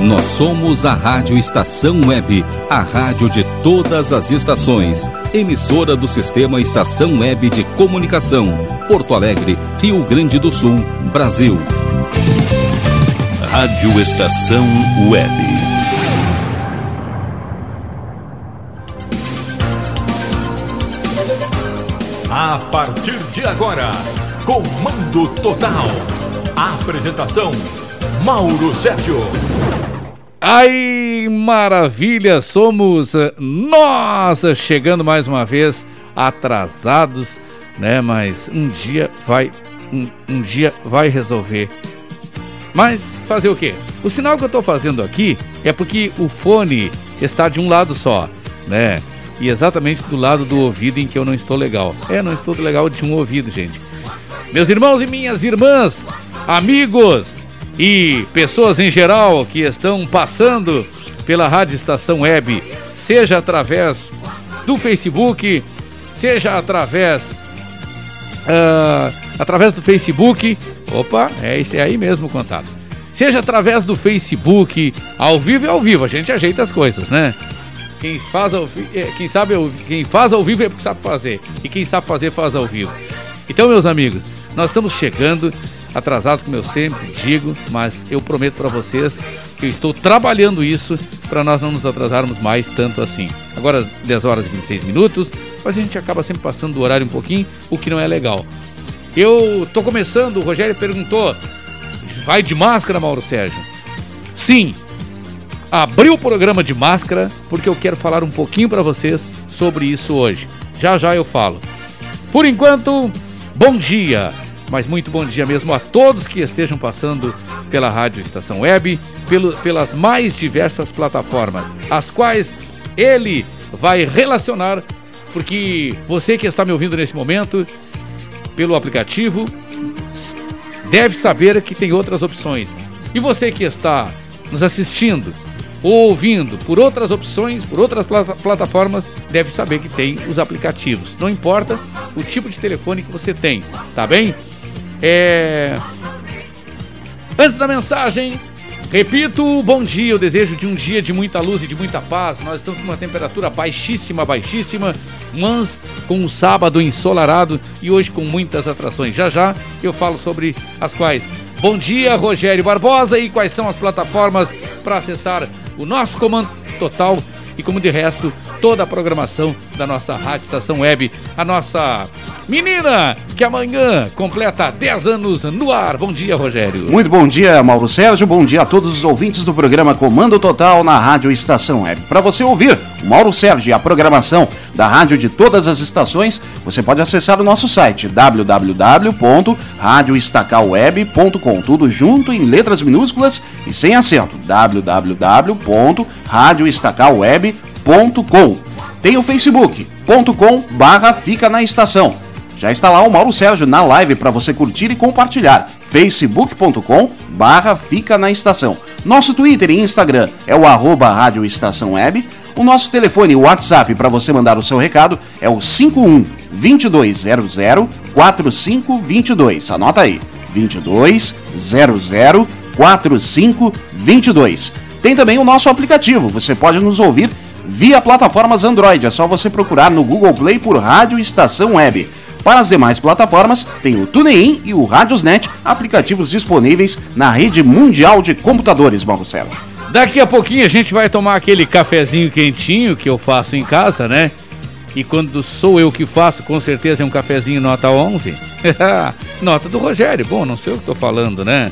Nós somos a Rádio Estação Web, a rádio de todas as estações. Emissora do Sistema Estação Web de Comunicação. Porto Alegre, Rio Grande do Sul, Brasil. Rádio Estação Web. A partir de agora, Comando Total. Apresentação: Mauro Sérgio. Ai, maravilha! Somos eh, nós chegando mais uma vez atrasados, né? Mas um dia vai, um, um dia vai resolver. Mas fazer o quê? O sinal que eu tô fazendo aqui é porque o fone está de um lado só, né? E exatamente do lado do ouvido em que eu não estou legal. É, não estou legal de um ouvido, gente. Meus irmãos e minhas irmãs, amigos, e pessoas em geral que estão passando pela Rádio Estação Web, seja através do Facebook, seja através uh, através do Facebook. Opa, é esse aí mesmo o contato. Seja através do Facebook, ao vivo e ao vivo, a gente ajeita as coisas, né? Quem faz ao, é, quem sabe quem faz ao vivo é porque sabe fazer e quem sabe fazer faz ao vivo. Então, meus amigos, nós estamos chegando atrasados, como eu sempre digo, mas eu prometo para vocês que eu estou trabalhando isso para nós não nos atrasarmos mais tanto assim. Agora 10 horas e 26 minutos, mas a gente acaba sempre passando do horário um pouquinho, o que não é legal. Eu tô começando, o Rogério perguntou: vai de máscara, Mauro Sérgio? Sim. Abri o programa de máscara porque eu quero falar um pouquinho para vocês sobre isso hoje. Já já eu falo. Por enquanto, bom dia mas muito bom dia mesmo a todos que estejam passando pela Rádio Estação Web, pelo, pelas mais diversas plataformas, as quais ele vai relacionar, porque você que está me ouvindo nesse momento pelo aplicativo deve saber que tem outras opções. E você que está nos assistindo ou ouvindo por outras opções, por outras plataformas, deve saber que tem os aplicativos. Não importa o tipo de telefone que você tem, tá bem? É... Antes da mensagem, repito, bom dia, o desejo de um dia de muita luz e de muita paz. Nós estamos com uma temperatura baixíssima, baixíssima, mas com um sábado ensolarado e hoje com muitas atrações. Já já eu falo sobre as quais. Bom dia, Rogério Barbosa, e quais são as plataformas para acessar o nosso comando total e como de resto toda a programação da nossa Rádio Estação Web, a nossa menina que amanhã completa 10 anos no ar. Bom dia, Rogério. Muito bom dia, Mauro Sérgio. Bom dia a todos os ouvintes do programa Comando Total na Rádio Estação Web. Para você ouvir Mauro Sérgio e a programação da rádio de todas as estações, você pode acessar o nosso site www.radioestacalweb.com, tudo junto em letras minúsculas e sem acento. www.radioestacalweb.com. Tem o facebook.com barra fica na estação. Já está lá o Mauro Sérgio na live para você curtir e compartilhar. facebook.com barra fica na estação. Nosso Twitter e Instagram é o arroba Rádio Estação Web. O nosso telefone e WhatsApp para você mandar o seu recado é o 51 2200 4522. Anota aí, 2200 4522. Tem também o nosso aplicativo, você pode nos ouvir via plataformas Android, é só você procurar no Google Play por Rádio Estação Web. Para as demais plataformas, tem o TuneIn e o Radiosnet, aplicativos disponíveis na rede mundial de computadores, Mauro. Daqui a pouquinho a gente vai tomar aquele cafezinho quentinho que eu faço em casa, né? E quando sou eu que faço, com certeza é um cafezinho nota 11. nota do Rogério. Bom, não sei o que estou falando, né?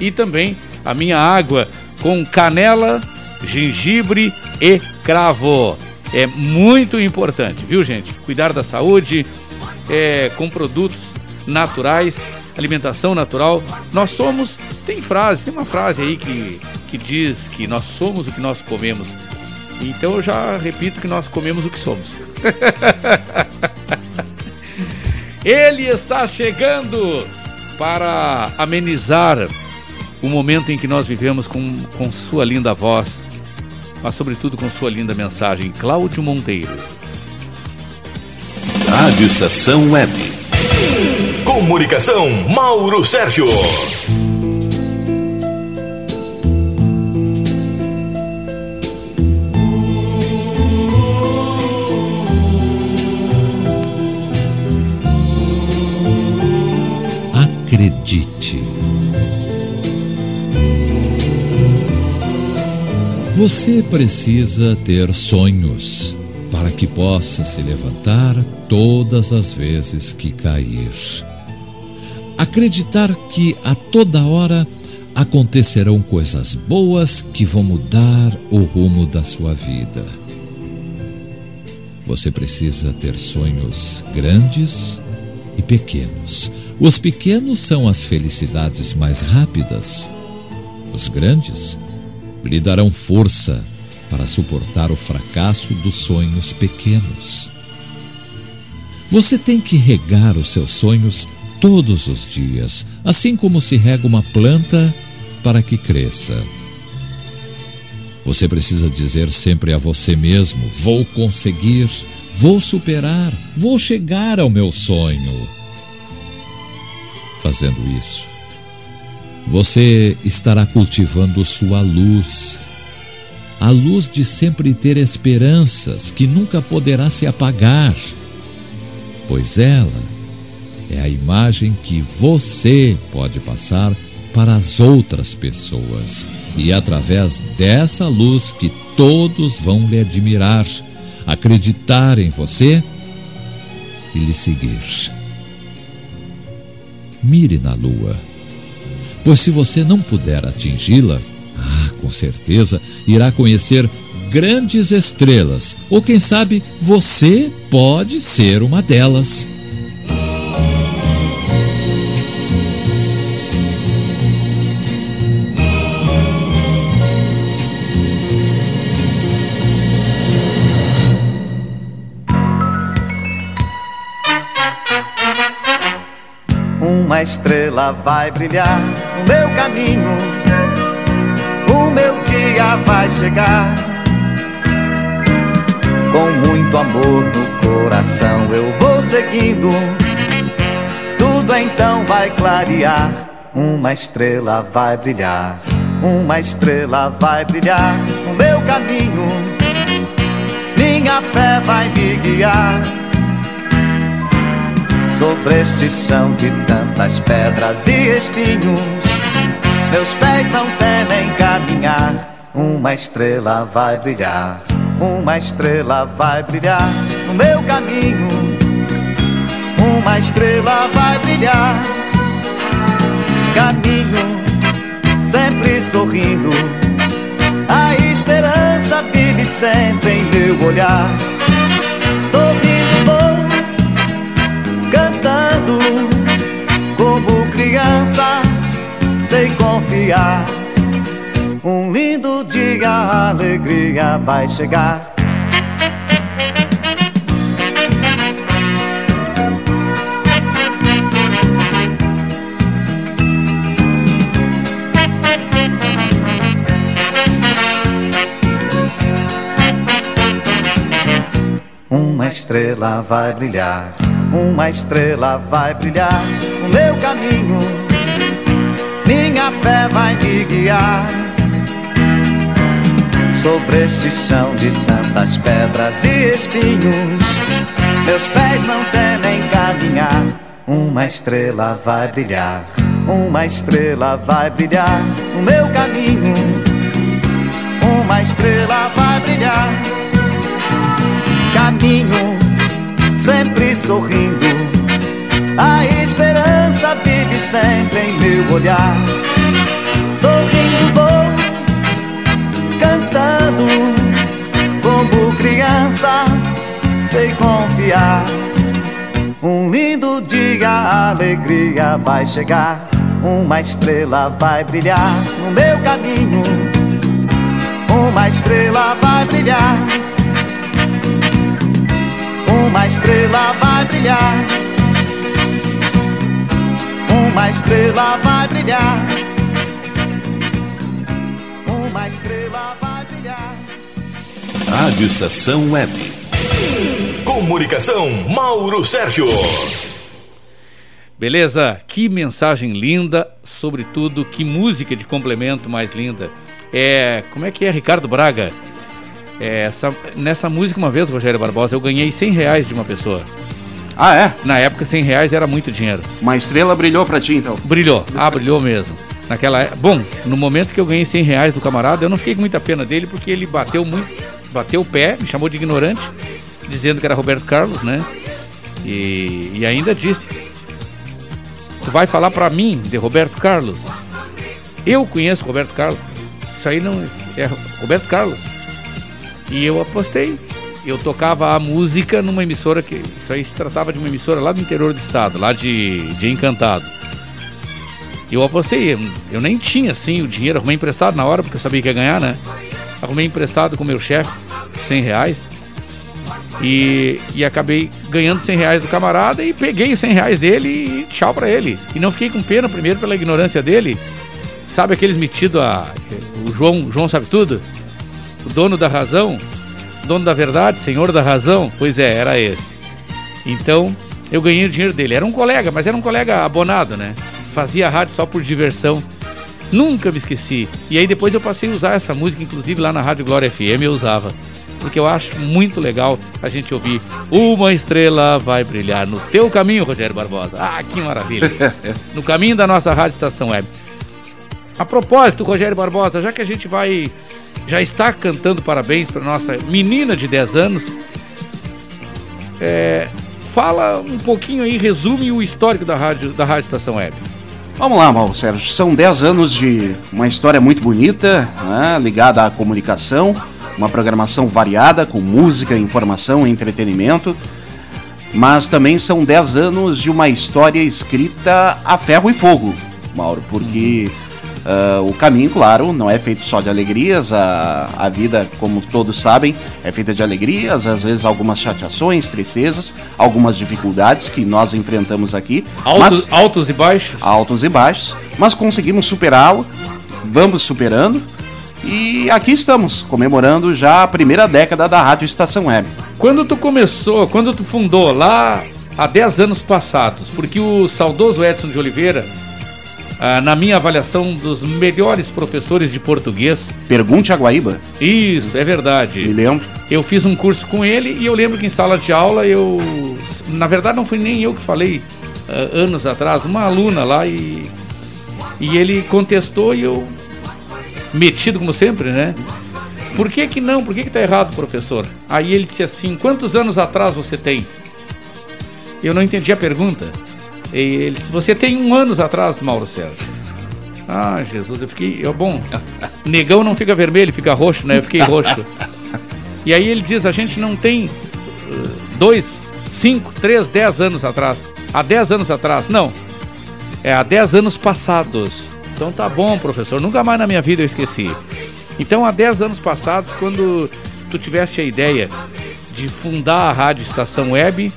E também a minha água com canela, gengibre e cravo. É muito importante, viu, gente? Cuidar da saúde é, com produtos naturais alimentação natural. Nós somos, tem frase, tem uma frase aí que, que diz que nós somos o que nós comemos. Então eu já repito que nós comemos o que somos. Ele está chegando para amenizar o momento em que nós vivemos com, com sua linda voz, mas sobretudo com sua linda mensagem. Cláudio Monteiro. Rádio Estação Web. Comunicação, Mauro Sérgio. Você precisa ter sonhos para que possa se levantar todas as vezes que cair. Acreditar que a toda hora acontecerão coisas boas que vão mudar o rumo da sua vida. Você precisa ter sonhos grandes e pequenos. Os pequenos são as felicidades mais rápidas. Os grandes lhe darão força para suportar o fracasso dos sonhos pequenos. Você tem que regar os seus sonhos todos os dias, assim como se rega uma planta para que cresça. Você precisa dizer sempre a você mesmo: vou conseguir, vou superar, vou chegar ao meu sonho. Fazendo isso, você estará cultivando sua luz. A luz de sempre ter esperanças que nunca poderá se apagar, pois ela é a imagem que você pode passar para as outras pessoas e através dessa luz que todos vão lhe admirar, acreditar em você e lhe seguir. Mire na lua Pois se você não puder atingi-la, ah, com certeza irá conhecer grandes estrelas, ou quem sabe você pode ser uma delas. Uma estrela vai brilhar no meu caminho. O meu dia vai chegar. Com muito amor no coração eu vou seguindo. Tudo então vai clarear. Uma estrela vai brilhar. Uma estrela vai brilhar no meu caminho. Minha fé vai me guiar sobre este chão de tantas pedras e espinhos. Meus pés não temem caminhar. Uma estrela vai brilhar, uma estrela vai brilhar no meu caminho. Uma estrela vai brilhar. Caminho sempre sorrindo. A esperança vive sempre em meu olhar. Criança, sei confiar. Um lindo dia, a alegria vai chegar. Uma estrela vai brilhar uma estrela vai brilhar no meu caminho, minha fé vai me guiar. Sobre este chão de tantas pedras e espinhos, meus pés não temem caminhar. Uma estrela vai brilhar, uma estrela vai brilhar no meu caminho. Uma estrela vai brilhar, caminho sempre sorrindo. A esperança vive sempre em meu olhar. Vou, cantando, como criança, sei confiar. Um lindo dia, a alegria vai chegar. Uma estrela vai brilhar no meu caminho. Uma estrela vai brilhar uma estrela vai brilhar. Uma estrela vai brilhar. Uma estrela vai brilhar. Rádio Estação Web. Comunicação Mauro Sérgio. Beleza? Que mensagem linda, sobretudo que música de complemento mais linda. É, como é que é, Ricardo Braga? É, essa, nessa música, uma vez, Rogério Barbosa, eu ganhei 100 reais de uma pessoa. Ah, é? Na época, 100 reais era muito dinheiro. Uma estrela brilhou pra ti, então? Brilhou. Ah, brilhou mesmo. Naquela Bom, no momento que eu ganhei 100 reais do camarada, eu não fiquei com muita pena dele porque ele bateu muito, bateu o pé, me chamou de ignorante, dizendo que era Roberto Carlos, né? E, e ainda disse: Tu vai falar pra mim de Roberto Carlos? Eu conheço Roberto Carlos. Isso aí não é Roberto Carlos. E eu apostei. Eu tocava a música numa emissora que. Isso aí se tratava de uma emissora lá do interior do estado, lá de, de Encantado. Eu apostei, eu, nem tinha assim o dinheiro, arrumei emprestado na hora, porque eu sabia que ia ganhar, né? Arrumei emprestado com meu chefe, 100 reais. E, e acabei ganhando 100 reais do camarada e peguei os 100 reais dele e tchau pra ele. E não fiquei com pena, primeiro pela ignorância dele. Sabe aqueles metidos a. O João, João sabe tudo? O dono da razão? Dono da verdade, senhor da razão? Pois é, era esse. Então, eu ganhei o dinheiro dele. Era um colega, mas era um colega abonado, né? Fazia rádio só por diversão. Nunca me esqueci. E aí depois eu passei a usar essa música, inclusive lá na Rádio Glória FM eu usava. Porque eu acho muito legal a gente ouvir Uma estrela vai brilhar no teu caminho, Rogério Barbosa. Ah, que maravilha. No caminho da nossa Rádio Estação Web. A propósito, Rogério Barbosa, já que a gente vai. Já está cantando parabéns para nossa menina de 10 anos. É, fala um pouquinho aí, resume o histórico da Rádio, da rádio Estação Web. Vamos lá, Mauro Sérgio. São 10 anos de uma história muito bonita, né, ligada à comunicação, uma programação variada com música, informação, entretenimento. Mas também são 10 anos de uma história escrita a ferro e fogo, Mauro, porque uh, o caminho, claro, não é feito só de alegrias, a, a vida, como todos sabem, é feita de alegrias, às vezes algumas chateações, tristezas, algumas dificuldades que nós enfrentamos aqui. Altos, mas, altos e baixos? altos e baixos, mas conseguimos superá-lo, vamos superando. E aqui estamos, comemorando já a primeira década da Rádio Estação Web. Quando tu começou, quando tu fundou lá há 10 anos passados, porque o saudoso Edson de Oliveira, ah, na minha avaliação, dos melhores professores de português. Pergunte a Guaíba. Isso, é Me verdade. lembro. Eu fiz um curso com ele e eu lembro que em sala de aula eu. Na verdade, não foi nem eu que falei ah, anos atrás, uma aluna lá e. E ele contestou e eu. Metido como sempre, né? Por que que não? Por que que tá errado, professor? Aí ele disse assim: quantos anos atrás você tem? Eu não entendi a pergunta. E você tem um anos atrás, Mauro Sérgio. Ah, Jesus, eu fiquei. Eu, bom, negão não fica vermelho, fica roxo, né? Eu fiquei roxo. E aí ele diz: a gente não tem uh, dois, cinco, três, dez anos atrás. Há dez anos atrás. Não. É há dez anos passados. Então tá bom, professor. Nunca mais na minha vida eu esqueci. Então há dez anos passados, quando tu tiveste a ideia de fundar a Rádio Estação Web,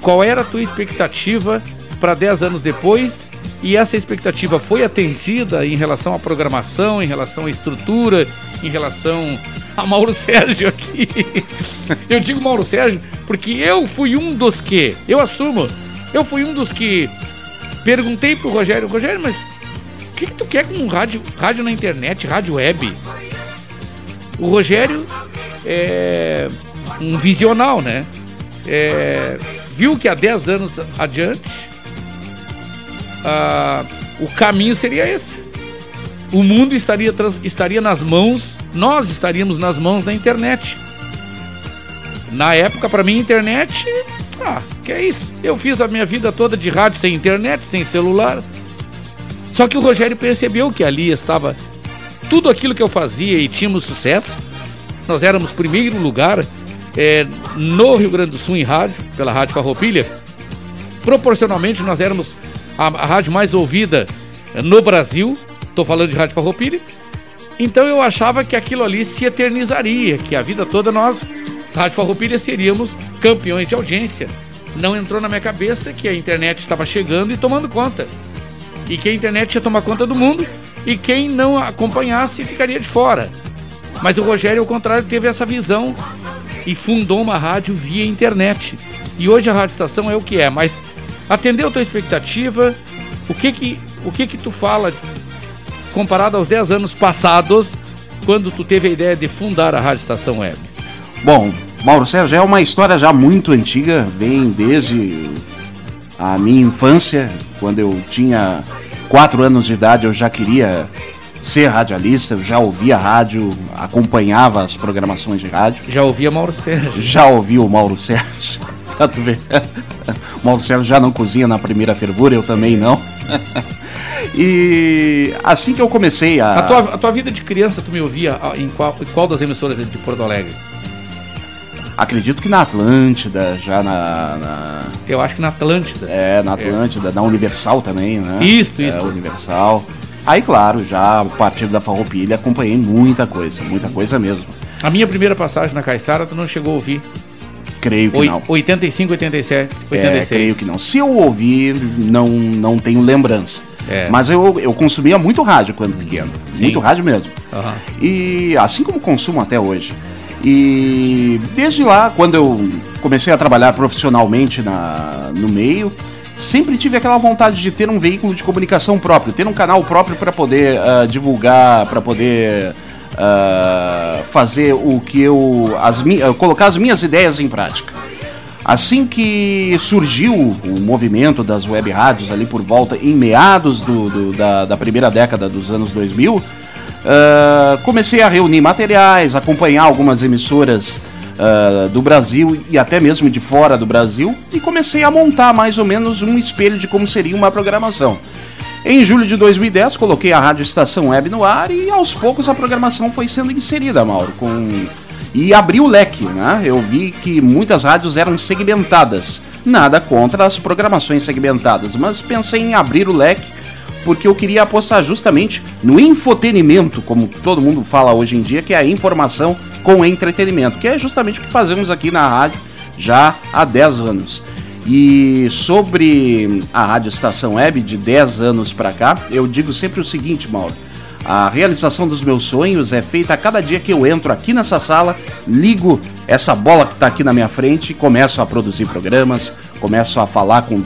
qual era a tua expectativa para 10 anos depois? E essa expectativa foi atendida em relação à programação, em relação à estrutura, em relação a Mauro Sérgio aqui. Eu digo Mauro Sérgio porque eu fui um dos que, eu assumo, eu fui um dos que perguntei pro Rogério, Rogério, mas o que, que tu quer com um rádio, rádio na internet, rádio web? O Rogério é um visional, né? É, viu que há 10 anos adiante ah, o caminho seria esse. O mundo estaria, estaria nas mãos, nós estaríamos nas mãos da internet. Na época, para mim, internet, ah, que é isso? Eu fiz a minha vida toda de rádio sem internet, sem celular. Só que o Rogério percebeu que ali estava tudo aquilo que eu fazia e tínhamos sucesso. Nós éramos primeiro lugar eh, no Rio Grande do Sul em rádio, pela Rádio Farroupilha. Proporcionalmente, nós éramos a, a rádio mais ouvida no Brasil. Estou falando de Rádio Farroupilha. Então eu achava que aquilo ali se eternizaria, que a vida toda nós, Rádio Farroupilha, seríamos campeões de audiência. Não entrou na minha cabeça que a internet estava chegando e tomando conta. E que a internet ia tomar conta do mundo e quem não acompanhasse ficaria de fora. Mas o Rogério, ao contrário, teve essa visão e fundou uma rádio via internet. E hoje a Rádio Estação é o que é, mas atendeu a tua expectativa? O que que, o que que tu fala comparado aos 10 anos passados, quando tu teve a ideia de fundar a Rádio Estação Web? Bom, Mauro Sérgio é uma história já muito antiga, vem desde a minha infância, quando eu tinha quatro anos de idade eu já queria ser radialista, eu já ouvia rádio, acompanhava as programações de rádio. Já ouvia Mauro Sérgio. Já ouvi o Mauro Sérgio, pra tu ver. O Mauro Sérgio já não cozinha na primeira fervura, eu também não. E assim que eu comecei a. A tua, a tua vida de criança, tu me ouvia ah, em qual, em qual das emissoras de Porto Alegre? Acredito que na Atlântida, já na. na- Eu acho que na Atlântida. é, na Atlântida, na Universal também, né? Isso, É, isso. Universal. Aí, claro, já a partir da Farroupilha acompanhei muita coisa, muita coisa mesmo. A minha primeira passagem na Caixara, tu não chegou a ouvir. Creio que Oi- não. 85, 87, É, 86. creio que não. Se eu ouvir, não, não tenho lembrança. É. Mas eu, eu consumia muito rádio quando pequeno. Muito rádio mesmo. Aham. E assim como consumo até hoje. E desde lá, quando eu comecei a trabalhar profissionalmente na, no meio, sempre tive aquela vontade de ter um veículo de comunicação próprio, ter um canal próprio para poder ah, divulgar, para poder ah, fazer o que eu. As, ah, colocar as minhas ideias em prática. Assim que surgiu o movimento das web rádios ali por volta, em meados do, do- da, da primeira década dos anos 2000, ah, comecei a reunir materiais, acompanhar algumas emissoras ah, do Brasil e até mesmo de fora do Brasil e comecei a montar mais ou menos um espelho de como seria uma programação. Em julho de 2010, coloquei a Rádio Estação Web no ar e aos poucos a programação foi sendo inserida, Mauro, com e abriu o leque, né? Eu vi que muitas rádios eram segmentadas. Nada contra as programações segmentadas, mas pensei em abrir o leque porque eu queria apostar justamente no infotenimento, como todo mundo fala hoje em dia, que é a informação com entretenimento, que é justamente o que fazemos aqui na rádio já há 10 anos. E sobre a Rádio Estação Web de 10 anos para cá, eu digo sempre o seguinte, Mauro. A realização dos meus sonhos é feita a cada dia que eu entro aqui nessa sala, ligo essa bola que está aqui na minha frente começo a produzir programas, começo a falar com,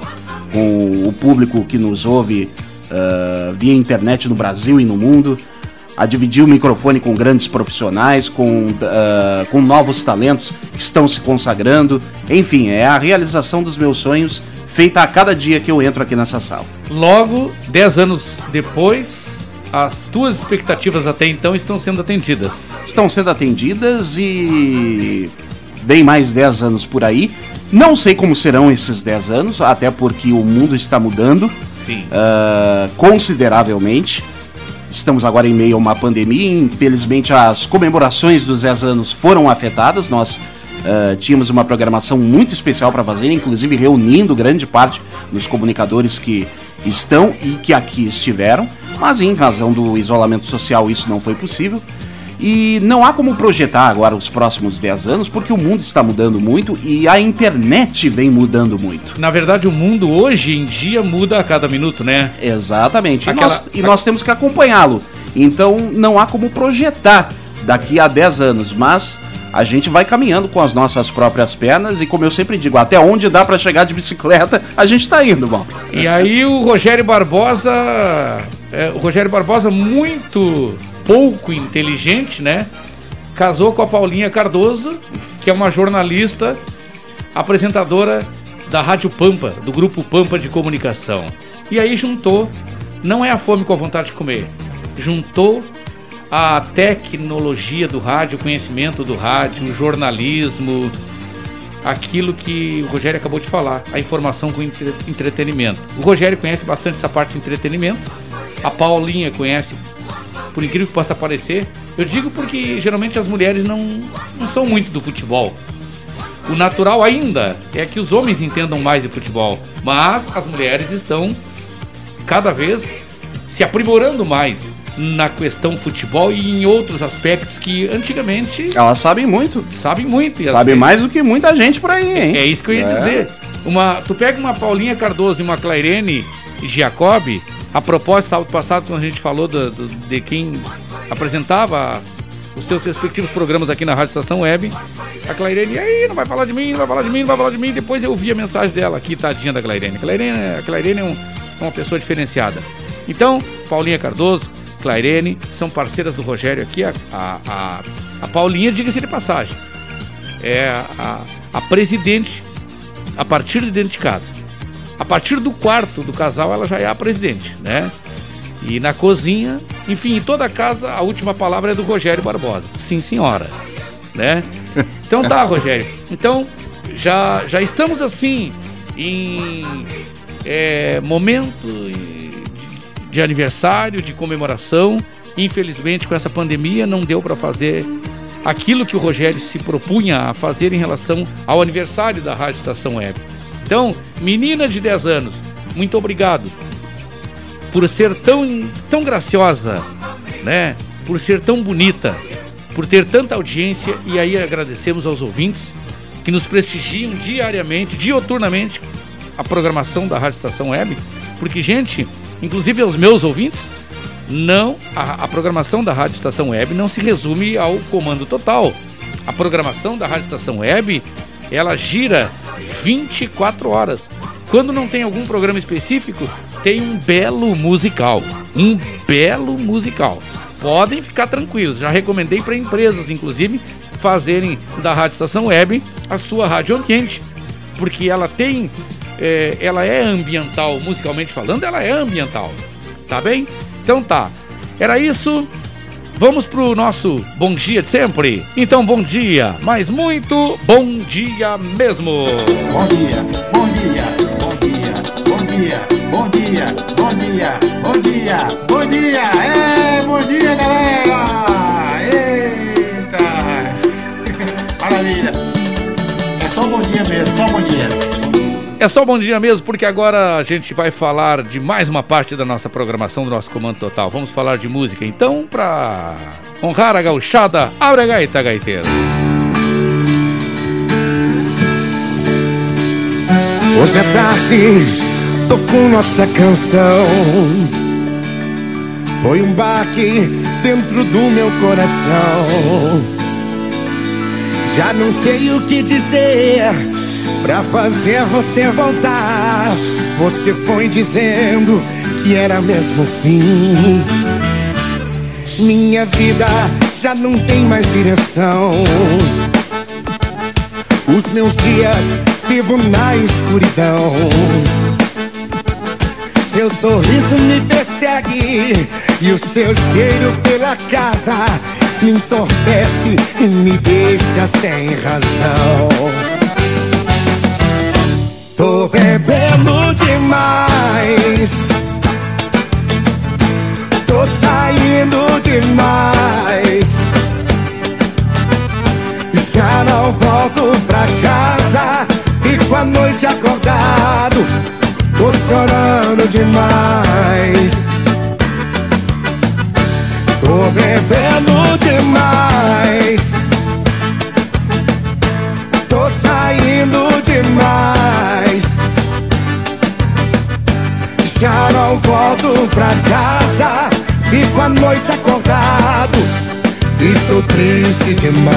com o público que nos ouve ah, via internet no Brasil e no mundo, a dividir o microfone com grandes profissionais, com, ah, com novos talentos que estão se consagrando. Enfim, é a realização dos meus sonhos feita a cada dia que eu entro aqui nessa sala. Logo, 10 anos depois, as tuas expectativas até então estão sendo atendidas. estão sendo atendidas e vem mais 10 anos por aí. Não sei como serão esses 10 anos, até porque o mundo está mudando ah, consideravelmente. Estamos agora em meio a uma pandemia, infelizmente as comemorações dos 10 anos foram afetadas. Nós ah, tínhamos uma programação muito especial para fazer, inclusive reunindo grande parte dos comunicadores que estão e que aqui estiveram, mas em razão do isolamento social isso não foi possível. E não há como projetar agora os próximos 10 anos, porque o mundo está mudando muito e a internet vem mudando muito. Na verdade, o mundo hoje em dia muda a cada minuto, né? Exatamente. Aquela- E, nós, e nós temos que acompanhá-lo. Então não há como projetar daqui a 10 anos, mas a gente vai caminhando com as nossas próprias pernas e como eu sempre digo, até onde dá para chegar de bicicleta, a gente tá indo, bom. E aí o Rogério Barbosa, é, o Rogério Barbosa muito pouco inteligente, né? Casou com a Paulinha Cardoso, que é uma jornalista, apresentadora da Rádio Pampa, do grupo Pampa de Comunicação. E aí juntou, não é a fome com a vontade de comer, juntou a tecnologia do rádio, o conhecimento do rádio, o jornalismo, aquilo que o Rogério acabou de falar, a informação com entre- entretenimento. O Rogério conhece bastante essa parte de entretenimento, a Paulinha conhece, por incrível que possa parecer. Eu digo porque geralmente as mulheres não, não são muito do futebol. O natural ainda é que os homens entendam mais de futebol, mas as mulheres estão cada vez se aprimorando mais na questão futebol e em outros aspectos que antigamente Elas sabem muito. sabem muito. e Sabem mais do que muita gente por aí, hein? é isso que eu ia É. dizer. Uma, tu pega uma Paulinha Cardoso e uma Clairene Giacobbe, a propósito, sábado passado, quando a gente falou do- do- de quem apresentava os seus respectivos programas aqui na Rádio Estação Web, a Clairene, aí, não vai falar de mim, não vai falar de mim, não vai falar de mim. Depois eu vi a mensagem dela aqui, tadinha da Clairene. Clairene, a Clairene é, um- uma pessoa diferenciada. Então, Paulinha Cardoso, Clairene, são parceiras do Rogério aqui. A, a, a, a Paulinha, diga-se de passagem, é a, a presidente a partir de dentro de casa. A partir do quarto do casal, ela já é a presidente, né? E na cozinha, enfim, em toda a casa, a última palavra é do Rogério Barbosa. Sim, senhora. Né? Então tá, Rogério. Então, já, já estamos assim em é, momento de, de aniversário, de comemoração. Infelizmente, com essa pandemia, não deu para fazer aquilo que o Rogério se propunha a fazer em relação ao aniversário da Rádio Estação Web. Então, menina de 10 anos, muito obrigado por ser tão, tão graciosa, né? Por ser tão bonita, por ter tanta audiência e aí agradecemos aos ouvintes que nos prestigiam diariamente, dioturnamente a programação da Rádio Estação Web, porque gente, inclusive aos meus ouvintes, não a, a, programação da Rádio Estação Web não se resume ao comando total. A programação da Rádio Estação Web, ela gira 24 horas. Quando não tem algum programa específico, tem um belo musical, um belo musical. Podem ficar tranquilos, já recomendei para empresas inclusive fazerem da Rádio Estação Web a sua rádio ambiente, porque ela tem é, ela é ambiental, musicalmente falando, ela é ambiental. Tá bem? Então tá. Era isso. Vamos pro nosso bom dia de sempre? Então, bom dia, mas muito bom dia mesmo. Bom dia, bom dia, bom dia, bom dia, bom dia, bom dia, bom dia, bom dia, é, bom dia, galera! Eita! Maravilha! É só bom dia mesmo, só bom dia. É só bom dia mesmo, porque agora a gente vai falar de mais uma parte da nossa programação do nosso Comando Total. Vamos falar de música. Então, pra honrar a gauchada, abre a gaita, gaiteiro. Hoje é tarde, tocou nossa canção. Foi um baque dentro do meu coração. Já não sei o que dizer Pra fazer você voltar Você foi dizendo que era mesmo o fim. Minha vida já não tem mais direção. Os meus dias vivo na escuridão. Seu sorriso me persegue E o seu cheiro pela casa Me entorpece e me deixa sem razão Tô bebendo demais. Tô saindo demais. Já não volto pra casa. Fico a noite acordado. Tô chorando demais. Tô bebendo demais. Já não volto pra casa, fico a noite acordado. Estou triste demais.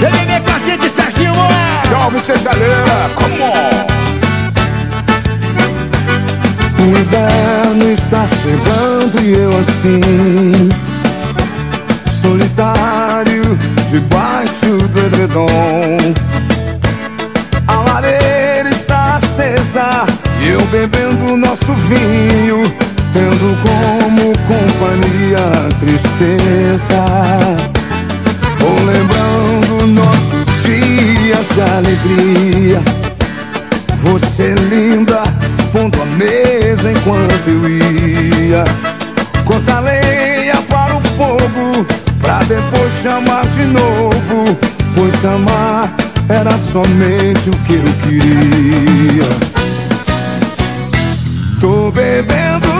Vem com a gente, Serginho! Salve, Cesaleira! Come on! O inverno está chegando e eu assim Solitário debaixo do edredom. A lareira está acesa E eu bebendo nosso vinho Tendo como companhia a tristeza. Vou lembrando nossos dias de alegria. Você linda pondo a mesa enquanto eu ia. Cortar lenha para o fogo Pra depois chamar de novo. Pois amar era somente o que eu queria. Tô bebendo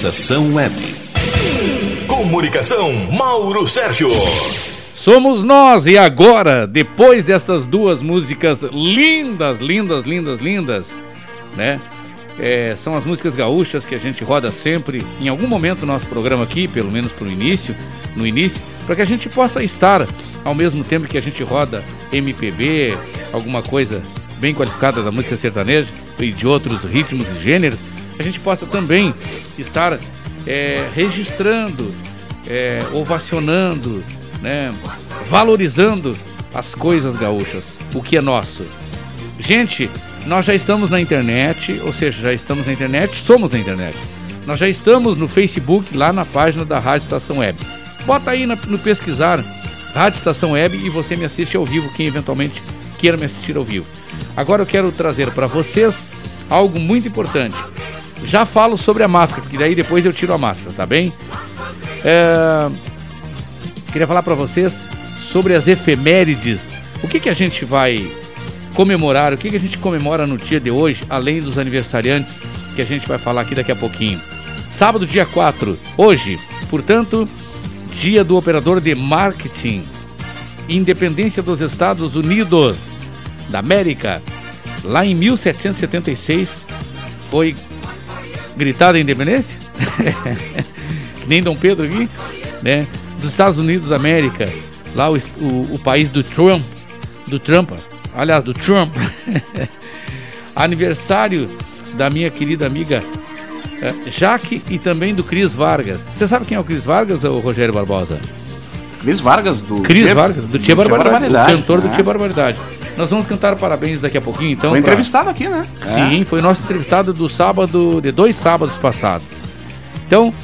Estação Web. Comunicação Mauro Sérgio. Somos nós e agora, depois dessas duas músicas lindas, lindas, lindas, lindas, né? É, são as músicas gaúchas que a gente roda sempre, em algum momento do nosso programa aqui, pelo menos pro início, no início, para que a gente possa estar ao mesmo tempo que a gente roda MPB, alguma coisa bem qualificada da música sertaneja e de outros ritmos e gêneros, a gente possa também estar é, registrando, é, ovacionando, né, valorizando as coisas gaúchas, o que é nosso. Gente, nós já estamos na internet, ou seja, já estamos na internet, somos na internet. Nós já estamos no Facebook, lá na página da Rádio Estação Web. Bota aí no pesquisar Rádio Estação Web e você me assiste ao vivo, quem eventualmente queira me assistir ao vivo. Agora eu quero trazer para vocês algo muito importante. Já falo sobre a máscara, porque daí depois eu tiro a máscara, tá bem? É... Queria falar para vocês sobre as efemérides. O que, que a gente vai comemorar? O que, que a gente comemora no dia de hoje, além dos aniversariantes que a gente vai falar aqui daqui a pouquinho? Sábado, dia 4, hoje, portanto, dia do operador de marketing, independência dos Estados Unidos da América. Lá em 1776 foi gritada a independência, que nem Dom Pedro aqui, né? Dos Estados Unidos da América, lá o, o, o país do Trump, do Trump, aliás, do Trump. Aniversário da minha querida amiga é, Jaque e também do Cris Vargas. Você sabe quem é o Cris Vargas ou o Rogério Barbosa? Cris Vargas do Cris Tia, Vargas, do Tia Barbaridade, Barbaridade, o cantor né? do Tia Barbaridade. Nós vamos cantar parabéns daqui a pouquinho, então. Foi pra... entrevistado aqui, né? Sim, é. foi nosso entrevistado do sábado, de dois sábados passados. Então,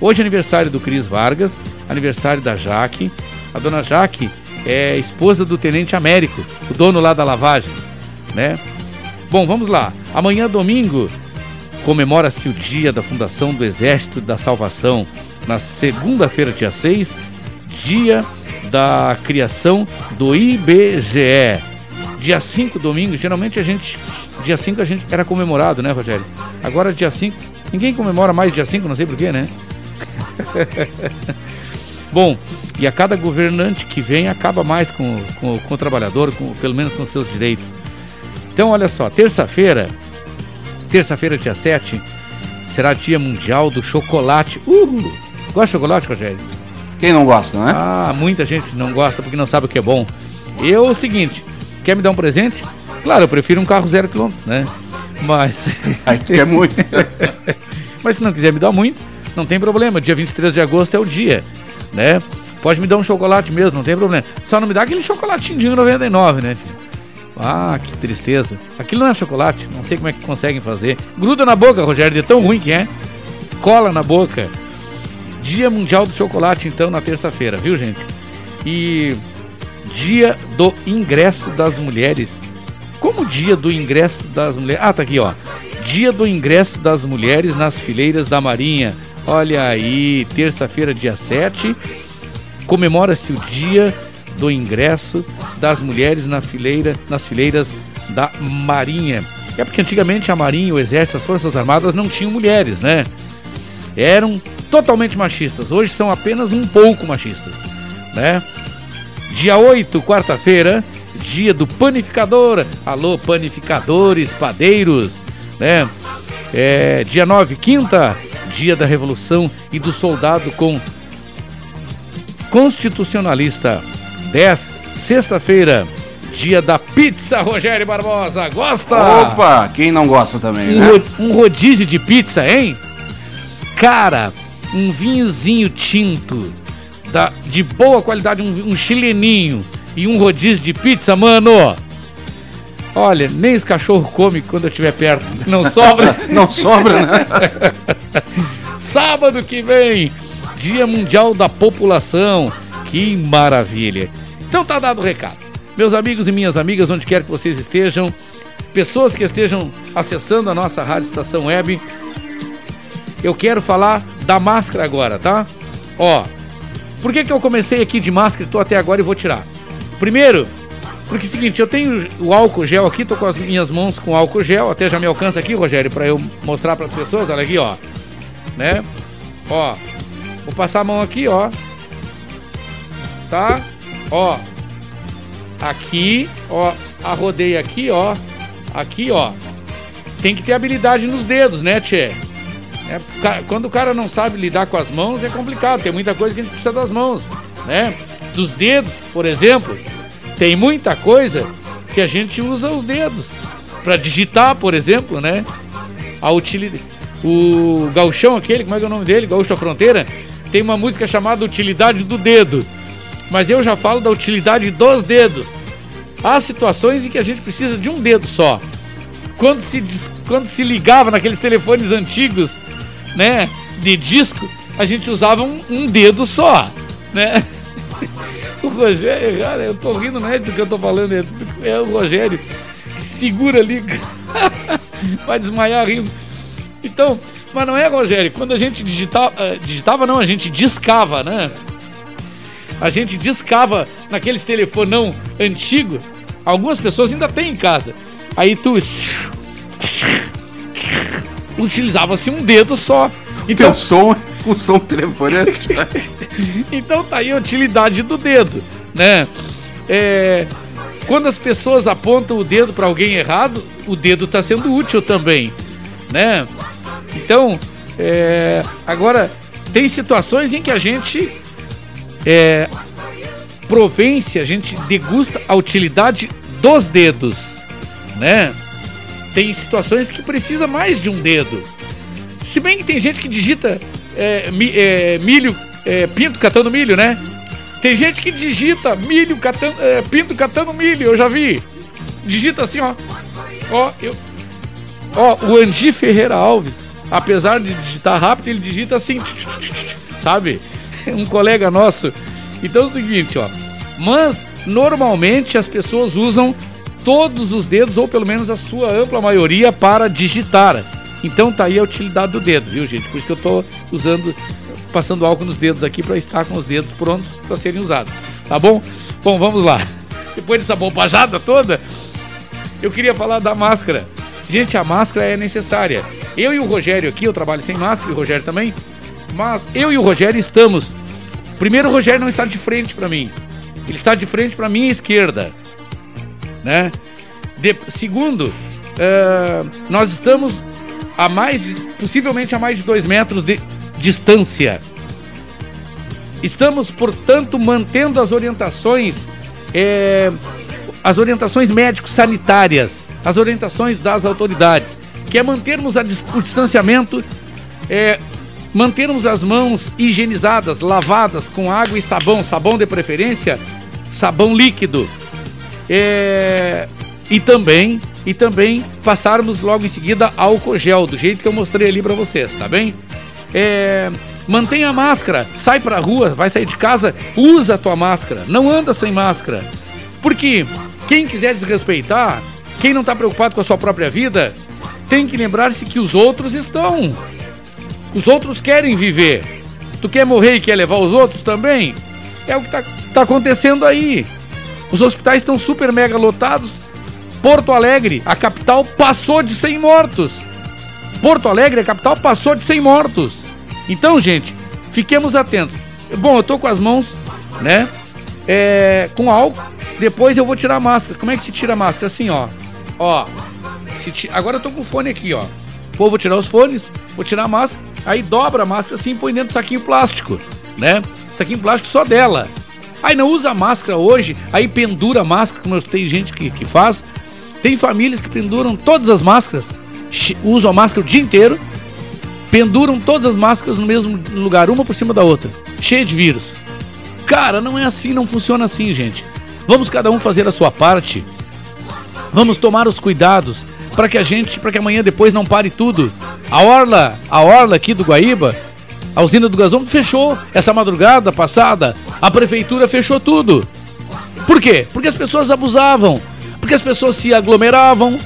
hoje é aniversário do Cris Vargas, aniversário da Jaque. A dona Jaque é esposa do Tenente Américo, o dono lá da lavagem, né? Bom, vamos lá. Amanhã, domingo, comemora-se o dia da fundação do Exército da Salvação. Na segunda-feira, dia 6, dia da criação do IBGE. Dia 5, domingo, geralmente a gente. Dia 5 a gente era comemorado, né, Rogério? Agora, dia 5, ninguém comemora mais dia 5, não sei porquê, né? Bom, e a cada governante que vem acaba mais com, com, com o trabalhador, com, pelo menos com seus direitos. Então, olha só, terça-feira, terça-feira, dia 7, será dia mundial do chocolate. Uhul! Gosta de chocolate, Rogério? Quem não gosta, né? Ah, muita gente não gosta porque não sabe o que é bom. Eu, é o seguinte, quer me dar um presente? Claro, eu prefiro um carro zero quilômetro, né? Mas... Aí tu quer muito. Mas se não quiser me dar muito, não tem problema. Dia 23 de agosto é o dia, né? Pode me dar um chocolate mesmo, não tem problema. Só não me dá aquele chocolatinho de 99, né? Ah, que tristeza. Aquilo não é chocolate, não sei como é que conseguem fazer. Gruda na boca, Rogério, de tão ruim que é. Cola na boca. Dia Mundial do Chocolate, então, na terça-feira, viu, gente? E Dia do Ingresso das Mulheres. Como dia do ingresso das mulheres? Ah, tá aqui, ó. Dia do ingresso das mulheres nas fileiras da Marinha. Olha aí, terça-feira, dia 7, comemora-se o dia do ingresso das mulheres na fileira, nas fileiras da Marinha. É porque antigamente a Marinha, o Exército, as Forças Armadas não tinham mulheres, né? Eram totalmente machistas. Hoje são apenas um pouco machistas, né? Dia 8, quarta-feira, dia do panificador. Alô, panificadores, padeiros, né? É, dia 9, quinta, dia da Revolução e do Soldado com Constitucionalista. 10, sexta-feira, dia da pizza, Rogério Barbosa. Gosta? Opa, quem não gosta também, um, né? um rodízio de pizza, hein? Cara, um vinhozinho tinto da, de boa qualidade, um, um chileninho e um rodízio de pizza, mano. Olha, nem os cachorro come quando eu estiver perto. Não sobra. não sobra, né? Sábado que vem, Dia Mundial da População. Que maravilha. Então tá dado o recado. Meus amigos e minhas amigas, onde quer que vocês estejam, pessoas que estejam acessando a nossa rádio estação web, eu quero falar da máscara agora, tá? Ó, por que, que eu comecei aqui de máscara e tô até agora e vou tirar? Primeiro, porque é o seguinte, eu tenho o álcool gel aqui, tô com as minhas mãos com álcool gel, até já me alcança aqui, Rogério, para eu mostrar para as pessoas, olha aqui, ó. Né? Ó, vou passar a mão aqui, ó. Tá? Ó. Aqui, ó, arrodei aqui, ó. Aqui, ó. Tem que ter habilidade nos dedos, né, Tchê? É, quando o cara não sabe lidar com as mãos, é complicado. Tem muita coisa que a gente precisa das mãos, né? Dos dedos, por exemplo, tem muita coisa que a gente usa os dedos para digitar, por exemplo, né? A utilidade. O gauchão aquele, como é que é o nome dele? Gaúcho da Fronteira, tem uma música chamada Utilidade do Dedo. Mas eu já falo da utilidade dos dedos. Há situações em que a gente precisa de um dedo só. Quando se, quando se ligava naqueles telefones antigos né, de disco, a gente usava um, um dedo só, né? O Rogério, cara, eu tô rindo, não é do que eu tô falando, é, é o Rogério que segura ali, vai desmaiar rindo. Então, mas não é, Rogério, quando a gente digitava, uh, digitava não, a gente discava, né? A gente discava naqueles telefonão antigo, algumas pessoas ainda têm em casa. Aí tu utilizava-se um dedo só. Então, Teu som, o som do telefone. É então tá aí a utilidade do dedo, né? É, quando as pessoas apontam o dedo para alguém errado, o dedo está sendo útil também, né? Então, é, agora tem situações em que a gente é, provence, a gente degusta a utilidade dos dedos, né? Tem situações que precisa mais de um dedo. Se bem que tem gente que digita é, mi, é, milho, é, pinto catando milho, né? Tem gente que digita milho catando, é, pinto catando milho, eu já vi. Digita assim, ó. Ó, eu, ó, o Andi Ferreira Alves, apesar de digitar rápido, ele digita assim, sabe? Um colega nosso. Então é o seguinte, ó. Mas normalmente as pessoas usam todos os dedos, ou pelo menos a sua ampla maioria, para digitar. Então tá aí a utilidade do dedo, viu, gente? Por isso que eu tô usando passando álcool nos dedos aqui para estar com os dedos prontos para serem usados. Tá bom? Bom, vamos lá. Depois dessa bobajada toda, eu queria falar da máscara. Gente, a máscara é necessária. Eu e o Rogério aqui, eu trabalho sem máscara e o Rogério também. Mas eu e o Rogério estamos. Primeiro, o Rogério não está de frente para mim. Ele está de frente para minha esquerda. Né? De, segundo, uh, nós estamos a mais, possivelmente a mais de dois metros de, distância. Estamos, portanto, mantendo as orientações, é, as orientações médico-sanitárias, as orientações das autoridades, que é mantermos a, o distanciamento, é, mantermos as mãos higienizadas, lavadas com água e sabão, sabão de preferência, sabão líquido, é, e também e também passarmos logo em seguida álcool gel, do jeito que eu mostrei ali para vocês, tá bem? É, mantenha a máscara, sai pra rua, vai sair de casa, usa a tua máscara, não anda sem máscara. Porque quem quiser desrespeitar, quem não tá preocupado com a sua própria vida, tem que lembrar-se que os outros estão. Os outros querem viver. Tu quer morrer e quer levar os outros também? É o que tá, tá acontecendo aí. Os hospitais estão super mega lotados. Porto Alegre, a capital, passou de 100 mortos. Porto Alegre, a capital, passou de 100 mortos. Então, gente, fiquemos atentos. Bom, eu tô com as mãos, né? É, com álcool. Depois eu vou tirar a máscara. Como é que se tira a máscara? Assim, ó. Ó. Ti... Agora eu tô com o fone aqui, ó. Pô, vou tirar os fones, vou tirar a máscara. Aí dobra a máscara assim e põe dentro do saquinho plástico, né? Saquinho plástico só dela. Aí não usa máscara hoje, aí pendura a máscara, como tem gente que, que faz. Tem famílias que penduram todas as máscaras, usam a máscara o dia inteiro, penduram todas as máscaras no mesmo lugar, uma por cima da outra, cheia de vírus. Cara, não é assim, não funciona assim, gente. Vamos cada um fazer a sua parte. Vamos tomar os cuidados para que a gente, para que amanhã depois não pare tudo. A orla, a orla aqui do Guaíba, a usina do gasômetro fechou essa madrugada passada. A prefeitura fechou tudo. Por quê? Porque as pessoas abusavam, porque as pessoas se aglomeravam,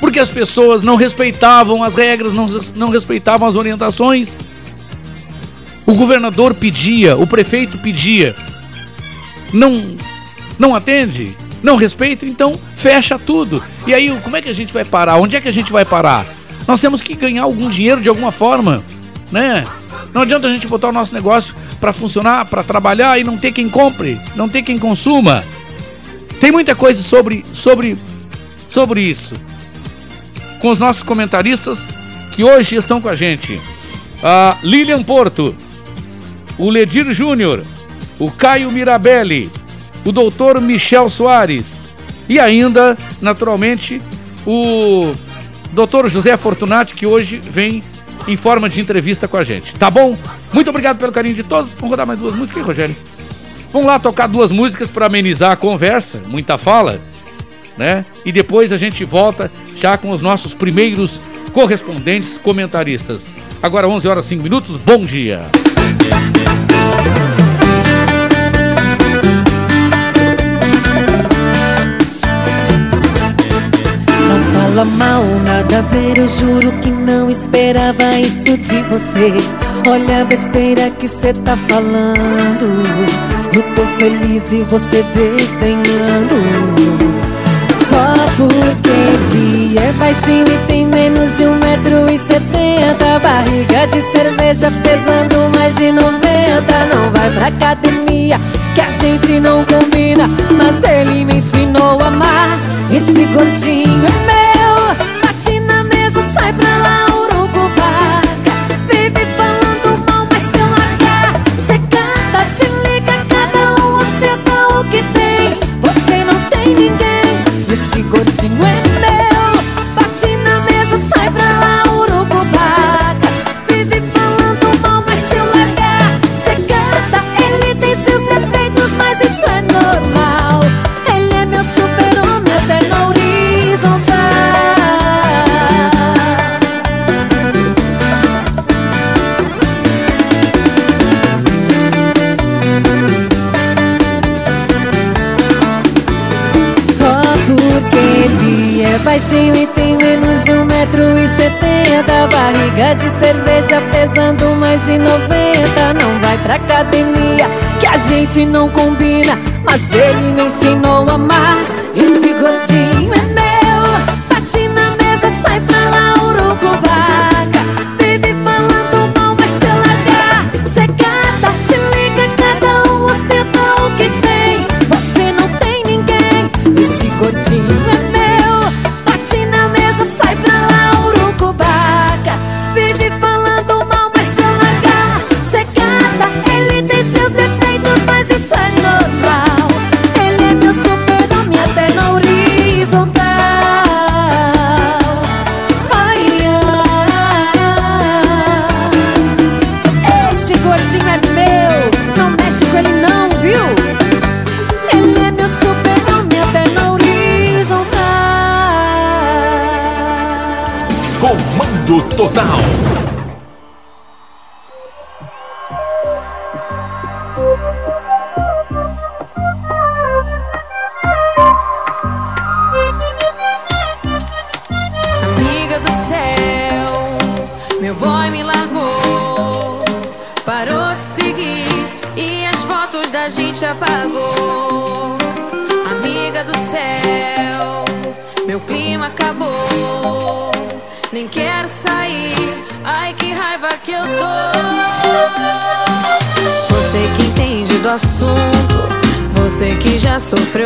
porque as pessoas não respeitavam as regras, não, não respeitavam as orientações. O governador pedia, o prefeito pedia, não, não atende, não respeita, então fecha tudo. E aí, como é que a gente vai parar? Onde é que a gente vai parar? Nós temos que ganhar algum dinheiro de alguma forma, né? Não adianta a gente botar o nosso negócio para funcionar, para trabalhar e não ter quem compre, não ter quem consuma. Tem muita coisa sobre, sobre, sobre isso. Com os nossos comentaristas que hoje estão com a gente. A Lilian Porto, o Ledir Júnior, o Caio Mirabelli, o doutor Michel Soares e ainda, naturalmente, o doutor José Fortunati, que hoje vem em forma de entrevista com a gente. Tá bom? Muito obrigado pelo carinho de todos. Vamos rodar mais duas músicas, hein, Rogério? Vamos lá tocar duas músicas para amenizar a conversa, muita fala, né? E depois a gente volta já com os nossos primeiros correspondentes comentaristas. Agora 11 horas 5 minutos, bom dia. Não fala mal, nada a ver, eu juro que não esperava isso de você. Olha a besteira que cê tá falando. Eu tô feliz e você desdenhando. Só porque ele é baixinho e tem menos de um metro e setenta Barriga de cerveja pesando mais de noventa Não vai pra academia que a gente não combina Mas ele me ensinou a amar Esse gordinho é meu esse gordinho baixinho e tem menos de um metro e setenta. Barriga de cerveja pesando mais de noventa. Não vai pra academia que a gente não combina. Mas ele me ensinou a amar. Esse gordinho é meu. Bate na mesa, sai pra lá, urucubaca Vive falando mal, mas se largar Cê cata, se liga, cada um ostenta o que tem Você não tem ninguém. Esse gordinho sofreu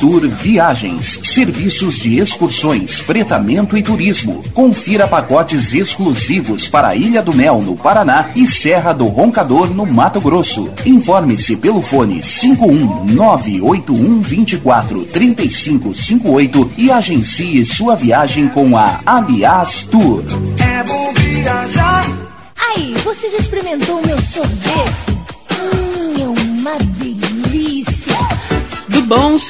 Tour Viagens, serviços de excursões, fretamento e turismo. Confira pacotes exclusivos para Ilha do Mel, no Paraná e Serra do Roncador, no Mato Grosso. Informe-se pelo fone 51981243558 e agencie sua viagem com a Aliás Tour.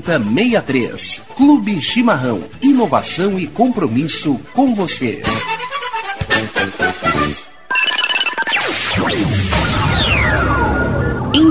7063. Clube Chimarrão. Inovação e compromisso com você.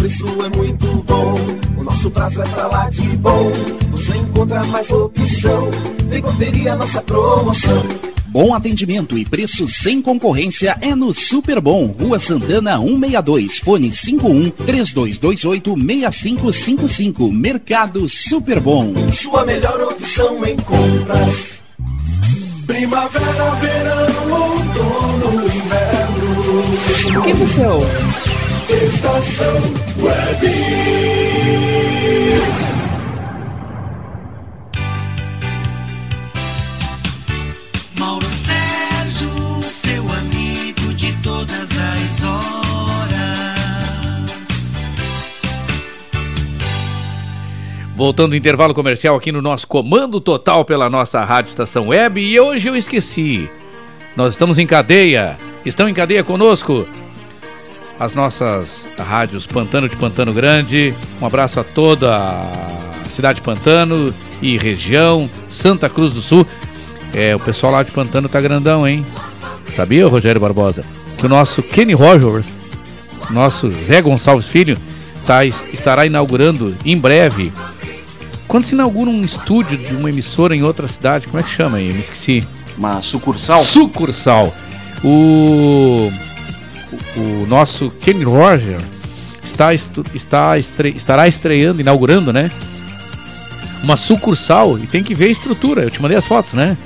Preço é muito bom. O nosso prazo é pra lá de bom. Você encontra mais opção. Vem conferir a nossa promoção. Bom atendimento e preço sem concorrência é no Super Bom, Rua Santana 162, fone 51 3228 6555, Mercado Super Bom. Sua melhor opção em compras. Primavera, verão, outono, inverno. O que você ouve? Estação Web. Mauro Sérgio, seu amigo de todas as horas. Voltando ao intervalo comercial aqui no nosso Comando Total pela nossa Rádio Estação Web. E hoje eu esqueci. Nós estamos em cadeia. Estão em cadeia conosco as nossas rádios Pantano de Pantano Grande. Um abraço a toda a cidade de Pantano e região, Santa Cruz do Sul. É, o pessoal lá de Pantano tá grandão, hein? Sabia, Rogério Barbosa? Que o nosso Kenny Rogers, nosso Zé Gonçalves Filho, tá, estará inaugurando em breve. Quando se inaugura um estúdio de uma emissora em outra cidade, como é que chama aí? Eu me esqueci. Uma sucursal? Sucursal. O o nosso Kenny Roger está, está estre, estará estreando, inaugurando, né? Uma sucursal e tem que ver a estrutura. Eu te mandei as fotos, né?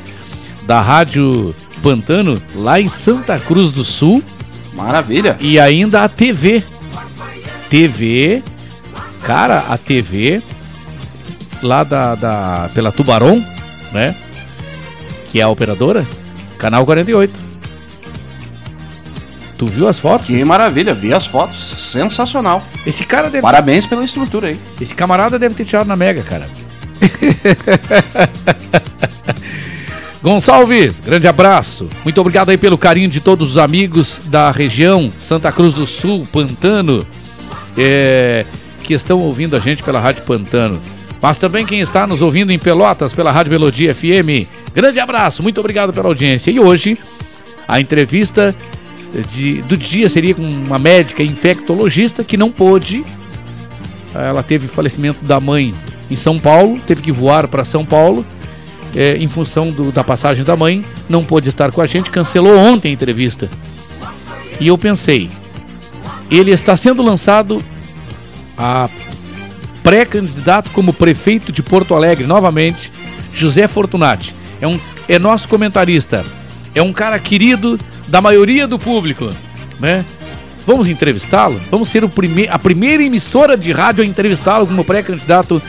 Da Rádio Pantano lá em Santa Cruz do Sul. Maravilha. E ainda a TV. TV. Cara, a TV lá da, da pela Tubarão né? Que é a operadora, canal 48. Tu viu as fotos? Que maravilha, vi as fotos. Sensacional. Esse cara deve. Parabéns pela estrutura aí. Esse camarada deve ter tirado na Mega, cara. Gonçalves, grande abraço. Muito obrigado aí pelo carinho de todos os amigos da região, Santa Cruz do Sul, Pantano, é, que estão ouvindo a gente pela Rádio Pantano. Mas também quem está nos ouvindo em Pelotas pela Rádio Melodia FM. Grande abraço, muito obrigado pela audiência. E hoje, a entrevista de, do dia seria com uma médica infectologista que não pôde. Ela teve falecimento da mãe em São Paulo, teve que voar para São Paulo é, em função do, da passagem da mãe, não pôde estar com a gente, cancelou ontem a entrevista. E eu pensei, ele está sendo lançado a pré-candidato como prefeito de Porto Alegre, novamente, José Fortunati. É, um, é nosso comentarista, é um cara querido da maioria do público, né? Vamos entrevistá-lo? Vamos ser prime a primeira emissora de rádio a entrevistá-lo como pré-candidato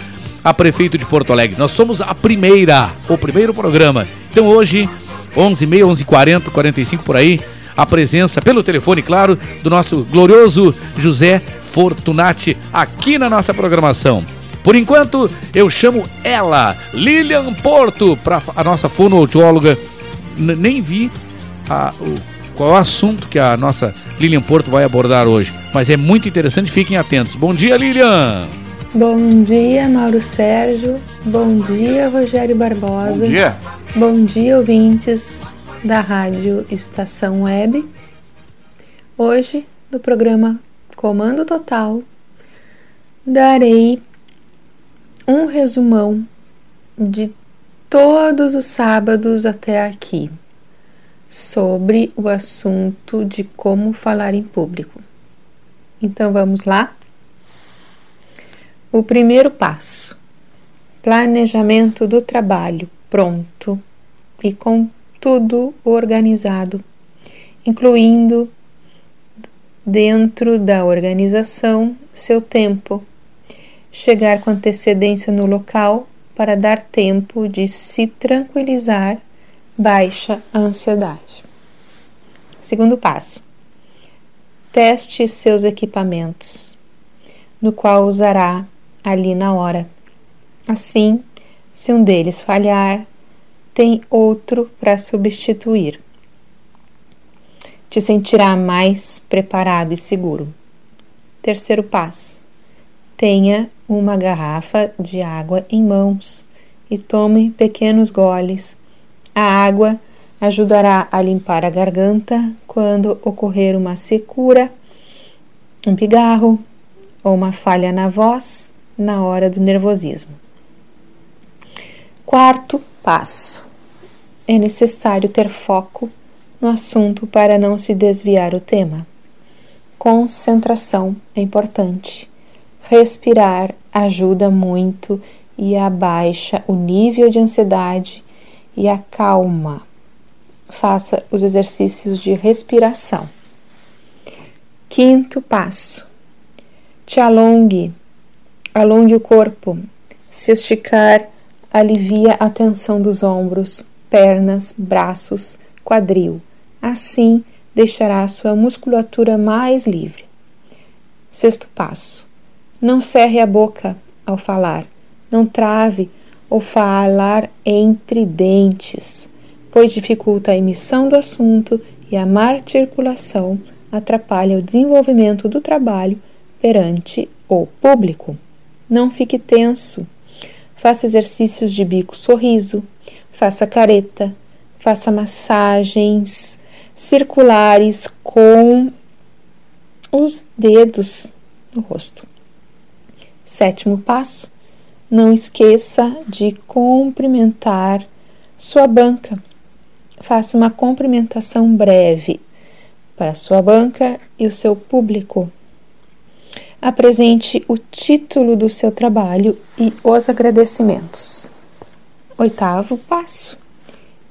a prefeito de Porto Alegre. Nós somos a primeira, o primeiro programa. Então hoje, 11h30, 11h40, 45 por aí, a presença pelo telefone, claro, do nosso glorioso José Fortunati aqui na nossa programação. Por enquanto, eu chamo ela, Lilian Porto, para a nossa fonoaudióloga. Nem vi a, o, qual é o assunto que a nossa Lilian Porto vai abordar hoje, mas é muito interessante, fiquem atentos. Bom dia, Lilian! Bom dia, Mauro Sérgio. Bom dia, Rogério Barbosa. Bom dia. Bom dia, ouvintes da Rádio Estação Web. Hoje, no programa Comando Total, darei um resumão de todos os sábados até aqui sobre o assunto de como falar em público. Então vamos lá? O primeiro passo: planejamento do trabalho pronto e com tudo organizado, incluindo dentro da organização seu tempo, chegar com antecedência no local para dar tempo de se tranquilizar, baixa a ansiedade. Segundo passo: teste seus equipamentos, no qual usará ali na hora. Assim, se um deles falhar, tem outro para substituir. Te sentirá mais preparado e seguro. Terceiro passo: tenha uma garrafa de água em mãos e tome pequenos goles. A água ajudará a limpar a garganta quando ocorrer uma secura, um pigarro ou uma falha na voz na hora do nervosismo. Quarto passo: é necessário ter foco no assunto para não se desviar o tema. Concentração é importante. Respirar ajuda muito e abaixa o nível de ansiedade e acalma. Faça os exercícios de respiração. Quinto passo: te alongue Alongue o corpo. Se esticar, alivia a tensão dos ombros, pernas, braços, quadril. Assim, deixará sua musculatura mais livre. Sexto passo: não cerre a boca ao falar, não trave ou falar entre dentes, pois dificulta a emissão do assunto e a má articulação atrapalha o desenvolvimento do trabalho perante o público. Não fique tenso. Faça exercícios de bico sorriso, faça careta, faça massagens circulares com os dedos no rosto. Sétimo passo: não esqueça de cumprimentar sua banca. Faça uma cumprimentação breve para sua banca e o seu público. Apresente o título do seu trabalho e os agradecimentos. Oitavo passo: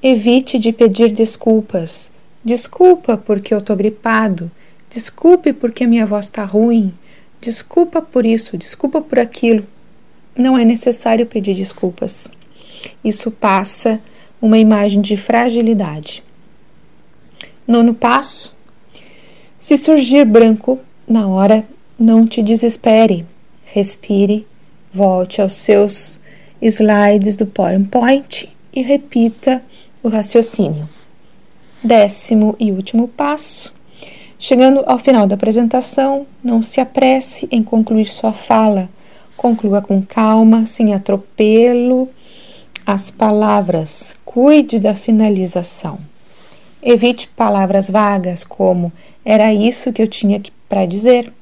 evite de pedir desculpas. Desculpa porque eu tô gripado. Desculpe porque minha voz está ruim. Desculpa por isso, desculpa por aquilo. Não é necessário pedir desculpas. isso passa uma imagem de fragilidade. Nono passo: se surgir branco na hora, não te desespere. Respire, volte aos seus slides do PowerPoint e repita o raciocínio. Décimo e último passo: chegando ao final da apresentação, não se apresse em concluir sua fala. Conclua com calma, sem atropelo as palavras. Cuide da finalização. Evite palavras vagas como era isso que eu tinha para dizer.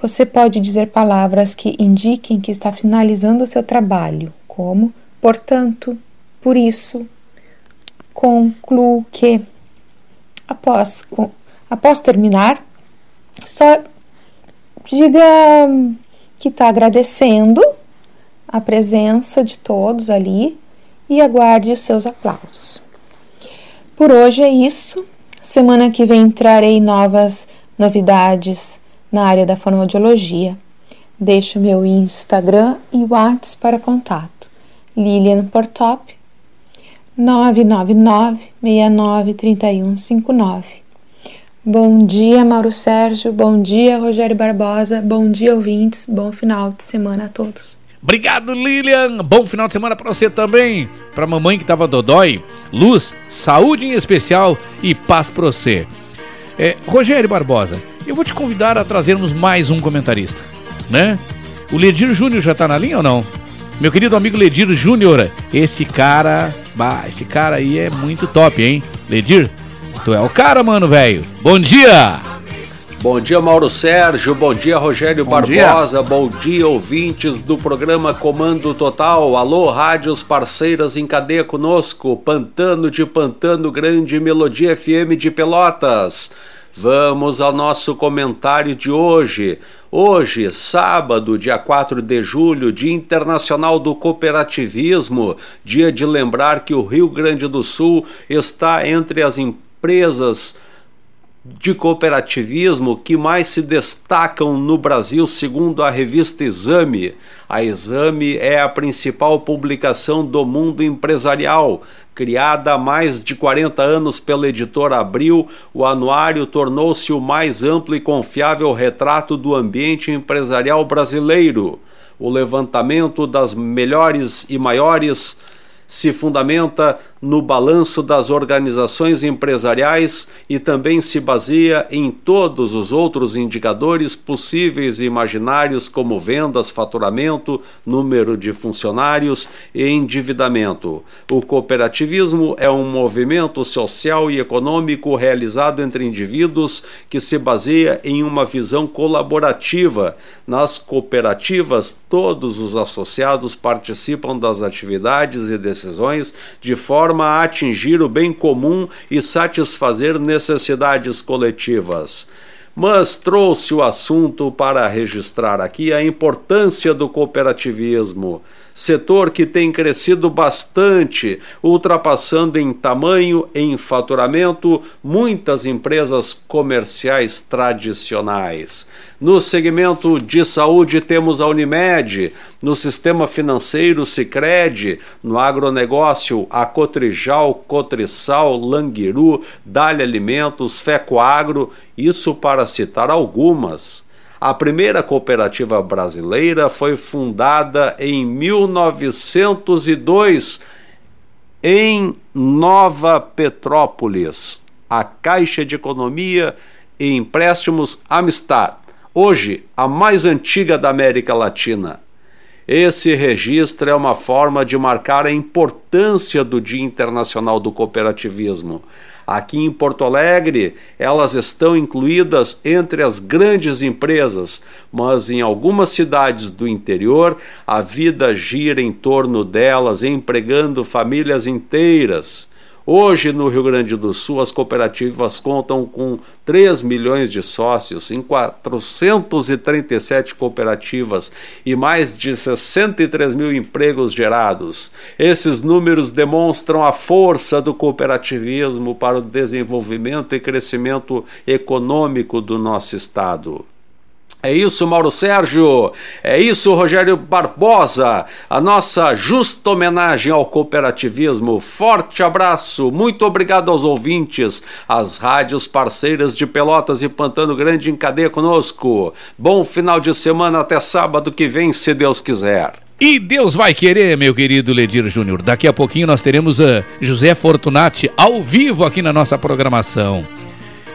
Você pode dizer palavras que indiquem que está finalizando o seu trabalho, como portanto, por isso, concluo que. Após, após terminar, só diga que está agradecendo a presença de todos ali e aguarde os seus aplausos. Por hoje é isso. Semana que vem trarei novas novidades na área da fonoaudiologia. Deixo meu Instagram e WhatsApp para contato. Lilian Portop 999 69 3159. Bom dia, Mauro Sérgio. Bom dia, Rogério Barbosa. Bom dia, ouvintes. Bom final de semana a todos. Obrigado, Lilian. Bom final de semana para você também. Para mamãe que tava dodói, luz, saúde em especial e paz para você. É, Rogério Barbosa, eu vou te convidar a trazermos mais um comentarista, né? O Ledir Júnior já tá na linha ou não? Meu querido amigo Ledir Júnior, esse cara, bah, esse cara aí é muito top, hein? Ledir, tu é o cara, mano, velho. Bom dia! Bom dia, Mauro Sérgio. Bom dia, Rogério Bom Barbosa. Bom dia, ouvintes do programa Comando Total. Alô, rádios parceiras em cadeia conosco. Pantano de Pantano Grande, Melodia FM de Pelotas. Vamos ao nosso comentário de hoje. Hoje, sábado, dia 4 de julho, Dia Internacional do Cooperativismo, dia de lembrar que o Rio Grande do Sul está entre as empresas de cooperativismo que mais se destacam no Brasil, segundo a revista Exame. A Exame é a principal publicação do mundo empresarial. Criada há mais de 40 anos pela editora Abril, o anuário tornou-se o mais amplo e confiável retrato do ambiente empresarial brasileiro. O levantamento das melhores e maiores se fundamenta no balanço das organizações empresariais e também se baseia em todos os outros indicadores possíveis e imaginários, como vendas, faturamento, número de funcionários e endividamento. O cooperativismo é um movimento social e econômico realizado entre indivíduos que se baseia em uma visão colaborativa. Nas cooperativas, todos os associados participam das atividades e decisões de forma a atingir o bem comum e satisfazer necessidades coletivas. Mas trouxe o assunto para registrar aqui a importância do cooperativismo, setor que tem crescido bastante, ultrapassando em tamanho em faturamento muitas empresas comerciais tradicionais. No segmento de saúde temos a Unimed, no sistema financeiro Sicredi, no agronegócio a Cotrijal, Cotrisal, Languiru, Dália Alimentos, Fecoagro, isso para citar algumas. A primeira cooperativa brasileira foi fundada em 1902 em Nova Petrópolis, a Caixa de Economia e Empréstimos Amistad, hoje a mais antiga da América Latina. Esse registro é uma forma de marcar a importância do Dia Internacional do Cooperativismo. Aqui em Porto Alegre, elas estão incluídas entre as grandes empresas, mas em algumas cidades do interior, a vida gira em torno delas, empregando famílias inteiras. Hoje, no Rio Grande do Sul, as cooperativas contam com 3 milhões de sócios em 437 cooperativas e mais de 63 mil empregos gerados. Esses números demonstram a força do cooperativismo para o desenvolvimento e crescimento econômico do nosso Estado. É isso, Mauro Sérgio. É isso, Rogério Barbosa. A nossa justa homenagem ao cooperativismo. Forte abraço. Muito obrigado aos ouvintes, às rádios parceiras de Pelotas e Pantano Grande em cadeia conosco. Bom final de semana até sábado que vem, se Deus quiser. E Deus vai querer, meu querido Ledir Júnior. Daqui a pouquinho nós teremos uh, José Fortunati ao vivo aqui na nossa programação.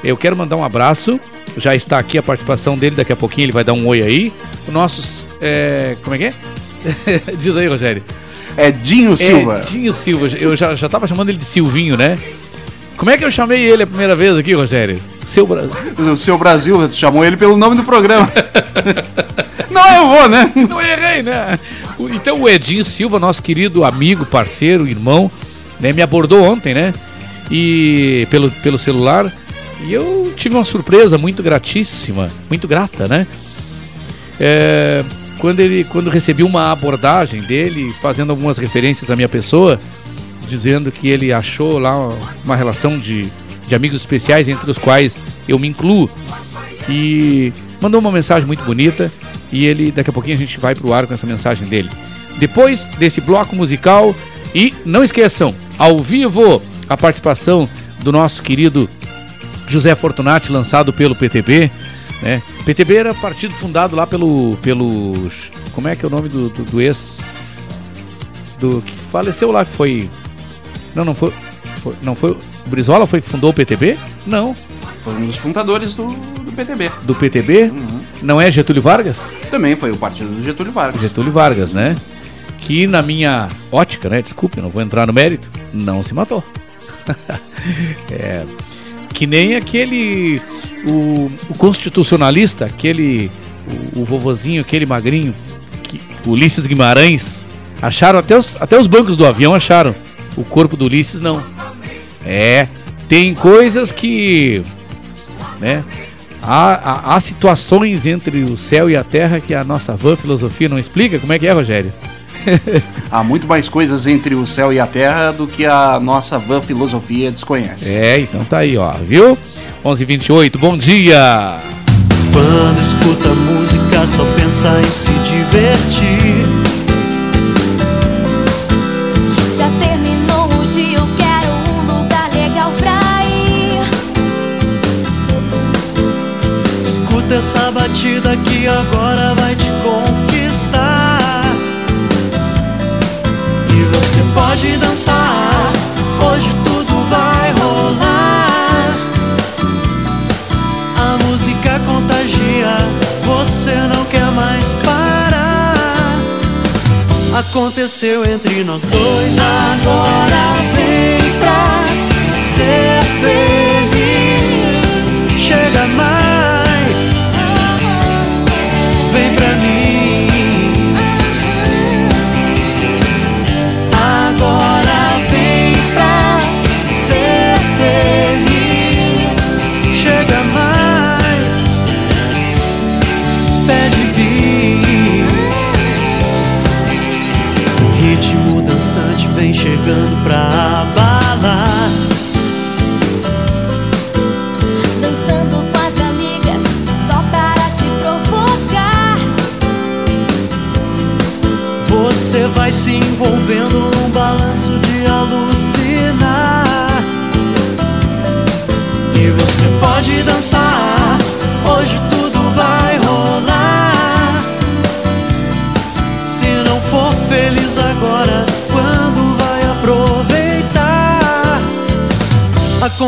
Eu quero mandar um abraço. Já está aqui a participação dele. Daqui a pouquinho ele vai dar um oi aí. O nossos. É, como é que é? Diz aí, Rogério. É Dinho Silva. É Dinho Silva. Eu já, já tava chamando ele de Silvinho, né? Como é que eu chamei ele a primeira vez aqui, Rogério? Seu Brasil. O seu Brasil, chamou ele pelo nome do programa. Não, eu vou, né? Não errei, né? Então o Edinho Silva, nosso querido amigo, parceiro, irmão, né, me abordou ontem, né? E pelo, pelo celular e eu tive uma surpresa muito gratíssima, muito grata, né? É, quando ele quando recebi uma abordagem dele fazendo algumas referências à minha pessoa, dizendo que ele achou lá uma relação de, de amigos especiais entre os quais eu me incluo e mandou uma mensagem muito bonita e ele daqui a pouquinho a gente vai pro ar com essa mensagem dele. Depois desse bloco musical e não esqueçam, ao vivo a participação do nosso querido José Fortunati, lançado pelo PTB. Né? PTB era partido fundado lá pelo. pelo como é que é o nome do, do, do ex. Do que faleceu lá, que foi. Não, não foi. foi não foi. O Brizola foi que fundou o PTB? Não. Foi um dos fundadores do, do PTB. Do PTB? Uhum. Não é Getúlio Vargas? Também foi o partido do Getúlio Vargas. Getúlio Vargas, né? Que na minha ótica, né? Desculpe, não vou entrar no mérito, não se matou. é, que nem aquele. O, o constitucionalista, aquele. O, o, vovozinho, aquele magrinho, que, Ulisses Guimarães. Acharam até os, até os bancos do avião acharam. O corpo do Ulisses não. É, tem coisas que. Né? Há, há, há situações entre o céu e a terra que a nossa van filosofia não explica. Como é que é, Rogério? Há muito mais coisas entre o céu e a terra do que a nossa van filosofia desconhece. É, então tá aí, ó, viu? 11:28. Bom dia. Quando escuta música, só pensa em se divertir. Já terminou o dia, eu quero um lugar legal pra ir. Escuta essa batida que agora vai te Aconteceu entre nós dois, agora vem pra ser feliz. Chega mais,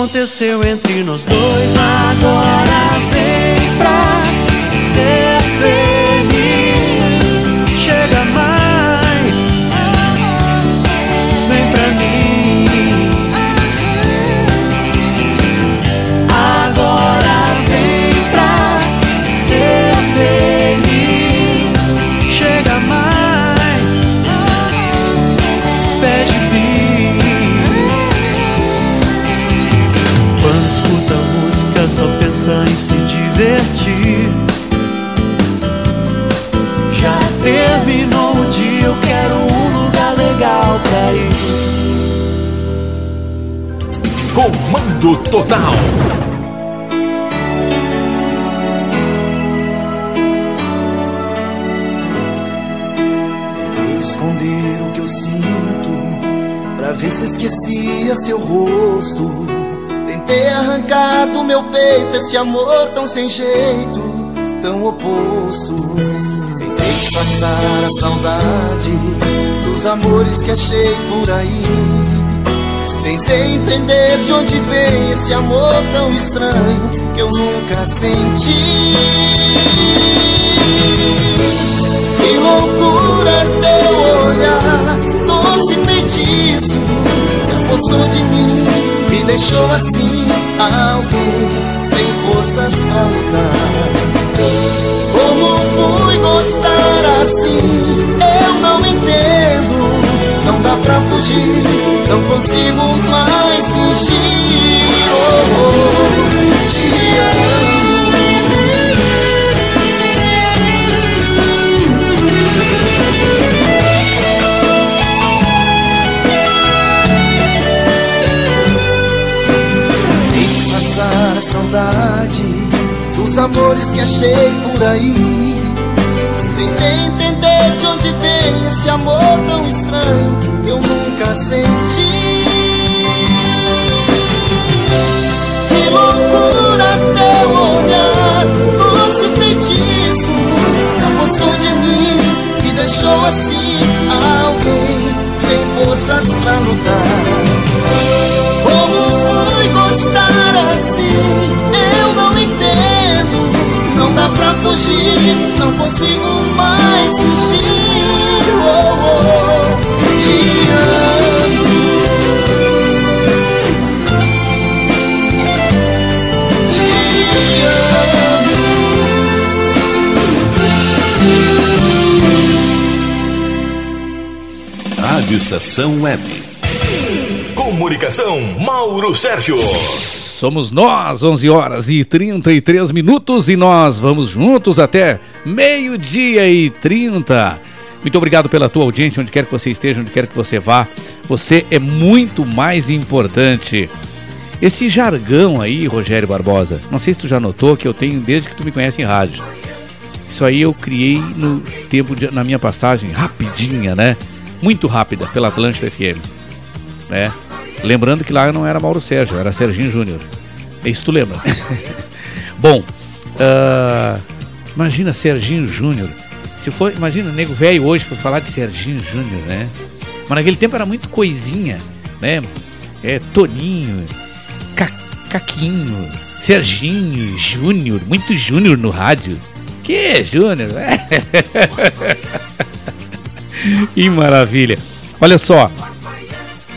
aconteceu entre nós dois. Agora vem pra e se divertir. Já terminou o dia, eu quero um lugar legal pra ir. Comando Total. Esconder o que eu sinto, pra ver se esquecia seu rosto Tentei arrancar do meu peito esse amor tão sem jeito, tão oposto. Tentei disfarçar a saudade dos amores que achei por aí. Tentei entender de onde vem esse amor tão estranho que eu nunca senti. Que loucura teu olhar, doce feitiço, se apostou de mim e deixou assim alguém sem forças pra lutar. Como fui gostar assim, eu não entendo. Não dá pra fugir, não consigo mais fingir. Oh, oh, te amo. Dos amores que achei por aí. Tentei entender de onde vem esse amor tão estranho que eu nunca senti. Que loucura teu olhar, doce feitiço, se apossou de mim e deixou assim alguém sem forças pra lutar. Fugir, não consigo mais fingir. Oh, oh, te amo. Te Rádio Estação Web. Comunicação, Mauro Sérgio. Somos nós, 11 horas e 33 minutos, e nós vamos juntos até meio-dia e 30. Muito obrigado pela tua audiência, onde quer que você esteja, onde quer que você vá. Você é muito mais importante. Esse jargão aí, Rogério Barbosa, não sei se tu já notou que eu tenho desde que tu me conhece em rádio. Isso aí eu criei no tempo de, na minha passagem rapidinha, né? Muito rápida pela Atlântida FM, né? Lembrando que lá eu não era Mauro Sérgio, era Serginho Júnior. Isso tu lembra? Bom, ah, imagina Serginho Júnior. Se for, imagina nego velho hoje for falar de Serginho Júnior, né? Mas naquele tempo era muito coisinha, né? É, Toninho, Ca- Caquinho, Serginho, Júnior, muito Júnior no rádio. Que Júnior? que maravilha. Olha só,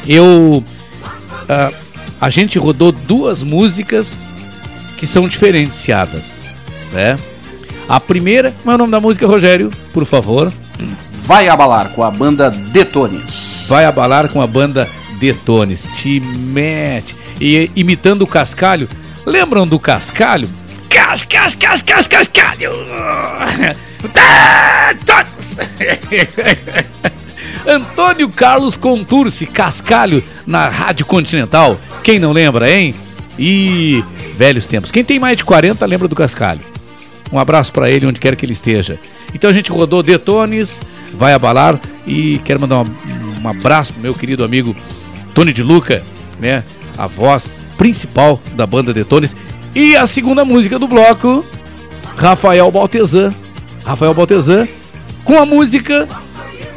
eu ah, a gente rodou duas músicas que são diferenciadas, né? A primeira, qual é o nome da música, Rogério? Por favor. Vai abalar com a banda Detones. Vai abalar com a banda Detones. Te mete. E imitando o Cascalho. Lembram do Cascalho? Cas, cas, cas, cas, Cascalho. Antônio Carlos Contursi, Cascalho, na Rádio Continental. Quem não lembra, hein? E velhos tempos. Quem tem mais de 40 lembra do Cascalho. Um abraço para ele onde quer que ele esteja. Então a gente rodou Detones, vai abalar e quero mandar um, um abraço pro meu querido amigo Tony de Luca, né? A voz principal da banda Detones. E a segunda música do bloco, Rafael Baltezan. Rafael Baltezan com a música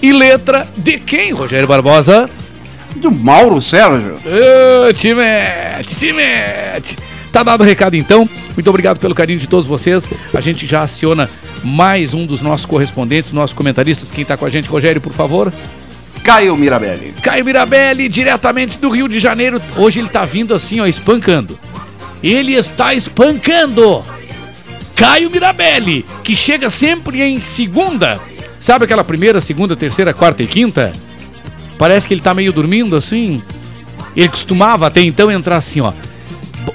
e letra de quem, Rogério Barbosa? Do Mauro Sérgio. Ô, te mete, te mete. Tá dado o recado então. Muito obrigado pelo carinho de todos vocês. A gente já aciona mais um dos nossos correspondentes, nossos comentaristas. Quem tá com a gente, Rogério, por favor? Caio Mirabelli. Caio Mirabelli, diretamente do Rio de Janeiro. Hoje ele tá vindo assim, ó, espancando. Ele está espancando. Caio Mirabelli, que chega sempre em segunda. Sabe aquela primeira, segunda, terceira, quarta e quinta? Parece que ele tá meio dormindo assim. Ele costumava até então entrar assim, ó.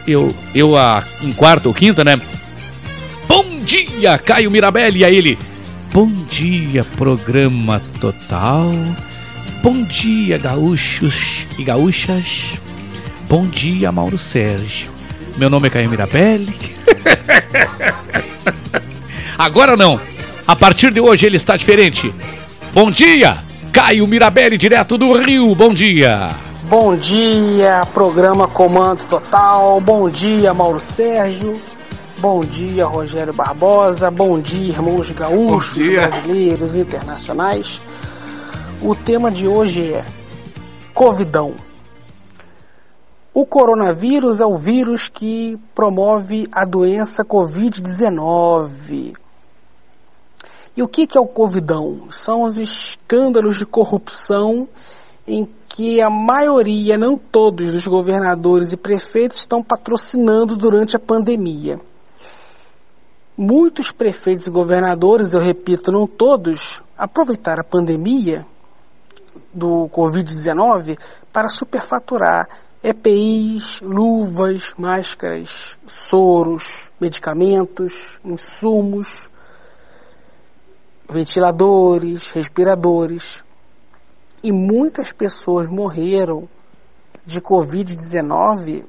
Eu, eu a, em quarta ou quinta, né? Bom dia, Caio Mirabelli. E aí ele. Bom dia, programa total. Bom dia, gaúchos e gaúchas. Bom dia, Mauro Sérgio. Meu nome é Caio Mirabelli. Agora não. A partir de hoje ele está diferente. Bom dia, Caio Mirabelli, direto do Rio. Bom dia. Bom dia, programa Comando Total. Bom dia, Mauro Sérgio. Bom dia, Rogério Barbosa. Bom dia, irmãos gaúchos, brasileiros, internacionais. O tema de hoje é Covidão. O coronavírus é o vírus que promove a doença Covid-19. E o que, que é o Covidão? São os escândalos de corrupção em que a maioria, não todos, dos governadores e prefeitos estão patrocinando durante a pandemia. Muitos prefeitos e governadores, eu repito, não todos, aproveitaram a pandemia do Covid-19 para superfaturar EPIs, luvas, máscaras, soros, medicamentos, insumos, ventiladores, respiradores. E muitas pessoas morreram de Covid-19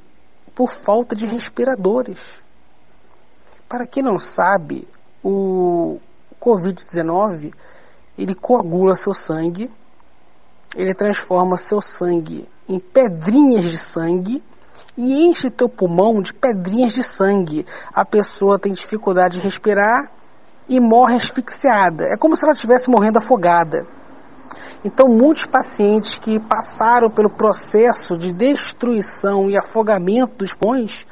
por falta de respiradores. Para quem não sabe, o Covid-19 ele coagula seu sangue, ele transforma seu sangue em pedrinhas de sangue e enche teu pulmão de pedrinhas de sangue. A pessoa tem dificuldade de respirar e morre asfixiada. É como se ela estivesse morrendo afogada. Então, muitos pacientes que passaram pelo processo de destruição e afogamento dos pulmões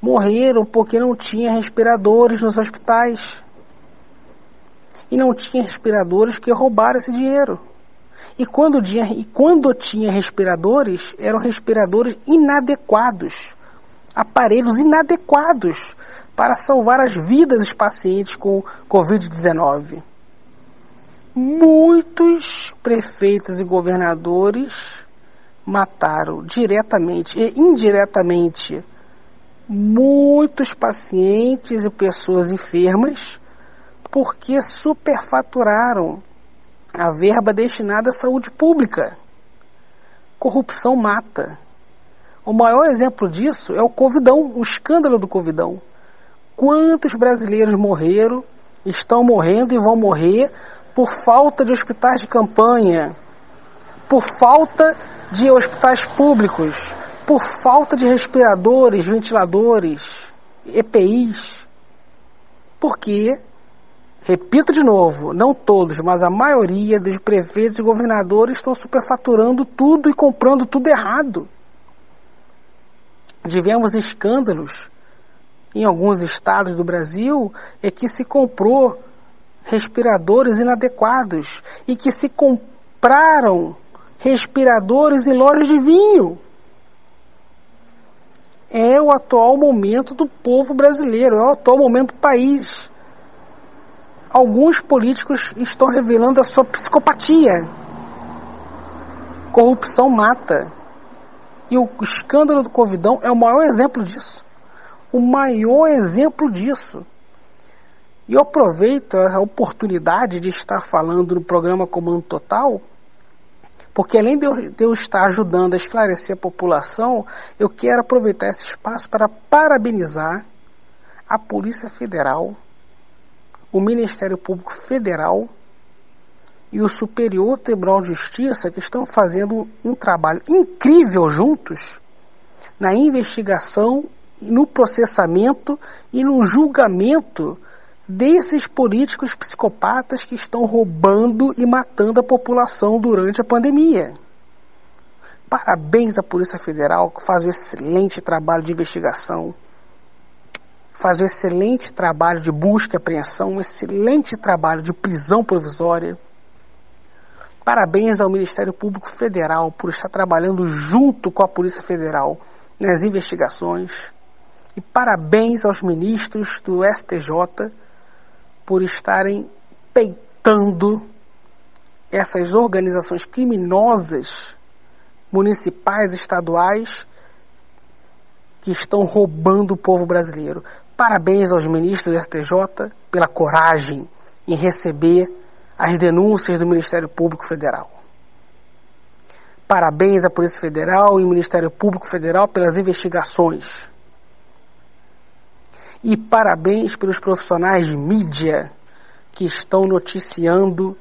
morreram porque não tinha respiradores nos hospitais. E não tinha respiradores que roubaram esse dinheiro. E quando, tinha, e quando tinha respiradores, eram respiradores inadequados, aparelhos inadequados para salvar as vidas dos pacientes com Covid-19. Muitos prefeitos e governadores mataram diretamente e indiretamente muitos pacientes e pessoas enfermas porque superfaturaram a verba destinada à saúde pública. Corrupção mata. O maior exemplo disso é o Covidão, o escândalo do Covidão. Quantos brasileiros morreram, estão morrendo e vão morrer por falta de hospitais de campanha, por falta de hospitais públicos, por falta de respiradores, ventiladores, EPIs. Porque, repito de novo, não todos, mas a maioria dos prefeitos e governadores estão superfaturando tudo e comprando tudo errado. Tivemos escândalos em alguns estados do Brasil é que se comprou respiradores inadequados e que se compraram respiradores em lojas de vinho. É o atual momento do povo brasileiro, é o atual momento do país. Alguns políticos estão revelando a sua psicopatia. Corrupção mata. E o escândalo do Covidão é o maior exemplo disso o maior exemplo disso. E eu aproveito a oportunidade de estar falando no programa Comando Total, porque além de eu, de eu, estar ajudando a esclarecer a população, eu quero aproveitar esse espaço para parabenizar a Polícia Federal, o Ministério Público Federal e o Superior Tribunal de Justiça que estão fazendo um trabalho incrível juntos na investigação no processamento e no julgamento desses políticos psicopatas que estão roubando e matando a população durante a pandemia. Parabéns à Polícia Federal que faz um excelente trabalho de investigação, faz um excelente trabalho de busca e apreensão, um excelente trabalho de prisão provisória. Parabéns ao Ministério Público Federal por estar trabalhando junto com a Polícia Federal nas investigações. E parabéns aos ministros do STJ por estarem peitando essas organizações criminosas municipais, estaduais, que estão roubando o povo brasileiro. Parabéns aos ministros do STJ pela coragem em receber as denúncias do Ministério Público Federal. Parabéns à Polícia Federal e ao Ministério Público Federal pelas investigações e parabéns pelos profissionais de mídia que estão noticiando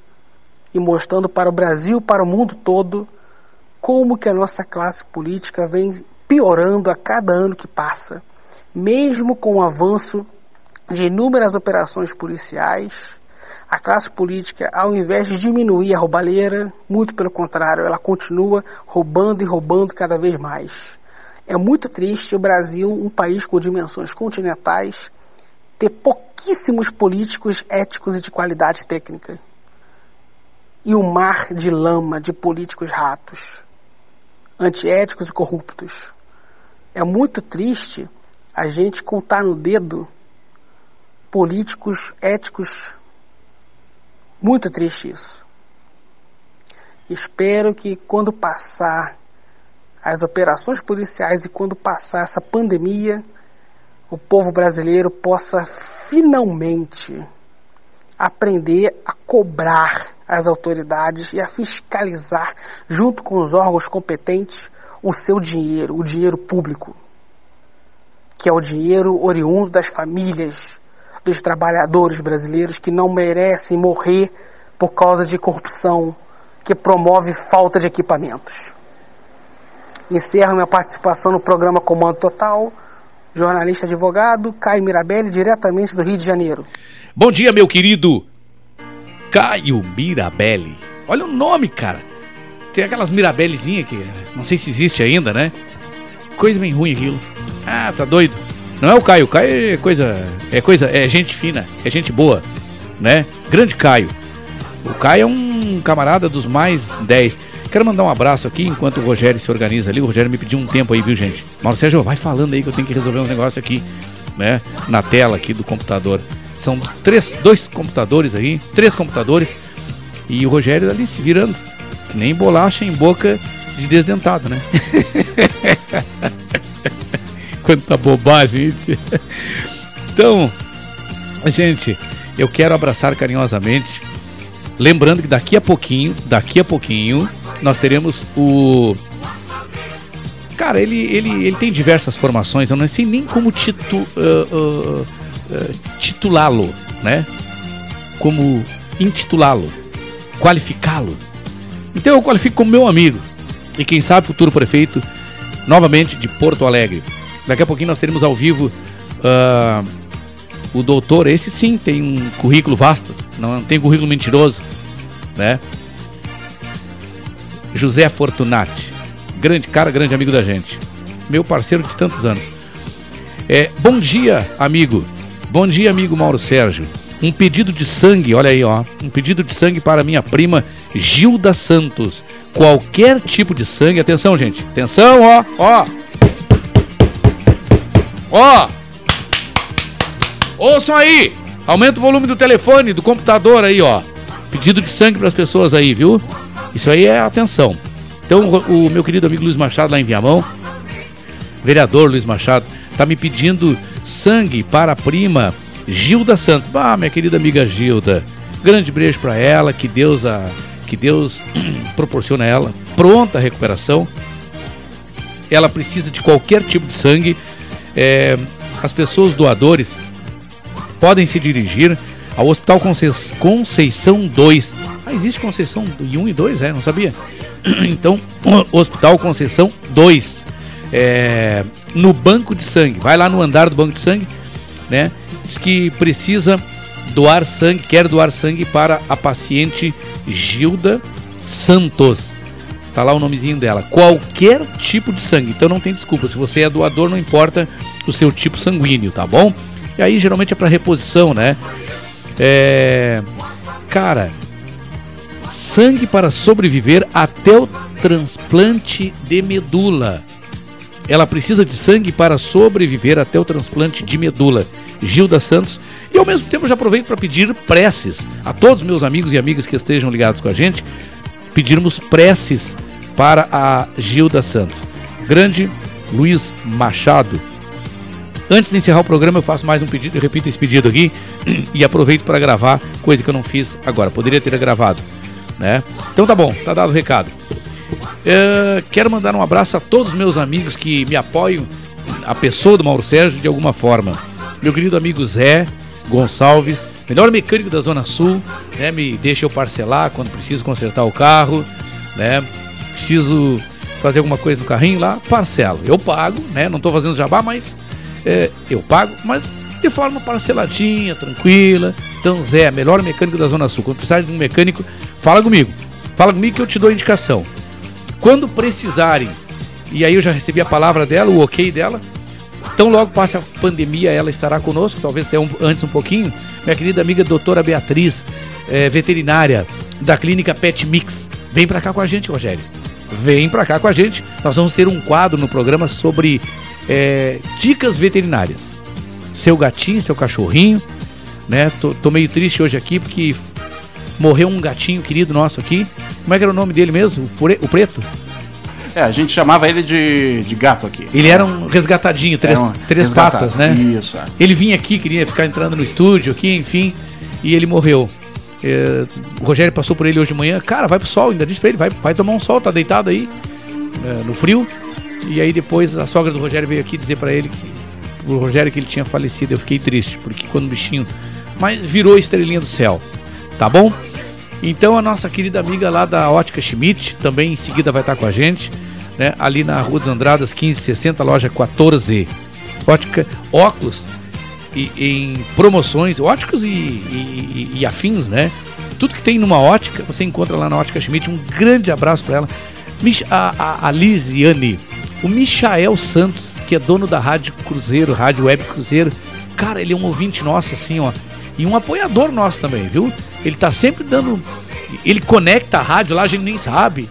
e mostrando para o Brasil, para o mundo todo, como que a nossa classe política vem piorando a cada ano que passa, mesmo com o avanço de inúmeras operações policiais, a classe política, ao invés de diminuir a roubalheira, muito pelo contrário, ela continua roubando e roubando cada vez mais. É muito triste o Brasil, um país com dimensões continentais, ter pouquíssimos políticos éticos e de qualidade técnica. E um mar de lama de políticos ratos, antiéticos e corruptos. É muito triste a gente contar no dedo políticos éticos. Muito triste isso. Espero que quando passar as operações policiais e quando passar essa pandemia, o povo brasileiro possa finalmente aprender a cobrar as autoridades e a fiscalizar, junto com os órgãos competentes, o seu dinheiro, o dinheiro público, que é o dinheiro oriundo das famílias dos trabalhadores brasileiros que não merecem morrer por causa de corrupção que promove falta de equipamentos. Encerro minha participação no programa Comando Total, jornalista advogado Caio Mirabelli, diretamente do Rio de Janeiro. Bom dia, meu querido Caio Mirabelli. Olha o nome, cara. Tem aquelas Mirabellezinhas que não sei se existe ainda, né? Coisa bem ruim aquilo. Ah, tá doido. Não é o Caio, Caio é coisa, é coisa, é gente fina, é gente boa, né? Grande Caio. O Caio é um camarada dos mais 10. Quero mandar um abraço aqui enquanto o Rogério se organiza ali. O Rogério me pediu um tempo aí, viu, gente? Mauro Sérgio, vai falando aí que eu tenho que resolver um negócio aqui, né? Na tela aqui do computador. São três, dois computadores aí, três computadores. E o Rogério ali se virando. Que nem bolacha em boca de desdentado, né? Quanta bobagem, gente. Então, gente, eu quero abraçar carinhosamente. Lembrando que daqui a pouquinho, daqui a pouquinho, nós teremos o. Cara, ele, ele, ele tem diversas formações, eu não sei nem como titu, uh, uh, uh, titulá-lo, né? Como intitulá-lo, qualificá-lo. Então eu qualifico como meu amigo. E quem sabe futuro prefeito, novamente de Porto Alegre. Daqui a pouquinho nós teremos ao vivo uh, o doutor. Esse sim tem um currículo vasto, não tem currículo mentiroso, né? José Fortunati, grande cara, grande amigo da gente, meu parceiro de tantos anos. É, bom dia, amigo. Bom dia, amigo Mauro Sérgio. Um pedido de sangue, olha aí, ó. Um pedido de sangue para minha prima Gilda Santos. Qualquer tipo de sangue, atenção, gente. Atenção, ó, ó. Ó! Ouçam aí! Aumenta o volume do telefone, do computador aí, ó. Pedido de sangue para as pessoas aí, viu? Isso aí é atenção. Então, o, meu querido amigo Luiz Machado lá em Viamão, vereador Luiz Machado, tá me pedindo sangue para a prima Gilda Santos. Ah, minha querida amiga Gilda. Grande beijo para ela, que Deus a que Deus proporciona a ela pronta recuperação. Ela precisa de qualquer tipo de sangue é, as pessoas doadores podem se dirigir ao Hospital Conceição 2. Ah, existe Conceição 1 e 2, é? Não sabia? Então, Hospital Conceição 2. É, no banco de sangue. Vai lá no andar do banco de sangue, né? Diz que precisa doar sangue, quer doar sangue para a paciente Gilda Santos. Tá lá o nomezinho dela. Qualquer tipo de sangue. Então não tem desculpa. Se você é doador, não importa o seu tipo sanguíneo, tá bom? E aí geralmente é para reposição, né? É. Cara, sangue para sobreviver até o transplante de medula. Ela precisa de sangue para sobreviver até o transplante de medula. Gilda Santos. E ao mesmo tempo já aproveito para pedir preces a todos meus amigos e amigas que estejam ligados com a gente, pedirmos preces para a Gilda Santos. Grande Luiz Machado. Antes de encerrar o programa, eu faço mais um pedido, eu repito esse pedido aqui e aproveito para gravar, coisa que eu não fiz agora. Poderia ter gravado, né? Então tá bom, tá dado o recado. É, quero mandar um abraço a todos os meus amigos que me apoiam, a pessoa do Mauro Sérgio de alguma forma. Meu querido amigo Zé Gonçalves, melhor mecânico da Zona Sul, né? Me deixa eu parcelar quando preciso consertar o carro, né? Preciso fazer alguma coisa no carrinho lá, parcelo. Eu pago, né? Não estou fazendo jabá, mas é, eu pago, mas de forma parceladinha, tranquila. Então, Zé, melhor mecânico da Zona Sul. Quando precisar de um mecânico, fala comigo. Fala comigo que eu te dou indicação. Quando precisarem, e aí eu já recebi a palavra dela, o ok dela. Então logo passe a pandemia, ela estará conosco, talvez até um, antes um pouquinho. Minha querida amiga doutora Beatriz, é, veterinária da clínica Pet Mix. Vem pra cá com a gente, Rogério. Vem pra cá com a gente. Nós vamos ter um quadro no programa sobre é, dicas veterinárias. Seu gatinho, seu cachorrinho, né? Tô, tô meio triste hoje aqui porque morreu um gatinho querido nosso aqui. Como é que era o nome dele mesmo? O, preto? É, a gente chamava ele de, de gato aqui. Ele era um resgatadinho, três, um três patas, né? Isso, é. Ele vinha aqui, queria ficar entrando no estúdio aqui, enfim, e ele morreu. É, o Rogério passou por ele hoje de manhã, cara, vai pro sol, ainda disse pra ele, vai, vai tomar um sol, tá deitado aí, é, no frio. E aí depois a sogra do Rogério veio aqui dizer para ele que o Rogério que ele tinha falecido. Eu fiquei triste, porque quando o bichinho. Mas virou estrelinha do céu, tá bom? Então a nossa querida amiga lá da Ótica Schmidt também em seguida vai estar com a gente, né? Ali na Rua dos Andradas 1560, loja 14. Ótica, óculos e, em promoções, óticos e, e, e, afins, né? Tudo que tem numa ótica, você encontra lá na Ótica Schmidt. Um grande abraço para ela. A, a, a Lisiane, o Michael Santos, que é dono da Rádio Cruzeiro, Rádio Web Cruzeiro. Cara, ele é um ouvinte nosso, assim, ó. E um apoiador nosso também, viu? Ele tá sempre dando. Ele conecta a rádio lá, a gente nem sabe.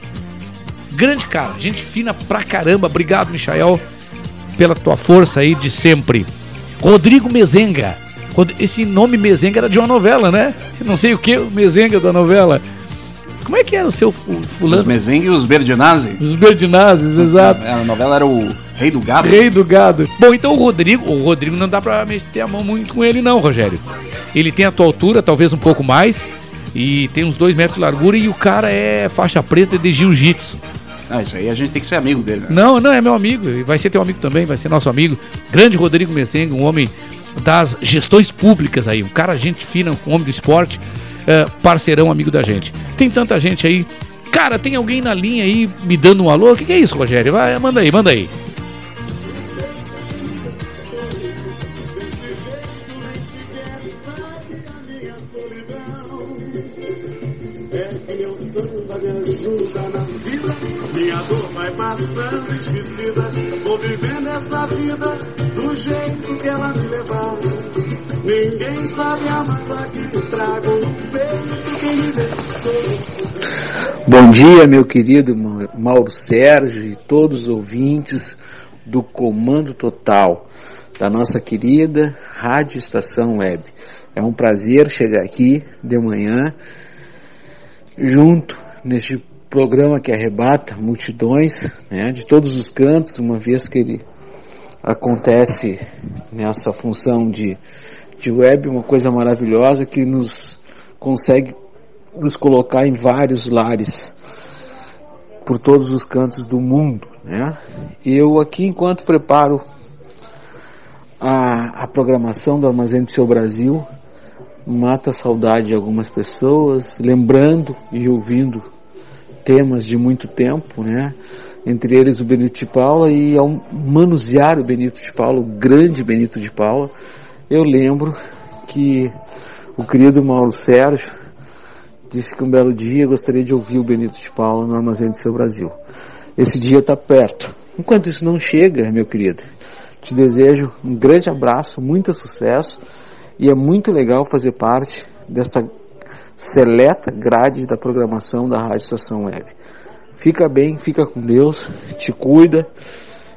Grande cara, gente fina pra caramba. Obrigado, Michael, pela tua força aí de sempre. Rodrigo Mezenga. Esse nome Mezenga era de uma novela, né? Não sei o que, o Mezenga da novela. Como é que era o seu fulano? Os Mezenga e os Berdinazzi. Os Berdinazzi, exato. É, a novela era o Rei do Gado. Rei do Gado. Bom, então o Rodrigo, o Rodrigo não dá pra meter a mão muito com ele não, Rogério. Ele tem a tua altura, talvez um pouco mais, e tem uns dois metros de largura, e o cara é faixa preta de jiu-jitsu. Ah, isso aí a gente tem que ser amigo dele, né? Não, não, é meu amigo, vai ser teu amigo também, vai ser nosso amigo. Grande Rodrigo Messenga, um homem das gestões públicas aí, um cara gente fina, um homem do esporte, é, parceirão, amigo da gente. Tem tanta gente aí. Cara, tem alguém na linha aí me dando um alô? O que, que é isso, Rogério? Vai, manda aí, manda aí. passando esquecida. Vou vida do jeito que ela me. Ninguém sabe a mágoa que trago no peito. Quem me vê, Bom dia, meu querido Mauro Sérgio e todos os ouvintes do Comando Total da nossa querida Rádio Estação Web. É um prazer chegar aqui de manhã junto neste programa que arrebata multidões né, de todos os cantos, uma vez que ele acontece nessa função de, de web, uma coisa maravilhosa que nos consegue nos colocar em vários lares por todos os cantos do mundo. Né? Eu aqui, enquanto preparo a, a programação do Armazém do Seu Brasil, mata a saudade de algumas pessoas, lembrando e ouvindo temas de muito tempo, né? Entre eles o Benito de Paula e ao manusear o Benito de Paula, o grande Benito de Paula, eu lembro que o querido Mauro Sérgio disse que um belo dia gostaria de ouvir o Benito de Paula no Armazém do Seu Brasil. Esse dia está perto. Enquanto isso não chega, meu querido, te desejo um grande abraço, muito sucesso e é muito legal fazer parte desta seleta grade da programação da Rádio Estação Web. Fica bem, fica com Deus, te cuida.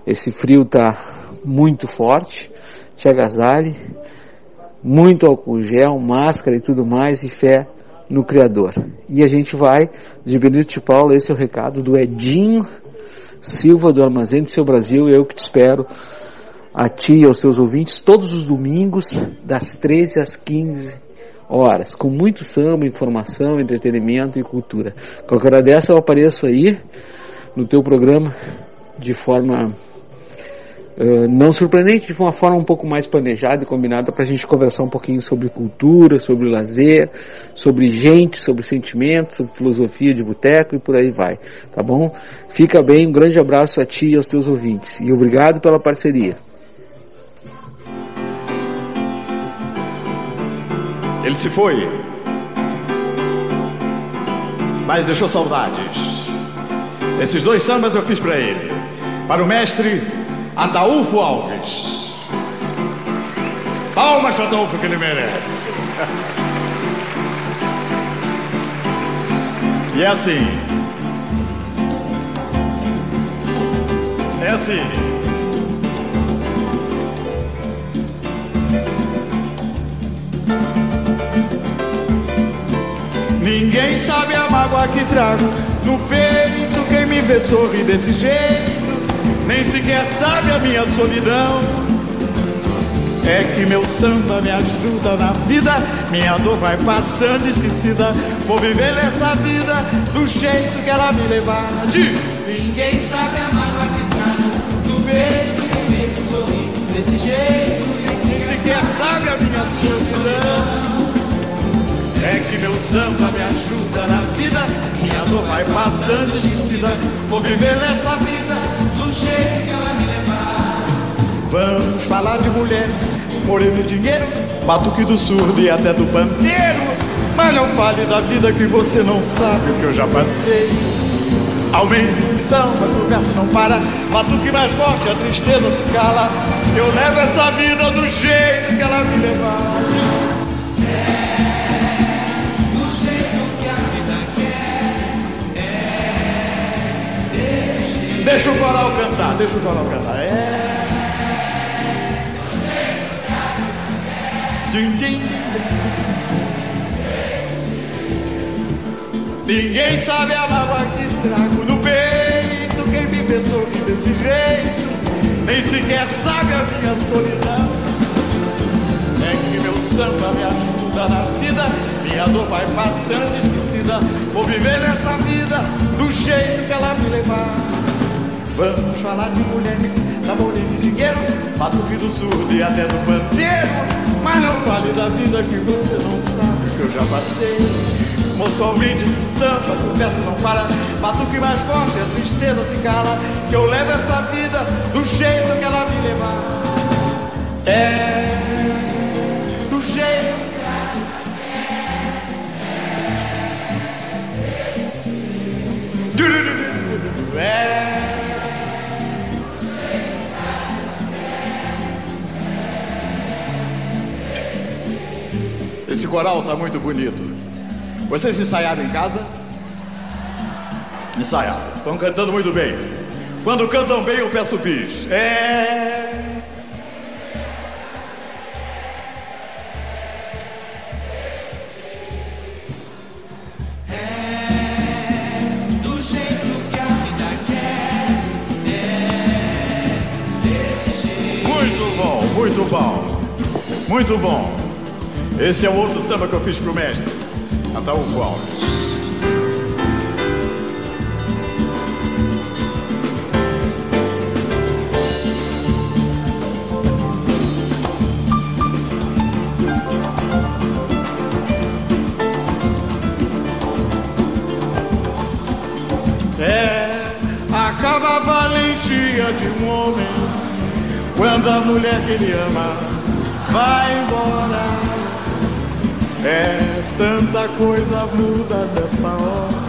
Esse frio tá muito forte, te agasalhe, muito álcool gel, máscara e tudo mais e fé no Criador. E a gente vai, de Benito de Paulo, esse é o recado do Edinho Silva do Armazém do Seu Brasil, eu que te espero a ti e aos seus ouvintes todos os domingos das 13 às 15 horas, com muito samba, informação, entretenimento e cultura. Qualquer hora dessa eu apareço aí no teu programa de forma Uh, não surpreendente, de uma forma um pouco mais planejada e combinada para a gente conversar um pouquinho sobre cultura, sobre lazer, sobre gente, sobre sentimentos, sobre filosofia de boteco e por aí vai, tá bom? Fica bem, um grande abraço a ti e aos teus ouvintes e obrigado pela parceria. Ele se foi, mas deixou saudades. Esses dois sambas eu fiz para ele, para o mestre Ataúfo Alves. Palmas para Ataúfo que ele merece. E é assim. É assim. Ninguém sabe a mágoa que trago no peito. Quem me vê sorrir desse jeito nem sequer sabe a minha solidão. É que meu samba me ajuda na vida, minha dor vai passando esquecida. Vou viver essa vida do jeito que ela me levar. Ninguém sabe a mágoa que trago no peito, que sorrir desse jeito. Nem sequer sabe a minha solidão. É que meu samba me ajuda na vida, minha dor vai passando esquecida. Vou viver nessa vida Vamos falar de mulher, moreno e dinheiro, batuque do surdo e até do pandeiro. Mas não fale da vida que você não sabe o que eu já passei. Aumente esse samba, o verso não para. Batuque mais forte, a tristeza se cala. Eu levo essa vida do jeito que ela me levar. Deixa o coral cantar, deixa o coral cantar. É. Din, din. Ninguém sabe a mágoa que trago no peito. Quem me pensou que desse jeito nem sequer sabe a minha solidão. É que meu samba me ajuda na vida. Minha dor vai passando esquecida. Vou viver nessa vida do jeito que ela me levar. Vamos falar de mulher, namoro de dinheiro, batuque do surdo e até do pandeiro. Mas não fale da vida que você não sabe que eu já passei. Moço, ouvinte se samba, o verso não para. Batuque mais forte, a tristeza se cala. Que eu levo essa vida do jeito que ela me levar. É, do jeito É. Esse coral está muito bonito. Vocês ensaiaram em casa? Ensaiaram. Estão cantando muito bem. Quando cantam bem, eu peço bis. É. Muito bom, muito bom. Muito bom. Esse é o outro samba que eu fiz pro mestre, Ataúfo Alves. É, acaba a valentia de um homem quando a mulher que ele ama vai embora. É tanta coisa muda dessa hora.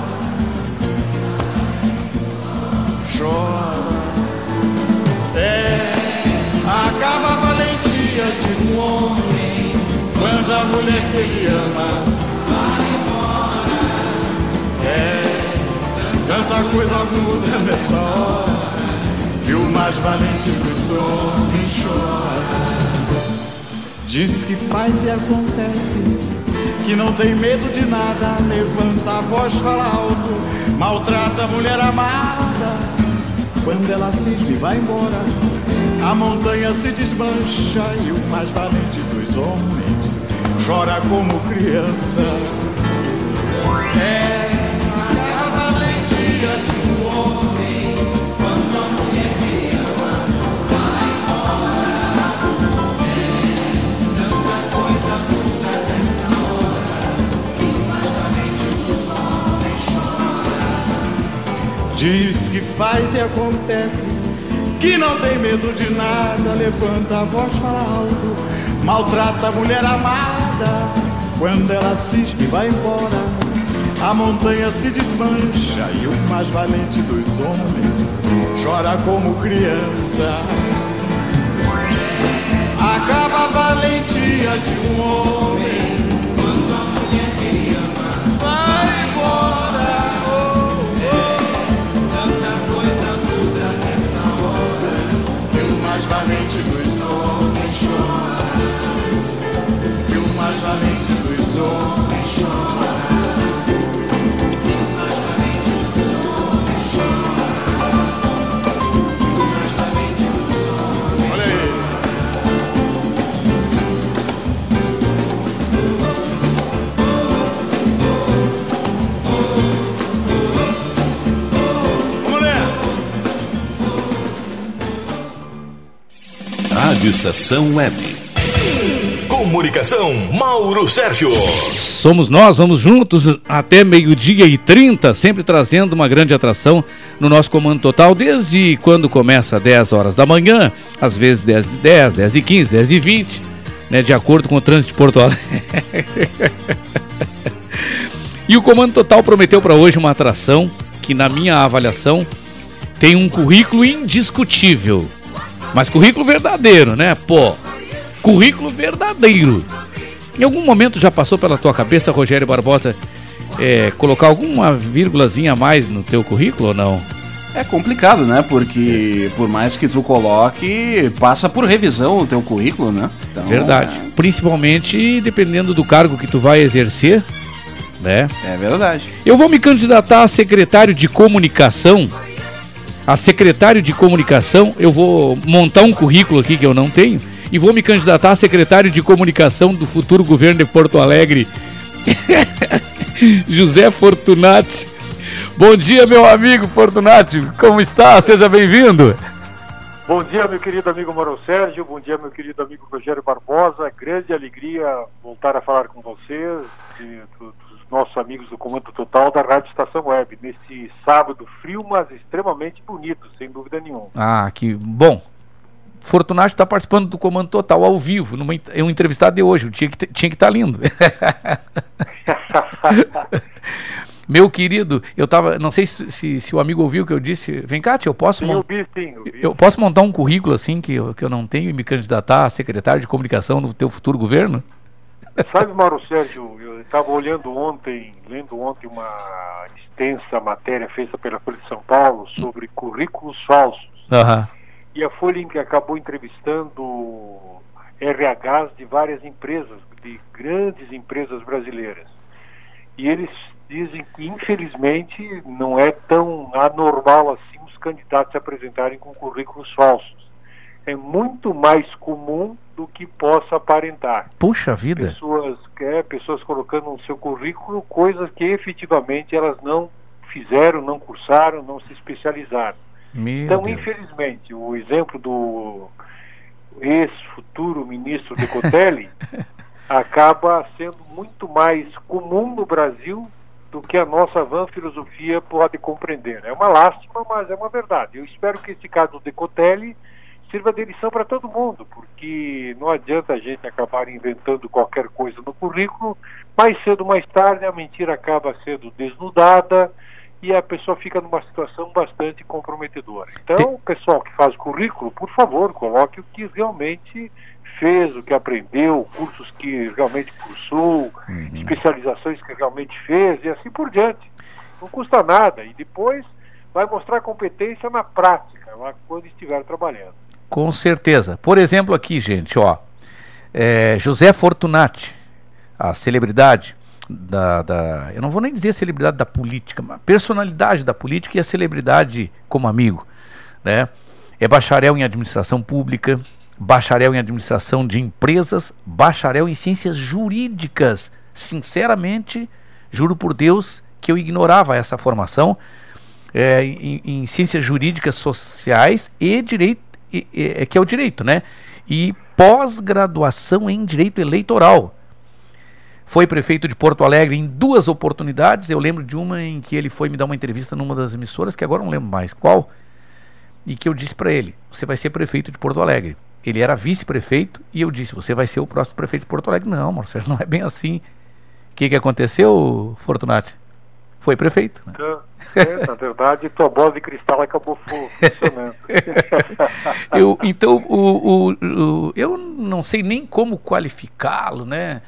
Chora. É, acaba a valentia de um homem quando a mulher que ele ama vai embora. É, tanta coisa muda nessa hora que o mais valente dos homens chora. Diz que faz e acontece que não tem medo de nada, levanta a voz, fala alto, maltrata a mulher amada. Quando ela cisne vai embora, a montanha se desmancha e o mais valente dos homens chora como criança. É Diz que faz e acontece, que não tem medo de nada, levanta a voz, fala alto, maltrata a mulher amada. Quando ela cisma e vai embora, a montanha se desmancha e o mais valente dos homens chora como criança. Acaba a valentia de um homem valente dos homens chora. Que o mais valente dos homens Rádio Estação Web. Comunicação, Mauro Sérgio. Somos nós, vamos juntos até meio-dia e 30, sempre trazendo uma grande atração no nosso comando total, desde quando começa 10 horas da manhã, às vezes 10 e 10, 10 e 15, 10 e 20, né, de acordo com o trânsito de Porto Alegre. e o comando total prometeu para hoje uma atração que, na minha avaliação, tem um currículo indiscutível. Mas currículo verdadeiro, né? Pô, currículo verdadeiro. Em algum momento já passou pela tua cabeça, Rogério Barbosa, é, colocar alguma vírgulazinha a mais no teu currículo ou não? É complicado, né? Porque por mais que tu coloque, passa por revisão o teu currículo, né? Então, Verdade. Principalmente dependendo do cargo que tu vai exercer, né? É verdade. Eu vou me candidatar a secretário de comunicação. A secretário de comunicação, eu vou montar um currículo aqui que eu não tenho e vou me candidatar a secretário de comunicação do futuro governo de Porto Alegre. José Fortunati. Bom dia, meu amigo Fortunati. Como está? Seja bem-vindo. Bom dia, meu querido amigo Mauro Sérgio. Bom dia, meu querido amigo Rogério Barbosa. Grande alegria voltar a falar com vocês, do- dos nossos amigos do Comando Total da Rádio Estação Web, nesse sábado frio, mas extremamente bonito, sem dúvida nenhuma. Ah, que bom. Fortunato está participando do Comando Total ao vivo, numa, é um entrevistado de hoje. Tinha que tinha que estar lindo. Meu querido, eu tava. Não sei se, se, se o amigo ouviu o que eu disse. Vem cá, tia, eu posso Sim, eu vi, sim, eu. Eu posso montar um currículo assim que eu, que eu não tenho e me candidatar a secretário de comunicação no teu futuro governo? Sabe, Mauro Sérgio, eu estava olhando ontem, lendo ontem uma extensa matéria feita pela Folha de São Paulo sobre currículos falsos. Aham. E a Folha acabou entrevistando RHs de várias empresas, de grandes empresas brasileiras. E eles dizem que, infelizmente, não é tão anormal assim os candidatos se apresentarem com currículos falsos. É muito mais comum do que possa aparentar. Puxa vida. Pessoas, é, pessoas colocando no seu currículo coisas que efetivamente elas não fizeram, não cursaram, não se especializaram. Meu então, Deus. infelizmente, o exemplo do ex-futuro ministro Decotelli acaba sendo muito mais comum no Brasil do que a nossa van filosofia pode compreender. É uma lástima, mas é uma verdade. Eu espero que esse caso do Decotelli sirva de lição para todo mundo, porque não adianta a gente acabar inventando qualquer coisa no currículo, mais cedo ou mais tarde a mentira acaba sendo desnudada e a pessoa fica numa situação bastante comprometedora. Então, o pessoal que faz currículo, por favor, coloque o que realmente fez, o que aprendeu, cursos que realmente cursou, especializações que realmente fez e assim por diante. Não custa nada e depois vai mostrar competência na prática, lá quando estiver trabalhando. Com certeza. Por exemplo, aqui, gente, ó. é, José Fortunati, a celebridade da, da- Eu não vou nem dizer celebridade da política, mas personalidade da política e a celebridade como amigo. Né? É bacharel em administração pública, bacharel em administração de empresas, bacharel em ciências jurídicas. Sinceramente, juro por Deus que eu ignorava essa formação é, em, em ciências jurídicas sociais e direito, e- que é o direito, né? E pós-graduação em direito eleitoral. Foi prefeito de Porto Alegre em duas oportunidades. Eu lembro de uma em que ele foi me dar uma entrevista numa das emissoras, que agora não lembro mais qual, e que eu disse para ele: Você vai ser prefeito de Porto Alegre. Ele era vice-prefeito e eu disse: Você vai ser o próximo prefeito de Porto Alegre. Não, Marcelo, não é bem assim. O que, que aconteceu, Fortunati? Foi prefeito. Né? É, na verdade, tua bola de cristal acabou funcionando. eu, então, o, o, o, eu não sei nem como qualificá-lo, né?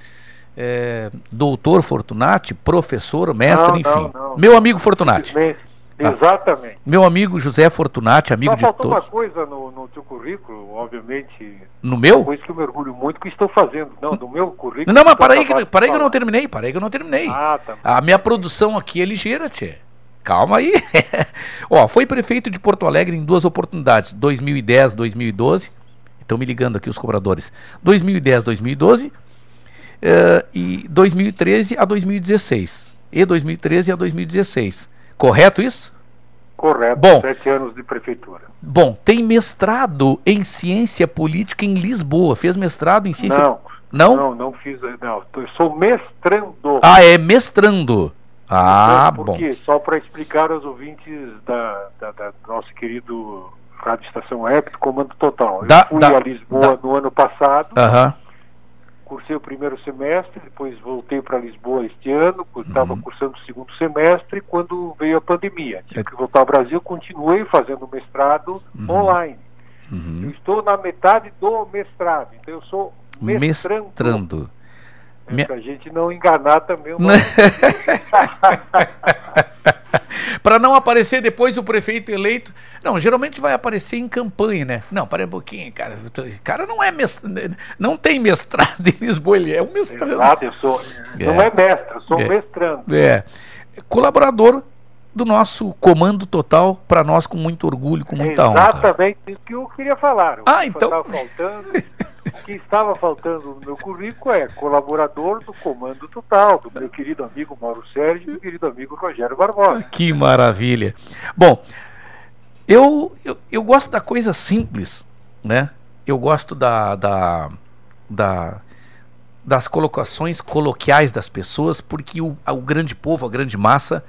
É, doutor Fortunati, professor, mestre, Não, enfim. não, não. Meu amigo Fortunati. Simplesmente. Exatamente. Meu amigo José Fortunati, amigo Só de faltou todos. uma coisa no, no teu currículo, obviamente. No meu? Uma coisa que eu me orgulho muito que estou fazendo. Não, no meu currículo. Não, mas para aí, que, para aí que eu não terminei, para aí que eu não terminei. Ah, tá. A minha produção aqui é ligeira, tchê. Calma aí. Ó, foi prefeito de Porto Alegre em duas oportunidades, 2010, 2012. Estão me ligando aqui os cobradores. 2010, 2012 eh, e 2013 a 2016. E 2013 a 2016. Correto isso? Correto. Bom. Sete anos de prefeitura. Bom, tem mestrado em ciência política em Lisboa. Fez mestrado em ciência Não. Não? Não, não fiz. Não, eu sou mestrando. Ah, é mestrando. Ah, bom. Só para explicar aos ouvintes da, da, da nosso querido Rádio Estação Web, do Comando Total. Da- eu fui da- a Lisboa no ano passado, Aham. Cursei o primeiro semestre, depois voltei para Lisboa este ano, estava Uhum. cursando o segundo semestre quando veio a pandemia. Tive É. que voltar ao Brasil, continuei fazendo mestrado Uhum. online. Eu estou na metade do mestrado, então eu sou mestrando. Mestrando. É, Me- Para a gente não enganar também o Né? Para não aparecer depois o prefeito eleito. Não, geralmente vai aparecer em campanha, né? Não, para um pouquinho, cara. O cara não é mestrado, não tem mestrado em Lisboa, ele é um mestrando. Exato, eu sou. Não é mestre, eu sou É. mestrando. É. Colaborador do nosso comando total, para nós com muito orgulho, com muita honra. Exatamente isso que eu queria falar. O Ah, que então- estava faltando, o que estava faltando no meu currículo é colaborador do Comando Total, do meu querido amigo Mauro Sérgio e do querido amigo Rogério Barbosa. Que maravilha. Bom, eu, eu, eu gosto da coisa simples, né? Eu gosto da, da, da- das colocações coloquiais das pessoas, porque o, o grande povo, a grande massa,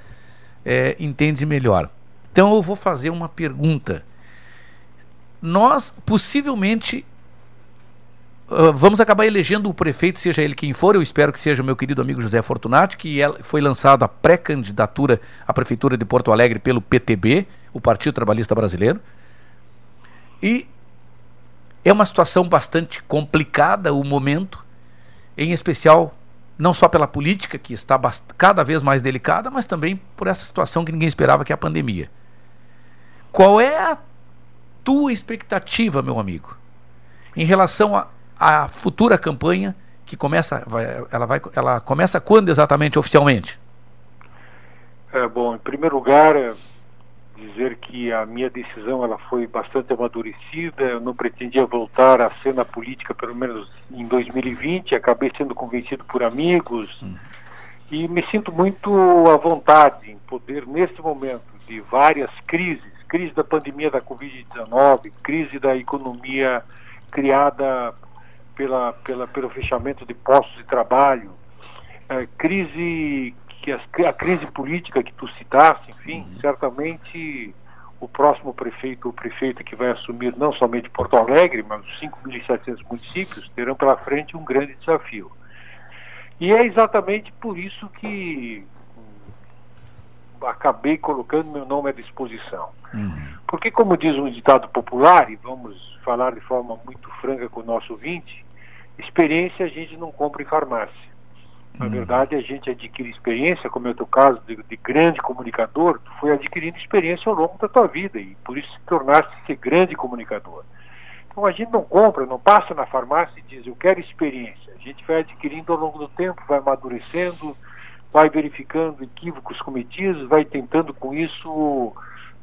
é, entende melhor. Então eu vou fazer uma pergunta. Nós, possivelmente, ah, vamos acabar elegendo o prefeito, seja ele quem for. Eu espero que seja o meu querido amigo José Fortunati, que é- foi lançado a pré-candidatura à Prefeitura de Porto Alegre pelo PTB, o Partido Trabalhista Brasileiro. E é uma situação bastante complicada o momento, em especial não só pela política, que está cada vez mais delicada, mas também por essa situação que ninguém esperava, que é a pandemia. Qual é a tua expectativa, meu amigo, em relação à à futura campanha que começa, vai- ela, vai, ela começa quando exatamente, oficialmente? É, bom, em primeiro lugar, é, dizer que a minha decisão ela foi bastante amadurecida. Eu não pretendia voltar à cena política, pelo menos em 2020. Acabei sendo convencido por amigos e me sinto muito à vontade em poder, nesse momento de várias crises crise da pandemia da Covid-19, crise da economia criada pela, pela, pelo fechamento de postos de trabalho, eh, crise que as- a crise política que tu citaste, enfim, certamente o próximo prefeito ou prefeita que vai assumir não somente Porto Alegre, mas os 5.700 municípios terão pela frente um grande desafio. E é exatamente por isso que acabei colocando meu nome à disposição. Porque, como diz um ditado popular, e vamos falar de forma muito franca com o nosso ouvinte, experiência a gente não compra em farmácia. Na verdade, a gente adquire experiência, como é o teu caso de, de grande comunicador, tu foi adquirindo experiência ao longo da tua vida e por isso se tornaste grande comunicador. Então a gente não compra, não passa na farmácia e diz eu quero experiência. A gente vai adquirindo ao longo do tempo, vai amadurecendo, vai verificando equívocos cometidos, vai tentando com isso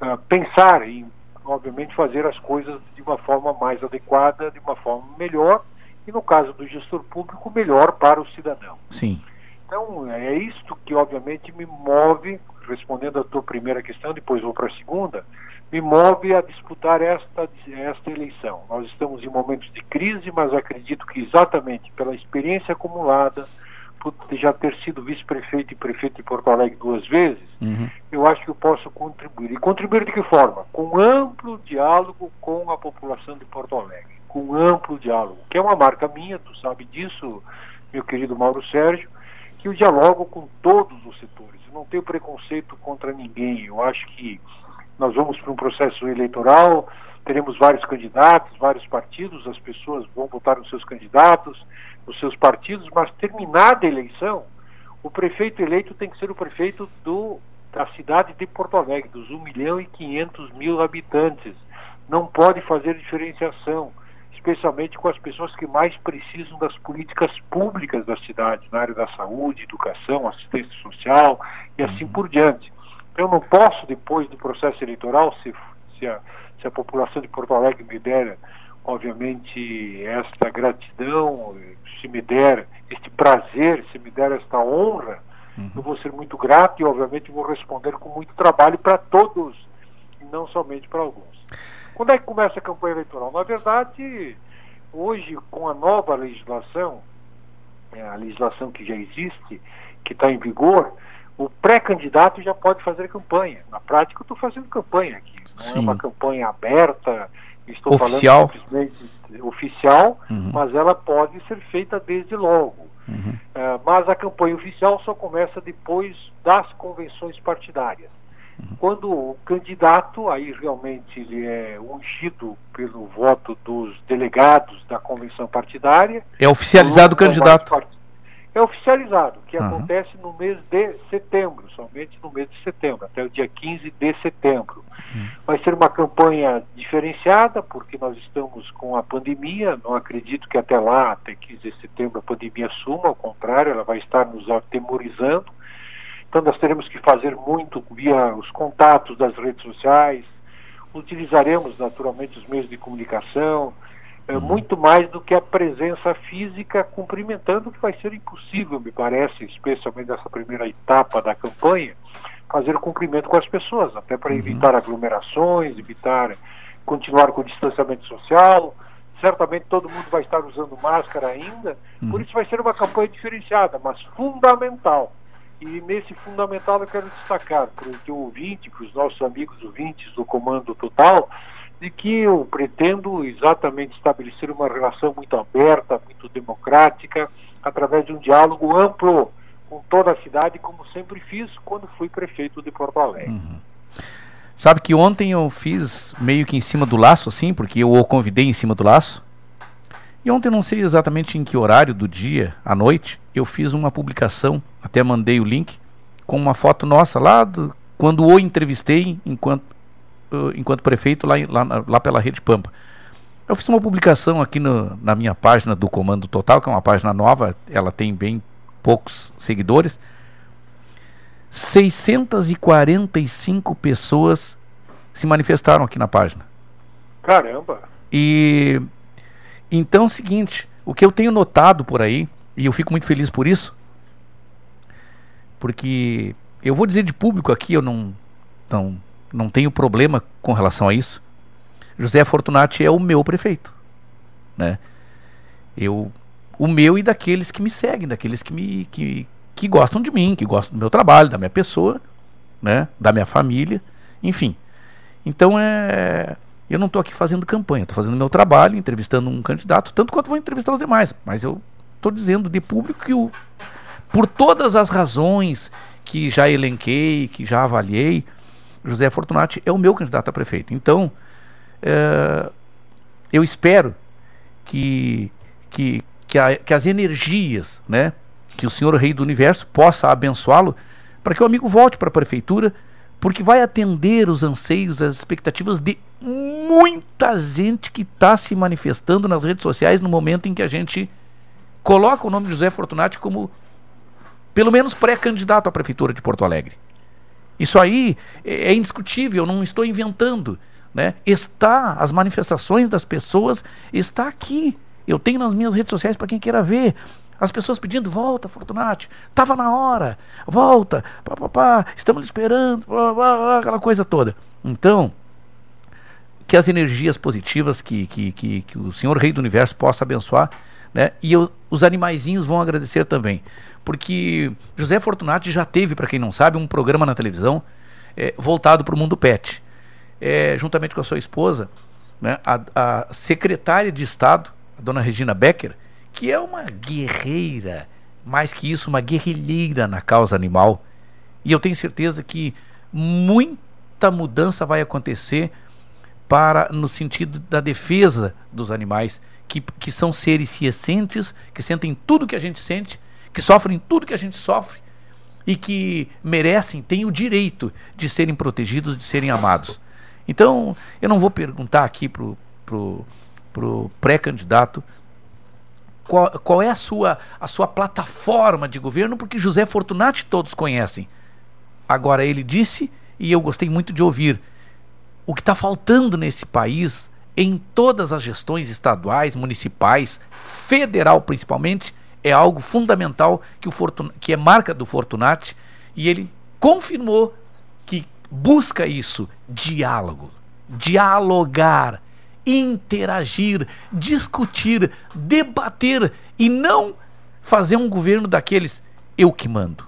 ah, pensar em, obviamente, fazer as coisas de uma forma mais adequada, de uma forma melhor e no caso do gestor público melhor para o cidadão. Sim. Então, é isto que obviamente me move, respondendo à tua primeira questão, depois vou para a segunda, me move a disputar esta, esta eleição. Nós estamos em momentos de crise, mas acredito que exatamente pela experiência acumulada, por já ter sido vice-prefeito e prefeito de Porto Alegre duas vezes, Uhum. eu acho que eu posso contribuir. E contribuir de que forma? Com amplo diálogo com a população de Porto Alegre. Com amplo diálogo, que é uma marca minha, tu sabe disso, meu querido Mauro Sérgio, que eu dialogo com todos os setores. Eu não tenho preconceito contra ninguém. Eu acho que nós vamos para um processo eleitoral, teremos vários candidatos, vários partidos, as pessoas vão votar nos seus candidatos, nos seus partidos, mas terminada a eleição, o prefeito eleito tem que ser o prefeito do, da cidade de Porto Alegre, dos 1 milhão e 500 mil habitantes. Não pode fazer diferenciação, especialmente com as pessoas que mais precisam das políticas públicas da cidade, na área da saúde, educação, assistência social e assim por diante. Eu não posso, depois do processo eleitoral, se, se, a, se a população de Porto Alegre me der, obviamente, esta gratidão, se me der este prazer, se me der esta honra, eu vou ser muito grato e, obviamente, vou responder com muito trabalho para todos, e não somente para alguns. Quando é que começa a campanha eleitoral? Na verdade, hoje, com a nova legislação, é, a legislação que já existe, que está em vigor, o pré-candidato já pode fazer campanha. Na prática, eu estou fazendo campanha aqui. Não Sim. é uma campanha aberta, estou Oficial. falando simplesmente oficial, Uhum. mas ela pode ser feita desde logo. Uhum. Eh, mas a campanha oficial só começa depois das convenções partidárias. Quando o candidato, aí realmente ele é ungido pelo voto dos delegados da convenção partidária. É oficializado o candidato. É oficializado, que Aham. acontece no mês de setembro, somente no mês de setembro, até o dia 15 de setembro. Vai ser uma campanha diferenciada, porque nós estamos com a pandemia. Não acredito que até lá, até 15 de setembro, a pandemia suma, ao contrário, ela vai estar nos atemorizando. Então, nós teremos que fazer muito via os contatos das redes sociais, utilizaremos naturalmente os meios de comunicação, é, muito mais do que a presença física cumprimentando, que vai ser impossível, me parece, especialmente nessa primeira etapa da campanha, fazer o cumprimento com as pessoas, até para evitar aglomerações, evitar continuar com o distanciamento social. Certamente todo mundo vai estar usando máscara ainda, por isso vai ser uma campanha diferenciada, mas fundamental. E nesse fundamental eu quero destacar para o teu ouvinte, para os nossos amigos ouvintes do Comando Total, de que eu pretendo exatamente estabelecer uma relação muito aberta, muito democrática, através de um diálogo amplo com toda a cidade, como sempre fiz quando fui prefeito de Porto Alegre. Sabe que ontem eu fiz meio que em cima do laço, assim, porque eu o convidei em cima do laço. E ontem, não sei exatamente em que horário do dia, à noite, eu fiz uma publicação, até mandei o link, com uma foto nossa lá do, quando o entrevistei enquanto, uh, enquanto prefeito lá, lá, lá pela Rede Pampa. Eu fiz uma publicação aqui no- na minha página do Comando Total, que é uma página nova, ela tem bem poucos seguidores. 645 pessoas se manifestaram aqui na página. Caramba! E então é o seguinte, o que eu tenho notado por aí, e eu fico muito feliz por isso, porque eu vou dizer de público aqui, eu não não, não tenho problema com relação a isso. José Fortunati é o meu prefeito, né? Eu o meu e daqueles que me seguem, daqueles que me que, que gostam de mim, que gostam do meu trabalho, da minha pessoa, né, da minha família, enfim. Então é eu não estou aqui fazendo campanha, estou fazendo meu trabalho, entrevistando um candidato, tanto quanto vou entrevistar os demais. Mas eu estou dizendo de público que o, por todas as razões que já elenquei, que já avaliei, José Fortunati é o meu candidato a prefeito. Então, é, eu espero que, que, que, a- que as energias, né, que o Senhor Rei do Universo possa abençoá-lo, para que o amigo volte para a prefeitura, porque vai atender os anseios, as expectativas de muita gente que está se manifestando nas redes sociais no momento em que a gente coloca o nome de José Fortunati como, pelo menos, pré-candidato à prefeitura de Porto Alegre. Isso aí é é indiscutível, eu não estou inventando. Né? Está, as manifestações das pessoas está aqui. Eu tenho nas minhas redes sociais para quem queira ver. As pessoas pedindo, volta, Fortunati, estava na hora, volta, pá, pá, pá, estamos esperando, pá, pá, aquela coisa toda. Então, que as energias positivas que, que, que, que o Senhor Rei do Universo possa abençoar, né? E eu, os animaizinhos vão agradecer também, porque José Fortunati já teve, para quem não sabe, um programa na televisão é, voltado para o mundo pet. É, juntamente com a sua esposa, né, a, a secretária de Estado, a dona Regina Becker, que é uma guerreira, mais que isso, uma guerrilheira na causa animal. E eu tenho certeza que muita mudança vai acontecer para no sentido da defesa dos animais, que, que são seres cientes, que sentem tudo que a gente sente, que sofrem tudo que a gente sofre e que merecem, têm o direito de serem protegidos, de serem amados. Então, eu não vou perguntar aqui pro, pro, pro pré-candidato qual, qual é a sua, a sua plataforma de governo, porque José Fortunati todos conhecem. Agora, ele disse, e eu gostei muito de ouvir, o que está faltando nesse país, em todas as gestões estaduais, municipais, federal principalmente, é algo fundamental que, o Fortun que é marca do Fortunati e ele confirmou que busca isso: diálogo, dialogar, interagir, discutir, debater e não fazer um governo daqueles eu que mando.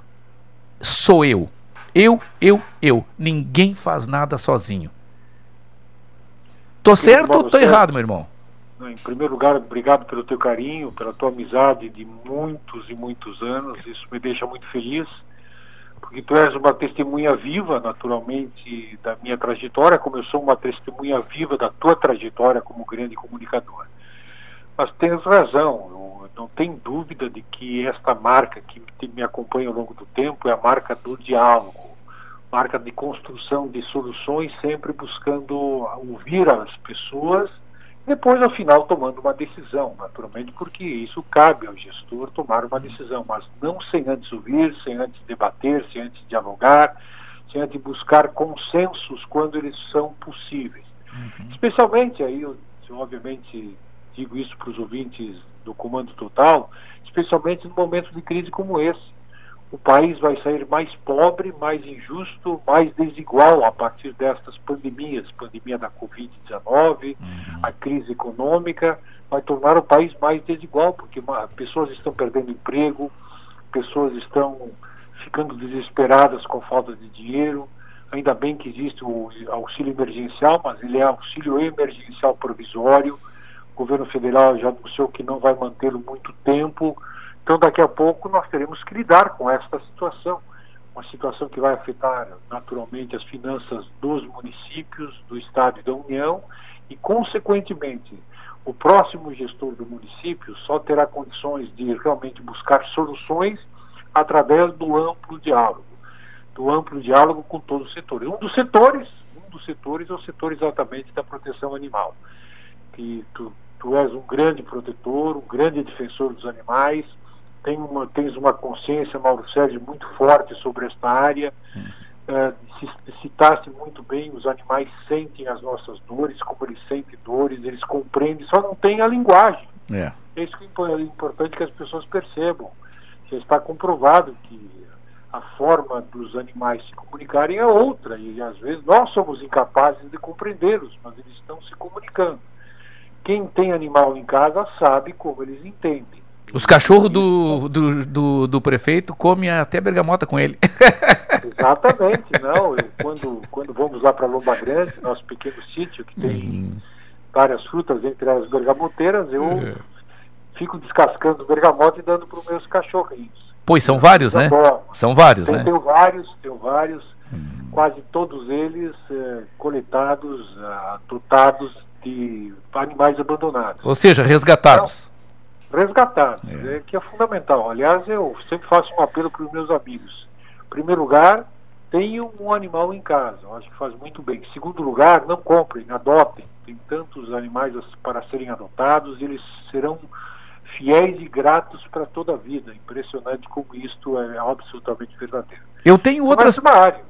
Sou eu. Eu, eu, eu. Ninguém faz nada sozinho. Tô certo ou tô errado, meu irmão? Em primeiro lugar, obrigado pelo teu carinho, pela tua amizade de muitos e muitos anos. Isso me deixa muito feliz, porque tu és uma testemunha viva, naturalmente, da minha trajetória, como eu sou uma testemunha viva da tua trajetória como grande comunicador. Mas tens razão, não tem dúvida de que esta marca que me acompanha ao longo do tempo é a marca do diálogo marca de construção de soluções, sempre buscando ouvir as pessoas, depois, ao final, tomando uma decisão, naturalmente, porque isso cabe ao gestor tomar uma decisão, mas não sem antes ouvir, sem antes debater, sem antes dialogar, sem antes buscar consensos quando eles são possíveis. Uhum. Especialmente, aí eu, obviamente, digo isso para os ouvintes do Comando Total, especialmente no momento de crise como esse o país vai sair mais pobre, mais injusto, mais desigual a partir destas pandemias, pandemia da Covid-19, uhum. a crise econômica, vai tornar o país mais desigual, porque pessoas estão perdendo emprego, pessoas estão ficando desesperadas com falta de dinheiro. Ainda bem que existe o auxílio emergencial, mas ele é auxílio emergencial provisório. O governo federal já anunciou que não vai mantê-lo muito tempo então, daqui a pouco, nós teremos que lidar com esta situação, uma situação que vai afetar naturalmente as finanças dos municípios, do Estado e da União, e, consequentemente, o próximo gestor do município só terá condições de realmente buscar soluções através do amplo diálogo, do amplo diálogo com todos os setores. Um dos setores, um dos setores é o setor exatamente da proteção animal, que tu, tu és um grande protetor, um grande defensor dos animais, tem uma, tens uma consciência, Mauro Sérgio, muito forte sobre esta área. Uh, citaste muito bem, os animais sentem as nossas dores, como eles sentem dores, eles compreendem, só não tem a linguagem. É, é isso que é importante que as pessoas percebam. Já está comprovado que a forma dos animais se comunicarem é outra, e às vezes nós somos incapazes de compreendê-los, mas eles estão se comunicando. Quem tem animal em casa sabe como eles entendem. Os cachorros do, do, do, do, prefeito comem até bergamota com ele. Exatamente, não. Eu, quando, quando vamos lá para Lomba Grande, nosso pequeno sítio, que tem uhum. várias frutas, entre as bergamoteiras, eu uhum. fico descascando bergamota e dando para os meus cachorrinhos. Pois são vários, né? São vários, tem, né? Tenho vários, tenho vários, uhum. quase todos eles é, coletados, adotados de animais abandonados. Ou seja, resgatados. Então, resgatados, é. é. que é fundamental. Aliás, eu sempre faço um apelo para os meus amigos. Em primeiro lugar, tenham um animal em casa, eu acho que faz muito bem. Em segundo lugar, não comprem, adotem. Tem tantos animais para serem adotados, eles serão fiéis e gratos para toda a vida. Impressionante como isto é absolutamente verdadeiro. Eu tenho outras,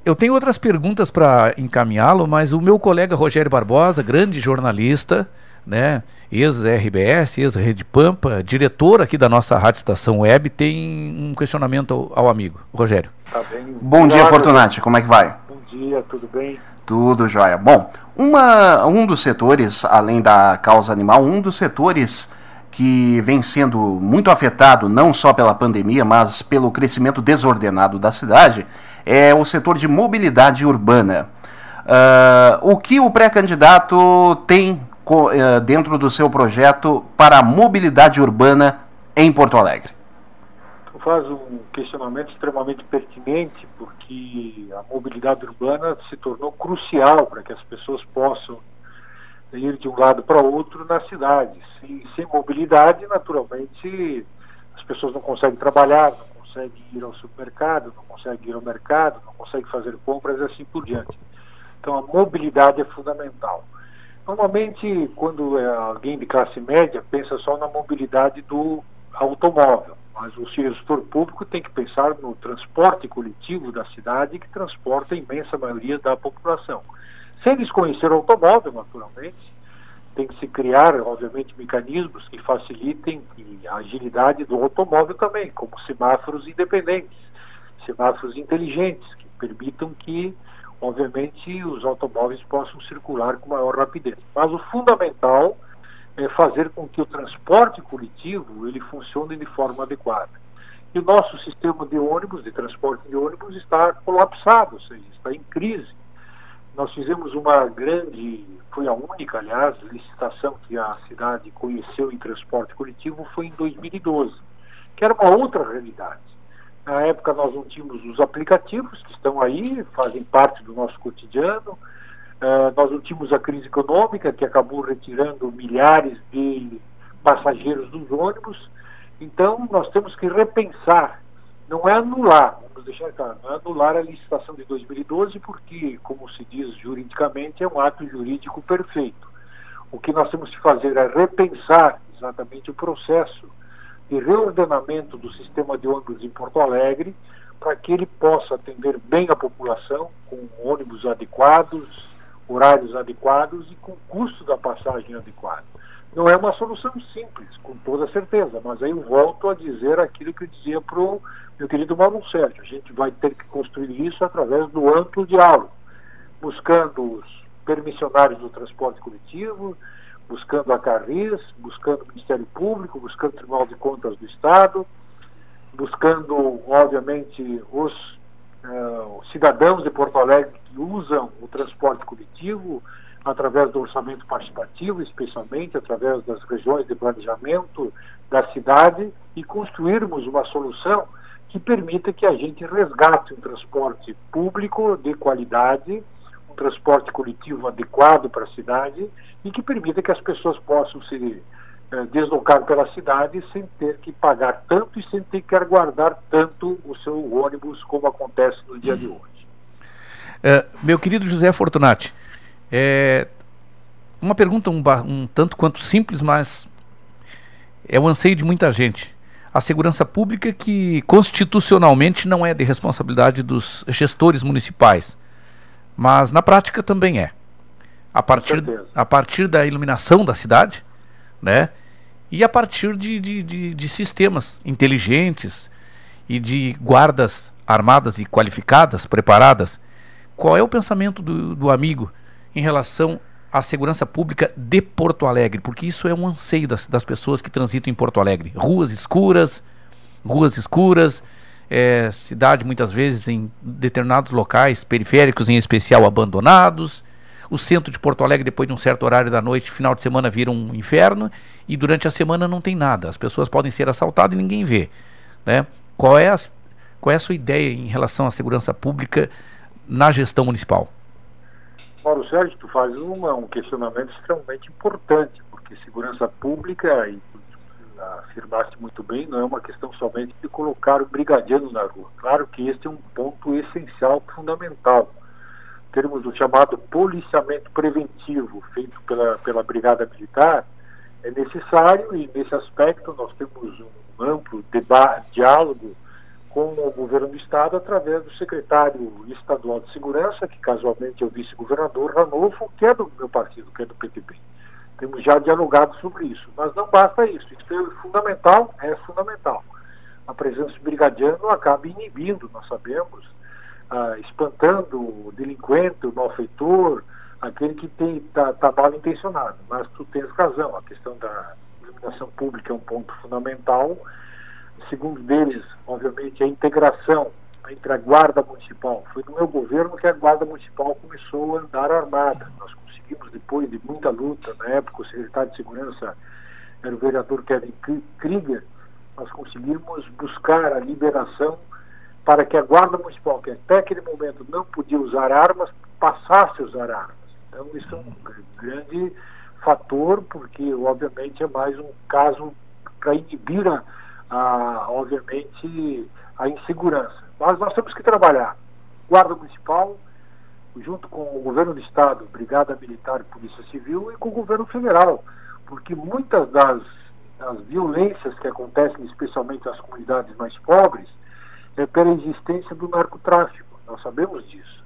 eu tenho outras perguntas para encaminhá-lo, mas o meu colega Rogério Barbosa, grande jornalista, né, ex-RBS, ex-Rede Pampa, diretor aqui da nossa rádio estação web, tem um questionamento ao, ao amigo. Rogério. Tá bem. Bom dia, Fortunati, como é que vai? Bom dia, tudo bem? Tudo jóia. Bom, uma, um dos setores, além da causa animal, um dos setores que vem sendo muito afetado não só pela pandemia, mas pelo crescimento desordenado da cidade, é o setor de mobilidade urbana. Uh, o que o pré-candidato tem dentro do seu projeto para a mobilidade urbana em Porto Alegre? Tu faz um questionamento extremamente pertinente, porque a mobilidade urbana se tornou crucial para que as pessoas possam ir de um lado para outro na cidade. Sem mobilidade, naturalmente, as pessoas não conseguem trabalhar, não conseguem ir ao supermercado, não conseguem ir ao mercado, não conseguem fazer compras e assim por diante. Então, a mobilidade é fundamental. Normalmente, quando é alguém de classe média, pensa só na mobilidade do automóvel, mas o gestor público tem que pensar no transporte coletivo da cidade que transporta a imensa maioria da população. Sem desconhecer o automóvel, naturalmente, tem que se criar, obviamente, mecanismos que facilitem a agilidade do automóvel também, como semáforos independentes, semáforos inteligentes, que permitam que, obviamente, os automóveis possam circular com maior rapidez. Mas o fundamental é fazer com que o transporte coletivo ele funcione de forma adequada. E o nosso sistema de ônibus, de transporte de ônibus, está colapsado, ou seja, está em crise. Nós fizemos uma grande, foi a única, aliás, licitação que a cidade conheceu em transporte coletivo foi em 2012, que era uma outra realidade. Na época nós não tínhamos os aplicativos que estão aí, fazem parte do nosso cotidiano. Uh, nós não tínhamos a crise econômica que acabou retirando milhares de passageiros dos ônibus. Então nós temos que repensar, não é anular, vamos deixar claro, não é anular a licitação de 2012, porque, como se diz juridicamente, é um ato jurídico perfeito. O que nós temos que fazer é repensar exatamente o processo de reordenamento do sistema de ônibus em Porto Alegre, para que ele possa atender bem a população, com ônibus adequados, horários adequados e com custo da passagem adequado. Não é uma solução simples, com toda certeza, mas aí eu volto a dizer aquilo que eu dizia para o meu querido Mauro Sérgio. A gente vai ter que construir isso através do amplo diálogo, buscando os permissionários do transporte coletivo, buscando a Carris, buscando o Ministério Público, buscando o Tribunal de Contas do Estado, buscando, obviamente, os uh, cidadãos de Porto Alegre que usam o transporte coletivo, através do orçamento participativo, especialmente através das regiões de planejamento da cidade, e construirmos uma solução que permita que a gente resgate um transporte público de qualidade, transporte coletivo adequado para a cidade e que permita que as pessoas possam se eh, deslocar pela cidade sem ter que pagar tanto e sem ter que aguardar tanto o seu ônibus como acontece no dia de hoje. É, meu querido José Fortunati, é, uma pergunta um, um tanto quanto simples, mas é o anseio de muita gente. A segurança pública que constitucionalmente não é de responsabilidade dos gestores municipais, mas na prática também é. A partir, a partir da iluminação da cidade, né? E a partir de, de, de, de sistemas inteligentes e de guardas armadas e qualificadas, preparadas. Qual é o pensamento do, do amigo em relação à segurança pública de Porto Alegre, porque isso é um anseio das, das pessoas que transitam em Porto Alegre. Ruas escuras, ruas escuras, é, cidade muitas vezes em determinados locais periféricos, em especial abandonados. O centro de Porto Alegre, depois de um certo horário da noite, final de semana, vira um inferno e durante a semana não tem nada. As pessoas podem ser assaltadas e ninguém vê. Né? Qual, é a, qual é a sua ideia em relação à segurança pública na gestão municipal? Mauro Sérgio, tu faz uma, um questionamento extremamente importante, porque segurança pública, e afirmaste muito bem, não é uma questão somente de colocar o brigadiano na rua. Claro que este é um ponto essencial, fundamental. Termos o chamado policiamento preventivo, feito pela, pela Brigada Militar, é necessário e, nesse aspecto, nós temos um amplo diálogo com o governo do estado através do secretário estadual de segurança, que casualmente é o vice-governador Ranolfo, que é do meu partido, que é do PTB. Temos já dialogado sobre isso, mas não basta isso. Isso é fundamental, é fundamental. A presença do brigadiano acaba inibindo, nós sabemos, ah, espantando o delinquente, o malfeitor, aquele que está tá mal intencionado. Mas tu tens razão, a questão da iluminação pública é um ponto fundamental. Segundo deles, obviamente, a integração entre a Guarda Municipal. Foi no meu governo que a Guarda Municipal começou a andar armada. Nós conseguimos, depois de muita luta, na época o secretário de Segurança era o vereador Kevin Krieger, nós conseguimos buscar a liberação para que a Guarda Municipal, que até aquele momento não podia usar armas, passasse a usar armas. Então, isso é um grande fator, porque, obviamente, é mais um caso para inibir, a, a, obviamente, a insegurança. Mas nós temos que trabalhar. Guarda Municipal, junto com o Governo do Estado, Brigada Militar e Polícia Civil, e com o Governo Federal, porque muitas das, das violências que acontecem, especialmente nas comunidades mais pobres, é pela existência do narcotráfico. Nós sabemos disso.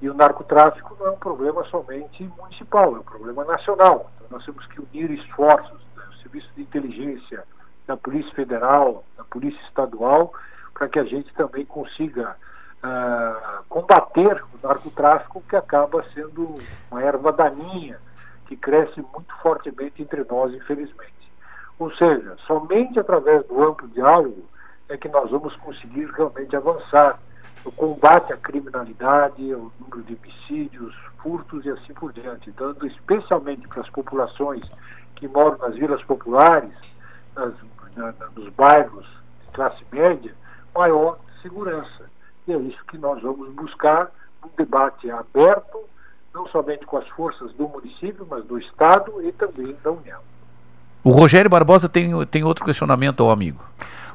E o narcotráfico não é um problema somente municipal, é um problema nacional. Então nós temos que unir esforços do né, Serviço de Inteligência, da Polícia Federal, da Polícia Estadual, para que a gente também consiga combater o narcotráfico, que acaba sendo uma erva daninha que cresce muito fortemente entre nós, infelizmente. Ou seja, somente através do amplo diálogo é que nós vamos conseguir realmente avançar no combate à criminalidade, ao número de homicídios, furtos e assim por diante, dando especialmente para as populações que moram nas vilas populares, nas, na, nos bairros de classe média, maior segurança. E é isso que nós vamos buscar um debate aberto, não somente com as forças do município, mas do Estado e também da União. O Rogério Barbosa tem, tem outro questionamento ao amigo.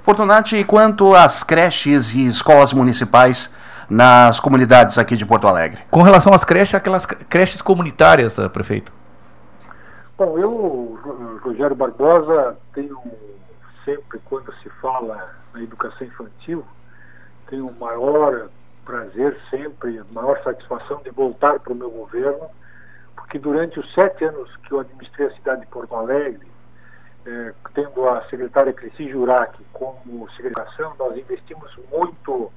Fortunati, quanto às creches e escolas municipais nas comunidades aqui de Porto Alegre? Com relação às creches, aquelas creches comunitárias, eh, prefeito. Bom, eu, Rogério Barbosa, tenho sempre, quando se fala na educação infantil, tenho o maior prazer sempre, maior satisfação de voltar para o meu governo, porque durante os sete anos que eu administrei a cidade de Porto Alegre, é, tendo a secretária Cresci Jurac como secretação, nós investimos muito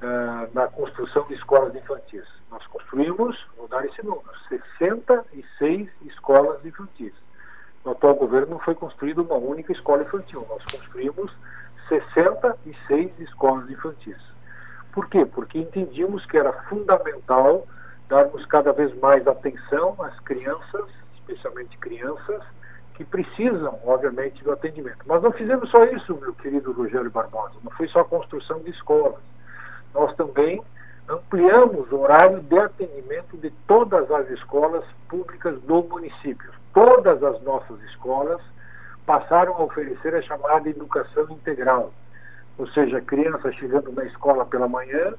é, na construção de escolas infantis. Nós construímos, vou dar esse número, 66 escolas infantis. No atual governo não foi construída uma única escola infantil, nós construímos 66 escolas infantis. Por quê? Porque entendíamos que era fundamental darmos cada vez mais atenção às crianças, especialmente crianças, que precisam, obviamente, do atendimento. Mas não fizemos só isso, meu querido Rogério Barbosa, não foi só a construção de escolas. Nós também ampliamos o horário de atendimento de todas as escolas públicas do município. Todas as nossas escolas passaram a oferecer a chamada educação integral, ou seja, crianças chegando na escola pela manhã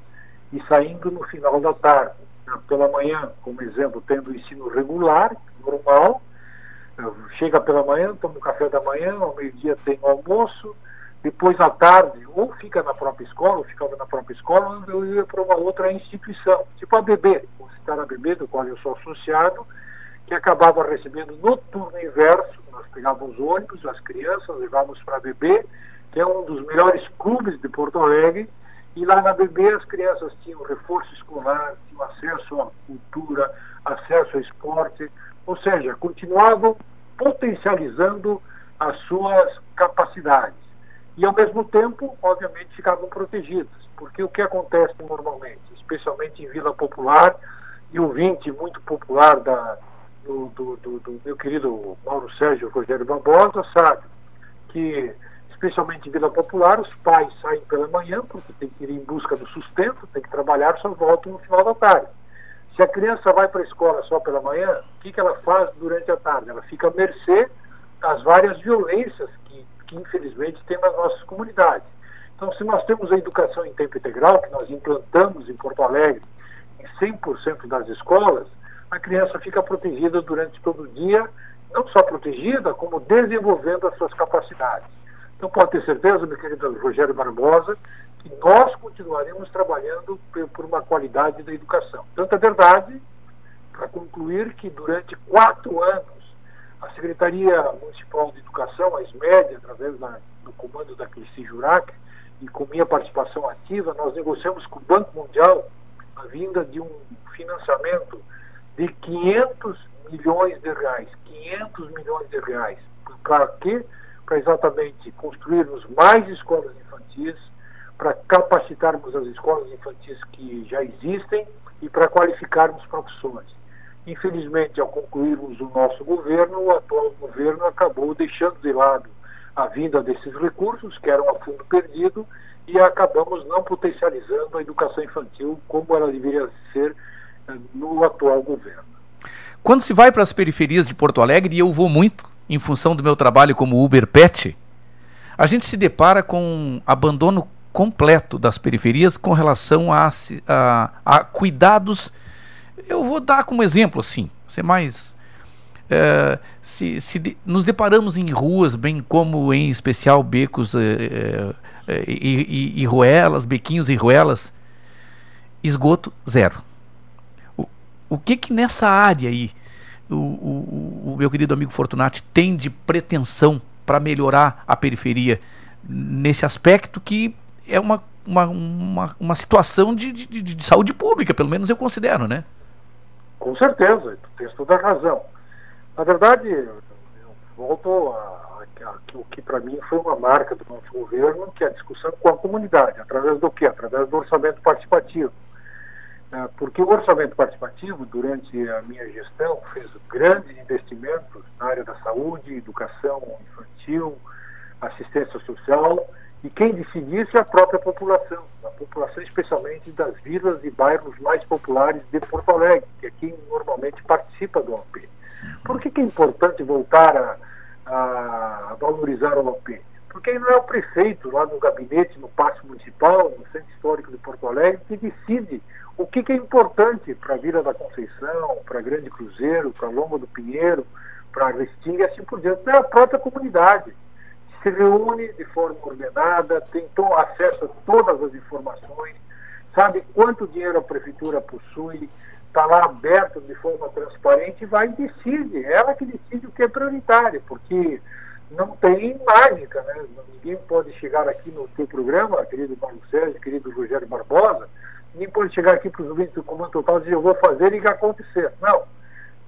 e saindo no final da tarde. Pela manhã, como exemplo, tendo o ensino regular, normal, chega pela manhã, toma um café da manhã, ao meio-dia tem o almoço, depois à tarde, ou fica na própria escola, ou ficava na própria escola, ou ia para uma outra instituição, tipo a BB, vou citar a BB, do qual eu sou associado, que acabava recebendo no turno inverso, nós pegávamos ônibus, as crianças, levávamos para a BB, que é um dos melhores clubes de Porto Alegre, e lá na BB as crianças tinham reforço escolar, tinham acesso à cultura, acesso ao esporte, ou seja, continuavam potencializando as suas capacidades. E, ao mesmo tempo, obviamente, ficavam protegidas. Porque o que acontece normalmente, especialmente em Vila Popular, e o vinte muito popular da, do, do, do, do, meu querido Mauro Sérgio Rogério Barbosa, sabe que, especialmente em Vila Popular, os pais saem pela manhã, porque tem que ir em busca do sustento, tem que trabalhar, só voltam no final da tarde. Se a criança vai para a escola só pela manhã, o que, que ela faz durante a tarde? Ela fica à mercê das várias violências que, que infelizmente tem nas nossas comunidades. Então, se nós temos a educação em tempo integral, que nós implantamos em Porto Alegre em 100% das escolas, a criança fica protegida durante todo o dia, não só protegida, como desenvolvendo as suas capacidades. Então, pode ter certeza, meu querido Rogério Barbosa, que nós continuaremos trabalhando por uma qualidade da educação. Tanto é verdade, para concluir, que durante quatro anos a Secretaria Municipal de Educação, a SMED, através da, do comando da Cristina Jurac, e com minha participação ativa, nós negociamos com o Banco Mundial a vinda de um financiamento de 500 milhões de reais, 500 milhões de reais, Para quê? Para exatamente construirmos mais escolas infantis, para capacitarmos as escolas infantis que já existem e para qualificarmos profissões. Infelizmente, ao concluirmos o nosso governo, o atual governo acabou deixando de lado a vinda desses recursos, que eram a fundo perdido, e acabamos não potencializando a educação infantil como ela deveria ser no atual governo. Quando se vai para as periferias de Porto Alegre, e eu vou muito, em função do meu trabalho como Uber Pet, a gente se depara com abandono completo das periferias com relação a, a, a cuidados. Eu vou dar como exemplo assim, ser mais. É, se, se de, nos deparamos em ruas, bem como em especial becos é, é, e, e, e ruelas, bequinhos e ruelas, esgoto zero. O, que que nessa área aí o, o, o meu querido amigo Fortunati tem de pretensão para melhorar a periferia nesse aspecto que é uma, uma, uma, uma situação de, de, de, saúde pública, pelo menos eu considero, né? Com certeza, tu tens toda a razão. Na verdade, eu volto a, a, a o que para mim foi uma marca do nosso governo, que é a discussão com a comunidade, através do quê? Através do orçamento participativo. É, porque o orçamento participativo, durante a minha gestão, fez grandes investimentos na área da saúde, educação infantil, assistência social e quem decidisse é a própria população, a população especialmente das vilas e bairros mais populares de Porto Alegre, que é quem normalmente participa do OP. Por que, que é importante voltar a, a valorizar o OP? Porque não é o prefeito lá no gabinete, no Paço Municipal, no Centro Histórico de Porto Alegre, que decide que, é importante para a Vila da Conceição, para Grande Cruzeiro, para Lomba do Pinheiro, para Restinga e assim por diante. É a própria comunidade se reúne de forma ordenada, tem acesso a todas as informações, sabe quanto dinheiro a prefeitura possui, está lá aberto de forma transparente e vai e decide. Ela que decide o que é prioritário, porque não tem mágica, né? Ninguém pode chegar aqui no seu programa, querido Paulo Sérgio, querido Rogério Barbosa, ninguém pode chegar aqui para os ouvintes do Comando Total e dizer eu vou fazer e vai acontecer. Não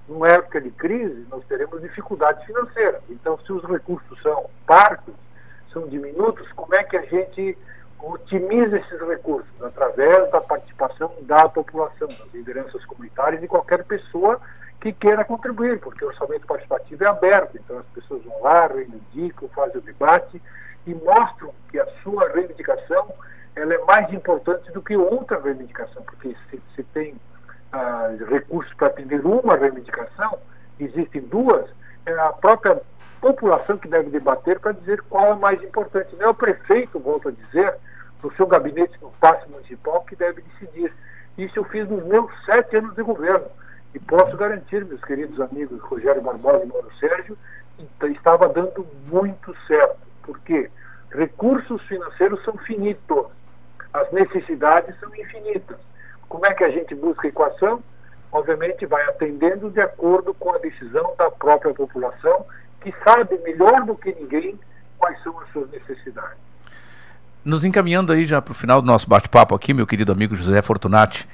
numa época de crise, nós teremos dificuldades financeiras. Então, se os recursos são parcos, são diminutos, como é que a gente otimiza esses recursos? Através da participação da população, das lideranças comunitárias e qualquer pessoa que queira contribuir, porque o orçamento participativo é aberto, então as pessoas vão lá, reivindicam, fazem o debate e mostram que a sua reivindicação ela é mais importante do que outra reivindicação, porque se, se tem recursos para atender uma reivindicação, existem duas, é a própria população que deve debater para dizer qual é mais importante. Não é o prefeito, volto a dizer, no seu gabinete no passe municipal que deve decidir. Isso eu fiz nos meus sete anos de governo. E posso garantir, meus queridos amigos Rogério Barbosa e Mauro Sérgio, que estava dando muito certo. Porque recursos financeiros são finitos, as necessidades são infinitas. Como é que a gente busca equação? Obviamente vai atendendo de acordo com a decisão da própria população, que sabe melhor do que ninguém quais são as suas necessidades. Nos encaminhando aí já para o final do nosso bate-papo aqui, meu querido amigo José Fortunati,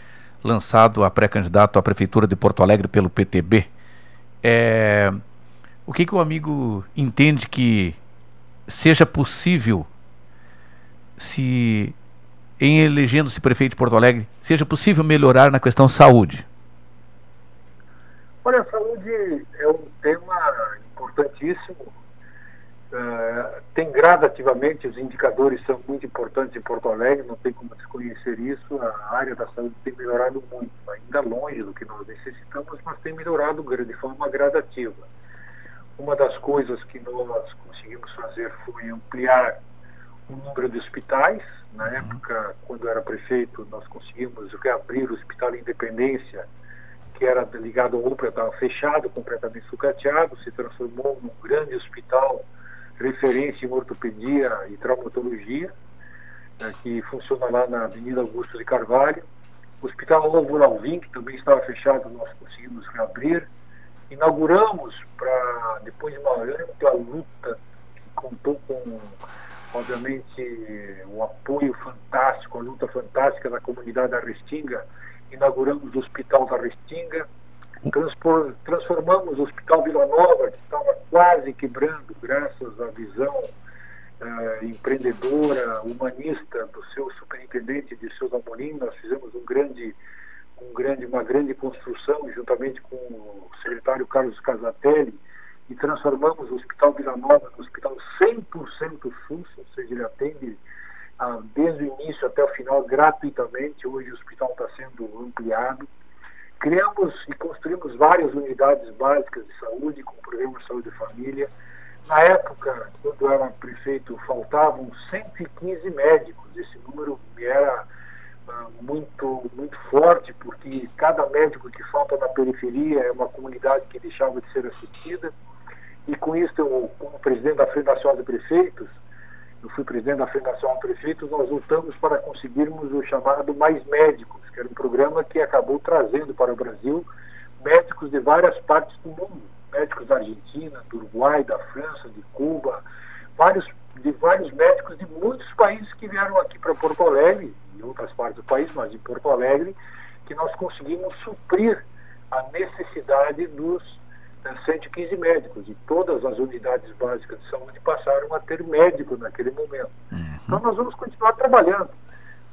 lançado a pré-candidato à Prefeitura de Porto Alegre pelo PTB. É... O que, que o amigo entende que seja possível se em elegendo-se prefeito de Porto Alegre, seja possível melhorar na questão saúde? Olha, a saúde é um tema importantíssimo. Uh, tem gradativamente, os indicadores são muito importantes em Porto Alegre, não tem como desconhecer isso. A área da saúde tem melhorado muito, ainda longe do que nós necessitamos, mas tem melhorado de forma gradativa. Uma das coisas que nós conseguimos fazer foi ampliar o número de hospitais. Na época, quando eu era prefeito, nós conseguimos reabrir o Hospital Independência, que era ligado ao UPA, estava fechado, completamente sucateado, se transformou num grande hospital referência em ortopedia e traumatologia, né, que funciona lá na Avenida Augusto de Carvalho. O Hospital Novo Alvim, que também estava fechado, nós conseguimos reabrir. Inauguramos, para depois de uma ampla luta que contou com obviamente o apoio fantástico, a luta fantástica da comunidade da Restinga. Inauguramos o Hospital da Restinga, transformamos o Hospital Vila Nova, que estava quase quebrando, graças à visão uh, empreendedora, humanista do seu superintendente de Souza Amorim. Nós fizemos um grande, um grande, uma grande construção, juntamente com o secretário Carlos Casatelli, e transformamos o Hospital Vila Nova no hospital 100% SUS, ou seja, ele atende ah, desde o início até o final gratuitamente. Hoje o hospital está sendo ampliado. Criamos e construímos várias unidades básicas de saúde, com o programa de saúde e família. Na época, quando eu era prefeito, faltavam 115 médicos. Esse número era ah, muito, muito forte, porque cada médico que falta na periferia é uma comunidade que deixava de ser assistida. E com isso, eu, como presidente da Frente Nacional de Prefeitos, eu fui presidente da Frente Nacional de Prefeitos, nós lutamos para conseguirmos o chamado Mais Médicos, que era um programa que acabou trazendo para o Brasil médicos de várias partes do mundo, médicos da Argentina, do Uruguai, da França, de Cuba, vários, de vários médicos de muitos países que vieram aqui para Porto Alegre, em outras partes do país, mas em Porto Alegre, que nós conseguimos suprir a necessidade dos 115 médicos e todas as unidades básicas de saúde passaram a ter médico naquele momento. Uhum. Então nós vamos continuar trabalhando.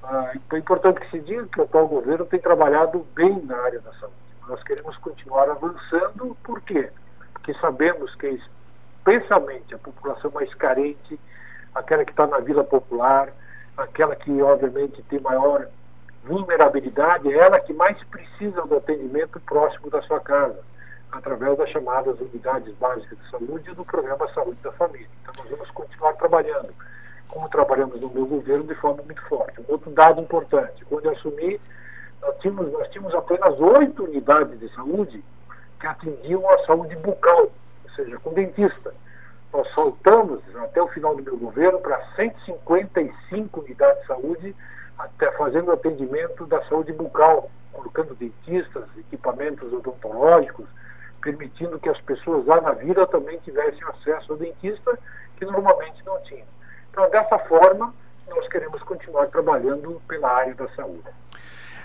Ah, então é importante que se diga que o atual governo tem trabalhado bem na área da saúde. Nós queremos continuar avançando, por quê? Porque sabemos que especialmente a população mais carente, aquela que está na vila popular, aquela que obviamente tem maior vulnerabilidade, é ela que mais precisa do atendimento próximo da sua casa através das chamadas unidades básicas de saúde e do programa Saúde da Família. Então nós vamos continuar trabalhando, como trabalhamos no meu governo, de forma muito forte. Um outro dado importante, quando eu assumi, nós tínhamos, nós tínhamos apenas oito unidades de saúde que atendiam a saúde bucal, ou seja, com dentista. Nós saltamos, até o final do meu governo, para 155 unidades de saúde, até fazendo atendimento da saúde bucal, colocando dentistas, equipamentos odontológicos, permitindo que as pessoas lá na vila também tivessem acesso ao dentista, que normalmente não tinham. Então, dessa forma, nós queremos continuar trabalhando pela área da saúde.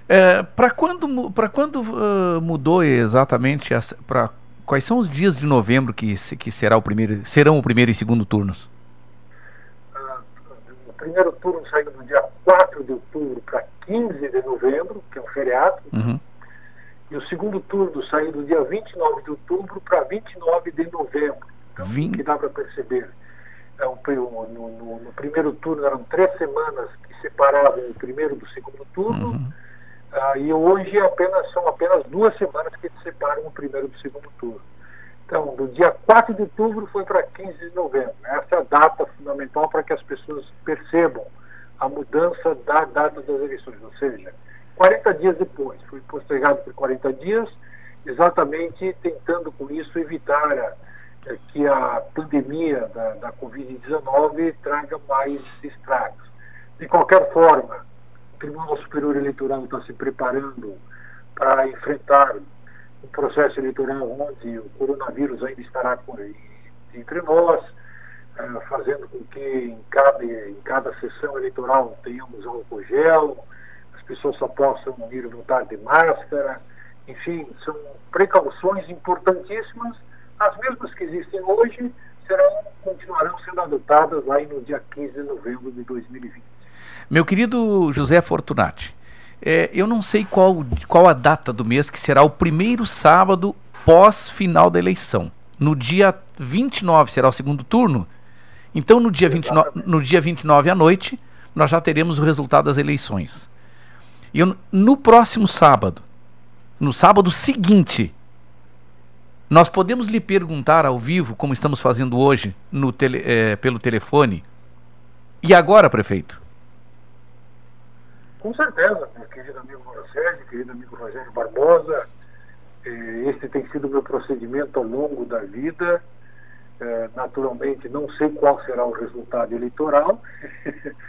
É, para quando, pra quando uh, mudou exatamente, para quais são os dias de novembro que, que será o primeiro, serão o primeiro e segundo turnos? Uh, o primeiro turno saiu no dia 4 de outubro para 15 de novembro, que é um feriado. Uhum. E o segundo turno saiu do dia 29 de outubro para 29 de novembro. Então, Vim... que dá para perceber. É um, no, no, no, primeiro turno eram três semanas que separavam o primeiro do segundo turno. Uhum. Uh, e hoje apenas, são apenas duas semanas que separam o primeiro do segundo turno. Então, do dia 4 de outubro foi para 15 de novembro. Essa é a data fundamental para que as pessoas percebam a mudança da data das eleições. Ou seja, 40 dias depois. Foi postergado por 40 dias, exatamente tentando com isso evitar a, eh, que a pandemia da, da Covid-19 traga mais estragos. De qualquer forma, o Tribunal Superior Eleitoral está se preparando para enfrentar um processo eleitoral onde o coronavírus ainda estará entre nós, eh, fazendo com que em cada, em cada sessão eleitoral tenhamos álcool gel, pessoas só possam ir votar de máscara, enfim, são precauções importantíssimas, as mesmas que existem hoje serão, continuarão sendo adotadas aí no dia 15 de novembro de 2020. Meu querido José Fortunati, é, eu não sei qual, qual a data do mês que será o primeiro sábado pós final da eleição. No dia 29 será o segundo turno. Então, no dia, 29, no dia 29 à noite, nós já teremos o resultado das eleições. E eu, no próximo sábado, no sábado seguinte, nós podemos lhe perguntar ao vivo, como estamos fazendo hoje tele, é, pelo telefone. E agora, prefeito? Com certeza, meu querido amigo Mauro Sérgio, querido amigo Rogério Barbosa. Eh, esse tem sido meu procedimento ao longo da vida. Eh, naturalmente, não sei qual será o resultado eleitoral.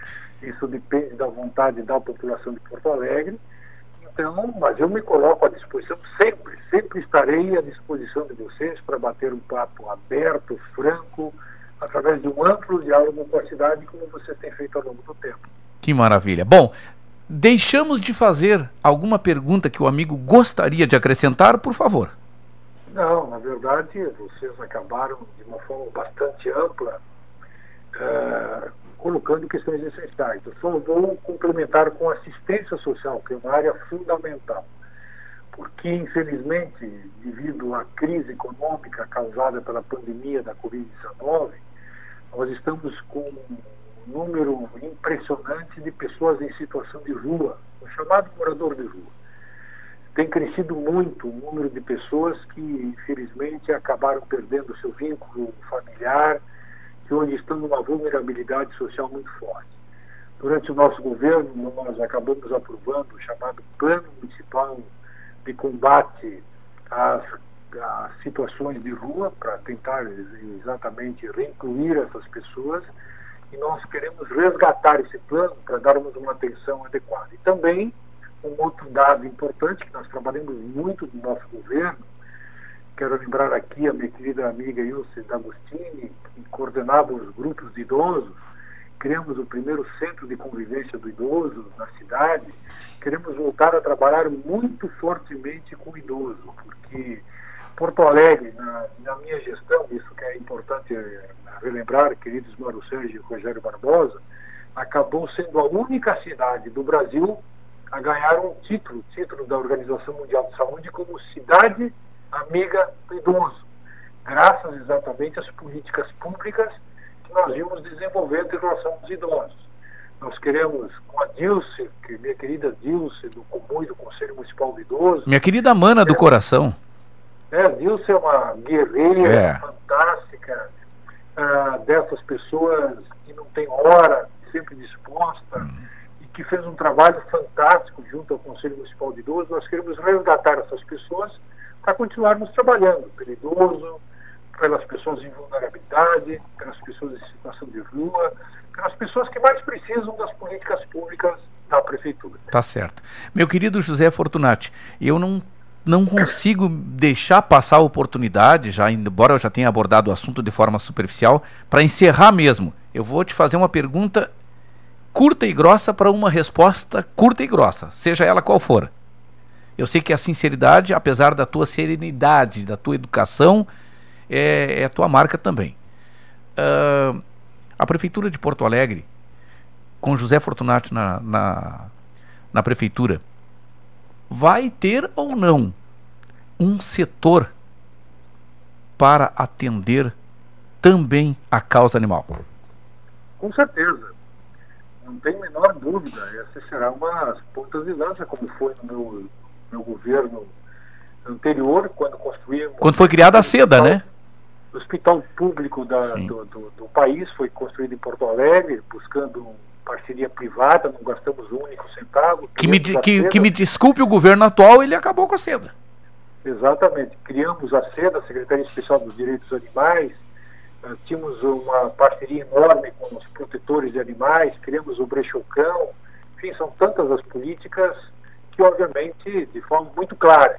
Isso depende da vontade da população de Porto Alegre. Então, mas eu me coloco à disposição sempre, sempre estarei à disposição de vocês para bater um papo aberto, franco, através de um amplo diálogo com a cidade, como você tem feito ao longo do tempo. Que maravilha. Bom, deixamos de fazer alguma pergunta que o amigo gostaria de acrescentar, por favor. Não, na verdade, vocês acabaram de uma forma bastante ampla eh, colocando questões essenciais. Eu só vou complementar com assistência social, que é uma área fundamental. Porque, infelizmente, devido à crise econômica causada pela pandemia da Covid-19, nós estamos com um número impressionante de pessoas em situação de rua, o chamado morador de rua. Tem crescido muito o número de pessoas que, infelizmente, acabaram perdendo seu vínculo familiar, que hoje estão numa vulnerabilidade social muito forte. Durante o nosso governo, nós acabamos aprovando o chamado Plano Municipal de Combate às, às situações de rua, para tentar exatamente reincluir essas pessoas, e nós queremos resgatar esse plano para darmos uma atenção adequada. E também, um outro dado importante, que nós trabalhamos muito no nosso governo, Quero lembrar aqui a minha querida amiga Ilse D'Agostini, que coordenava os grupos de idosos. Criamos o primeiro centro de convivência do idoso na cidade. Queremos voltar a trabalhar muito fortemente com o idoso, porque Porto Alegre, na, na minha gestão, isso que é importante eh, relembrar, queridos Mauro Sérgio e Rogério Barbosa, acabou sendo a única cidade do Brasil a ganhar um título, título da Organização Mundial de Saúde, como cidade amiga do idoso, graças exatamente às políticas públicas que nós vimos desenvolvendo em relação aos idosos. Nós queremos, com a Dilce, que minha querida Dilce, do Comum e do Conselho Municipal do Idoso. Minha querida mana do coração. É, a Dilce é uma guerreira é. fantástica, ah, dessas pessoas que não tem hora, sempre disposta, hum. e que fez um trabalho fantástico junto ao Conselho Municipal de Idoso. Nós queremos resgatar essas pessoas para continuarmos trabalhando pelo idoso, pelas pessoas em vulnerabilidade, pelas pessoas em situação de rua, pelas pessoas que mais precisam das políticas públicas da prefeitura. Tá certo. Meu querido José Fortunati, eu não não consigo deixar passar a oportunidade, já embora eu já tenha abordado o assunto de forma superficial, para encerrar mesmo. Eu vou te fazer uma pergunta curta e grossa para uma resposta curta e grossa, seja ela qual for. Eu sei que a sinceridade, apesar da tua serenidade, da tua educação, é, é a tua marca também. Uh, a Prefeitura de Porto Alegre, com José Fortunato na, na, na Prefeitura, vai ter ou não um setor para atender também a causa animal? Com certeza. Não tem menor dúvida. Essa será uma pontas de lança, como foi no meu meu governo anterior, quando construímos. Quando foi criada a seda, né? O hospital público da, do, do, do, país foi construído em Porto Alegre, buscando parceria privada, não gastamos um único centavo. Que me, que, que me desculpe o governo atual, ele acabou com a seda. Exatamente. Criamos a seda, a Secretaria Especial dos Direitos dos Animais, uh, tínhamos uma parceria enorme com os protetores de animais, criamos o Brechocão, enfim, são tantas as políticas que, obviamente, de forma muito clara,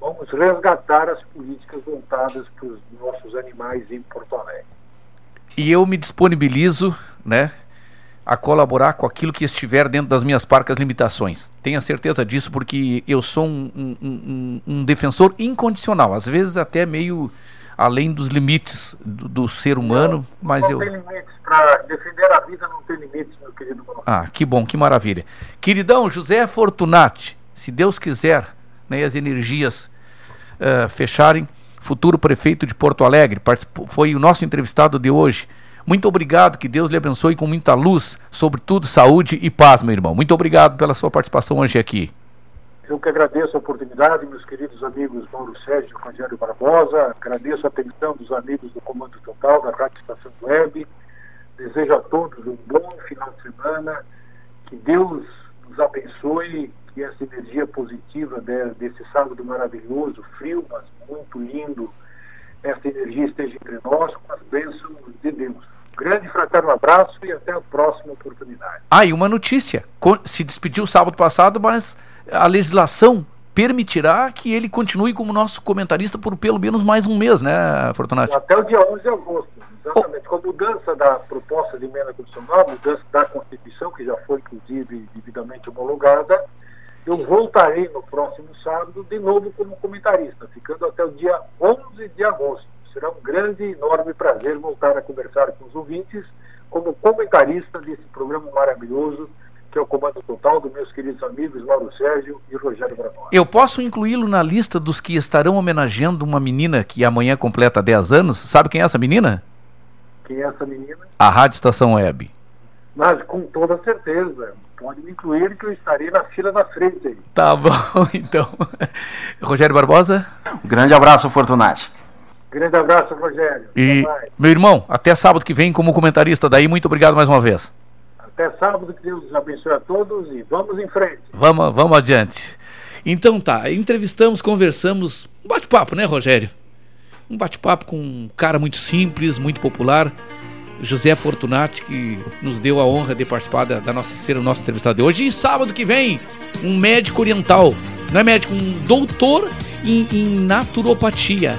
vamos resgatar as políticas voltadas para os nossos animais em Porto Alegre. E eu me disponibilizo, né, a colaborar com aquilo que estiver dentro das minhas parcas limitações. Tenha certeza disso, porque eu sou um, um, um, um defensor incondicional, às vezes até meio além dos limites do, do ser humano, não, mas não eu. Não tem limites para defender a vida, não tem limites, meu querido. Ah, que bom, que maravilha. Queridão José Fortunati, se Deus quiser, né, as energias uh, fecharem, futuro prefeito de Porto Alegre, foi o nosso entrevistado de hoje. Muito obrigado, que Deus lhe abençoe com muita luz, sobretudo saúde e paz, meu irmão. Muito obrigado pela sua participação hoje aqui. Eu que agradeço a oportunidade, meus queridos amigos Mauro Sérgio e Rogério Barbosa, agradeço a atenção dos amigos do Comando Total, da Rádio Estação Web, desejo a todos um bom final de semana, que Deus nos abençoe, que essa energia positiva desse sábado maravilhoso, frio, mas muito lindo, essa energia esteja entre nós, com as bênçãos de Deus. grande fraterno abraço e até a próxima oportunidade. Ah, e uma notícia, se despediu sábado passado, mas a legislação permitirá que ele continue como nosso comentarista por pelo menos mais um mês, né, Fortunato? Até o dia 11 de agosto, exatamente. Oh. Com a mudança da proposta de emenda constitucional, mudança da Constituição, que já foi, inclusive, devidamente homologada, eu voltarei no próximo sábado de novo como comentarista, ficando até o dia 11 de agosto. Será um grande e enorme prazer voltar a conversar com os ouvintes como comentarista desse programa maravilhoso que é o comando total dos meus queridos amigos Mauro Sérgio e Rogério Bravosa. Eu posso incluí-lo na lista dos que estarão homenageando uma menina que amanhã completa 10 anos? Sabe quem é essa menina? Quem é essa menina? A Rádio Estação Web. Mas com toda certeza. Pode me incluir que eu estarei na fila da frente aí. Tá bom, então. Rogério Barbosa? Um grande abraço, Fortunati. Grande abraço, Rogério. E, meu irmão, até sábado que vem como comentarista daí. Muito obrigado mais uma vez. Até sábado, que Deus abençoe a todos e vamos em frente. Vamos, vamos adiante. Então tá, entrevistamos, conversamos, um bate-papo, né, Rogério? Um bate-papo com um cara muito simples, muito popular, José Fortunati, que nos deu a honra de participar da, da nossa ser o nosso entrevistado de hoje. E sábado que vem, um médico oriental, não é médico, um doutor em, em naturopatia.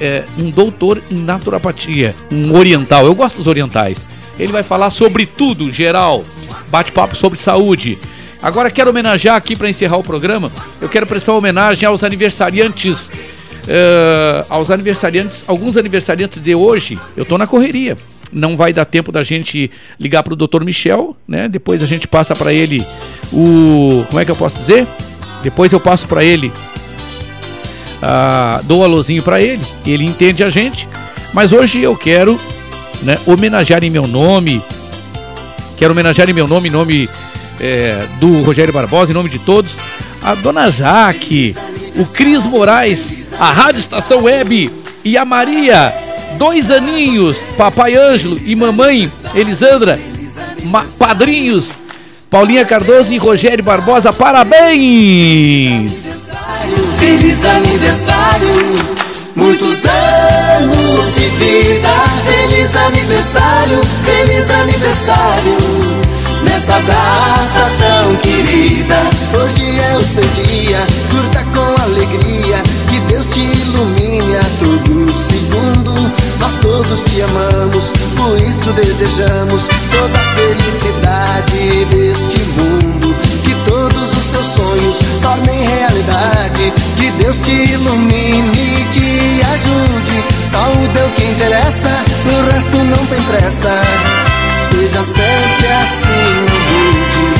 É, um doutor em naturopatia, um oriental. Eu gosto dos orientais. Ele vai falar sobre tudo, geral, bate-papo sobre saúde. Agora quero homenagear aqui para encerrar o programa. Eu quero prestar homenagem aos aniversariantes, uh, aos aniversariantes, alguns aniversariantes de hoje. Eu tô na correria. Não vai dar tempo da gente ligar para o Dr. Michel, né? Depois a gente passa para ele o, como é que eu posso dizer? Depois eu passo para ele, uh, dou um alôzinho para ele. Ele entende a gente. Mas hoje eu quero né, homenagear em meu nome. Quero homenagear em meu nome, em nome é, do Rogério Barbosa, em nome de todos, a Dona Jaque, o Cris Moraes, a Rádio Estação Web e a Maria, dois aninhos, Papai Ângelo e Mamãe Elisandra, padrinhos, Paulinha Cardoso e Rogério Barbosa, parabéns! Feliz aniversário! Muitos anos de vida, feliz aniversário, feliz aniversário. Nesta data tão querida, hoje é o seu dia, curta com alegria, que Deus te ilumine a todo segundo. Nós todos te amamos, por isso desejamos toda a felicidade deste mundo. Seus sonhos tornem realidade, que Deus te ilumine e te ajude. Saúde é o que interessa, o resto não tem pressa. Seja sempre assim humilde.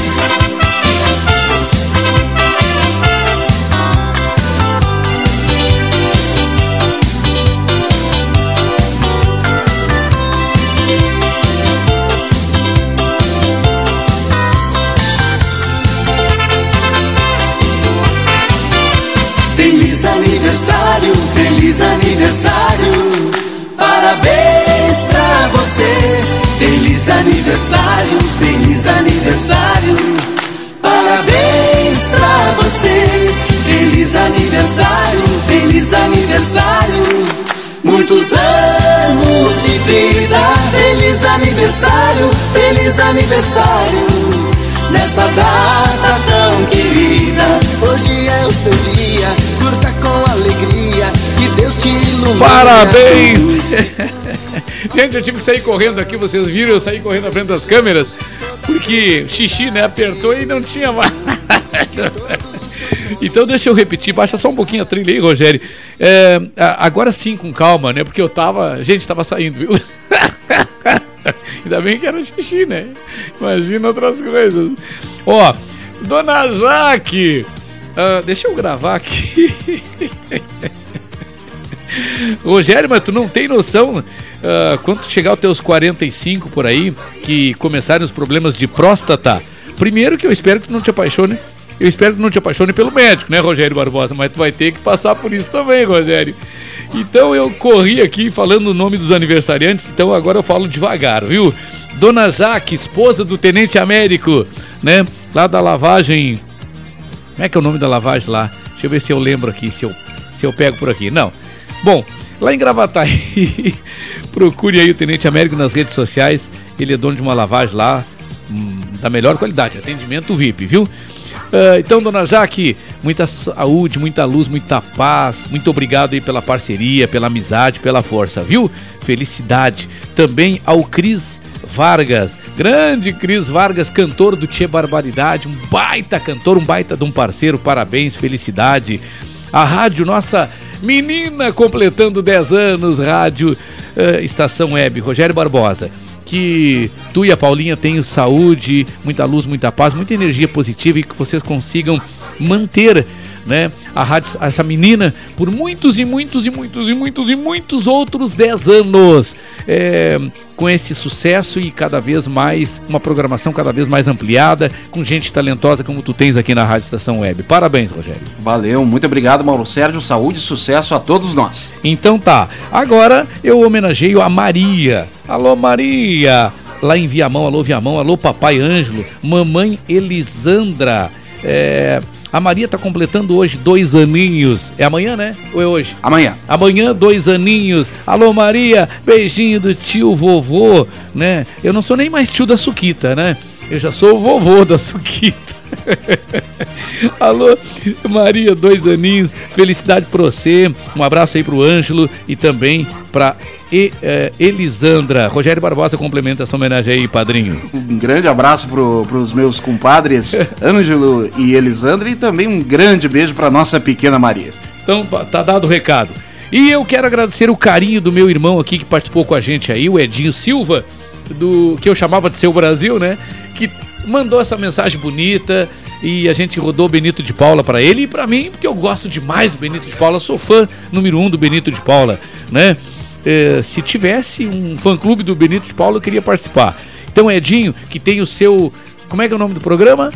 Aniversário, feliz aniversário. Parabéns pra você. Feliz aniversário, feliz aniversário. Parabéns pra você. Feliz aniversário, feliz aniversário. Muitos anos de vida. Feliz aniversário, feliz aniversário. Nesta data tão querida, hoje é o seu dia, curta com alegria, que Deus te ilumine. Parabéns! Gente, eu tive que sair correndo aqui, vocês viram, eu saí correndo na frente das câmeras, porque xixi, né, apertou e não tinha mais. Então deixa eu repetir, baixa só um pouquinho a trilha aí, Rogério. É, agora sim, com calma, né? Porque eu tava. Gente, tava saindo, viu? Ainda bem que era xixi, né? Imagina outras coisas. Ó, Dona Jaque, uh, deixa eu gravar aqui. Rogério, mas tu não tem noção uh, quando chegar aos teus 45 por aí, que começarem os problemas de próstata. Primeiro que eu espero que tu não te apaixone. Eu espero que não te apaixone pelo médico, né, Rogério Barbosa? Mas tu vai ter que passar por isso também, Rogério. Então eu corri aqui falando o nome dos aniversariantes, então agora eu falo devagar, viu? Dona Jaque, esposa do Tenente Américo, né? Lá da lavagem. Como é que é o nome da lavagem lá? Deixa eu ver se eu lembro aqui, se eu, se eu pego por aqui. Não. Bom, lá em Gravataí, procure aí o Tenente Américo nas redes sociais. Ele é dono de uma lavagem lá, hum, da melhor qualidade, atendimento VIP, viu? Uh, então, dona Jaque, muita saúde, muita luz, muita paz. Muito obrigado aí pela parceria, pela amizade, pela força, viu? Felicidade. Também ao Cris Vargas, Grande Cris Vargas, cantor do Tchê Barbaridade, um baita cantor, um baita de um parceiro, parabéns, felicidade. A rádio, nossa menina completando 10 anos, rádio uh, Estação Web, Rogério Barbosa. Que tu e a Paulinha tenham saúde, muita luz, muita paz, muita energia positiva e que vocês consigam manter né, a rádio, essa menina por muitos e muitos e muitos e muitos e muitos outros 10 anos. É, com esse sucesso e cada vez mais, uma programação cada vez mais ampliada, com gente talentosa como tu tens aqui na Rádio Estação Web. Parabéns, Rogério. Valeu, muito obrigado, Mauro Sérgio. Saúde e sucesso a todos nós. Então tá, agora eu homenageio a Maria. Alô, Maria! Lá em Viamão, alô, Viamão, alô, Papai Ângelo, Mamãe Elisandra. É, a Maria está completando hoje dois aninhos. É amanhã, né? Ou é hoje? Amanhã. Amanhã, dois aninhos. Alô, Maria, beijinho do tio vovô, né? Eu não sou nem mais tio da Suquita, né? Eu já sou o vovô da Suquita. Alô, Maria, dois aninhos. Felicidade para você. Um abraço aí pro Ângelo e também para e, eh, Elisandra. Rogério Barbosa complementa essa homenagem aí, padrinho. Um grande abraço pro, pros meus compadres Ângelo e Elisandra e também um grande beijo para nossa pequena Maria. Então tá dado o recado. E eu quero agradecer o carinho do meu irmão aqui que participou com a gente aí, o Edinho Silva, do que eu chamava de Seu Brasil, né? Que mandou essa mensagem bonita e a gente rodou Benito de Paula para ele e para mim, porque eu gosto demais do Benito de Paula, sou fã número um do Benito de Paula, né? É, se tivesse um fã-clube do Benito de Paula, eu queria participar. Então, Edinho, que tem o seu. Como é que é o nome do programa?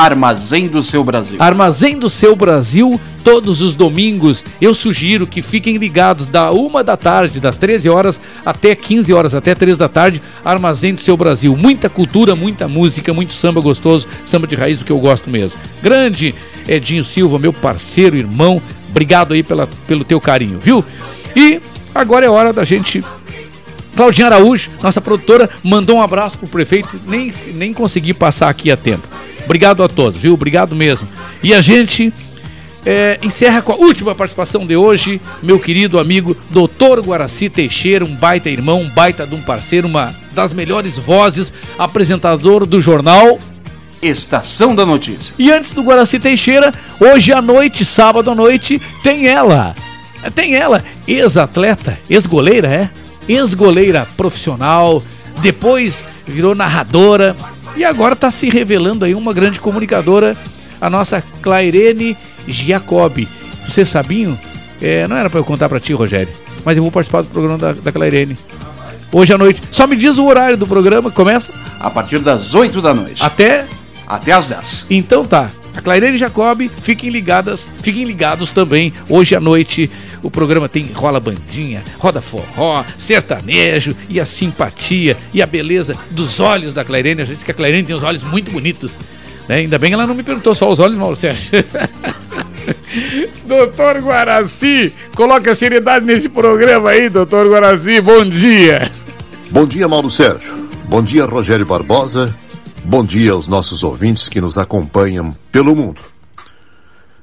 Armazém do Seu Brasil. Armazém do Seu Brasil, todos os domingos. Eu sugiro que fiquem ligados da uma da tarde, das 13 horas até 15 horas, até 3 da tarde. Armazém do Seu Brasil. Muita cultura, muita música, muito samba gostoso, samba de raiz, o que eu gosto mesmo. Grande Edinho Silva, meu parceiro, irmão. Obrigado aí pela, pelo teu carinho, viu? E agora é hora da gente Claudinha Araújo, nossa produtora, mandou um abraço pro prefeito, nem, nem consegui passar aqui a tempo. Obrigado a todos, viu? Obrigado mesmo. E a gente é, encerra com a última participação de hoje, meu querido amigo Dr. Guaraci Teixeira, um baita irmão, um baita de um parceiro, uma das melhores vozes, apresentador do jornal Estação da Notícia. E antes do Guaraci Teixeira, hoje à noite, sábado à noite, tem ela. Tem ela, ex-atleta, ex-goleira, é? Ex-goleira profissional, depois virou narradora e agora está se revelando aí uma grande comunicadora, a nossa Clairene Giacobbe. Vocês sabiam? É, não era para eu contar para ti, Rogério, mas eu vou participar do programa da, da Clairene. Hoje à noite. Só me diz o horário do programa, começa? A partir das 8 da noite. Até? Até às 10. Então tá. A Clairene Jacob, fiquem ligadas, fiquem ligados também. Hoje à noite o programa tem rola bandinha, roda forró, sertanejo e a simpatia e a beleza dos olhos da Clairene. A gente diz que a Clairene tem os olhos muito bonitos. Né? Ainda bem que ela não me perguntou só os olhos, Mauro Sérgio. doutor Guaraci, coloca seriedade nesse programa aí, doutor Guaraci. Bom dia. Bom dia, Mauro Sérgio. Bom dia, Rogério Barbosa. Bom dia aos nossos ouvintes que nos acompanham pelo mundo.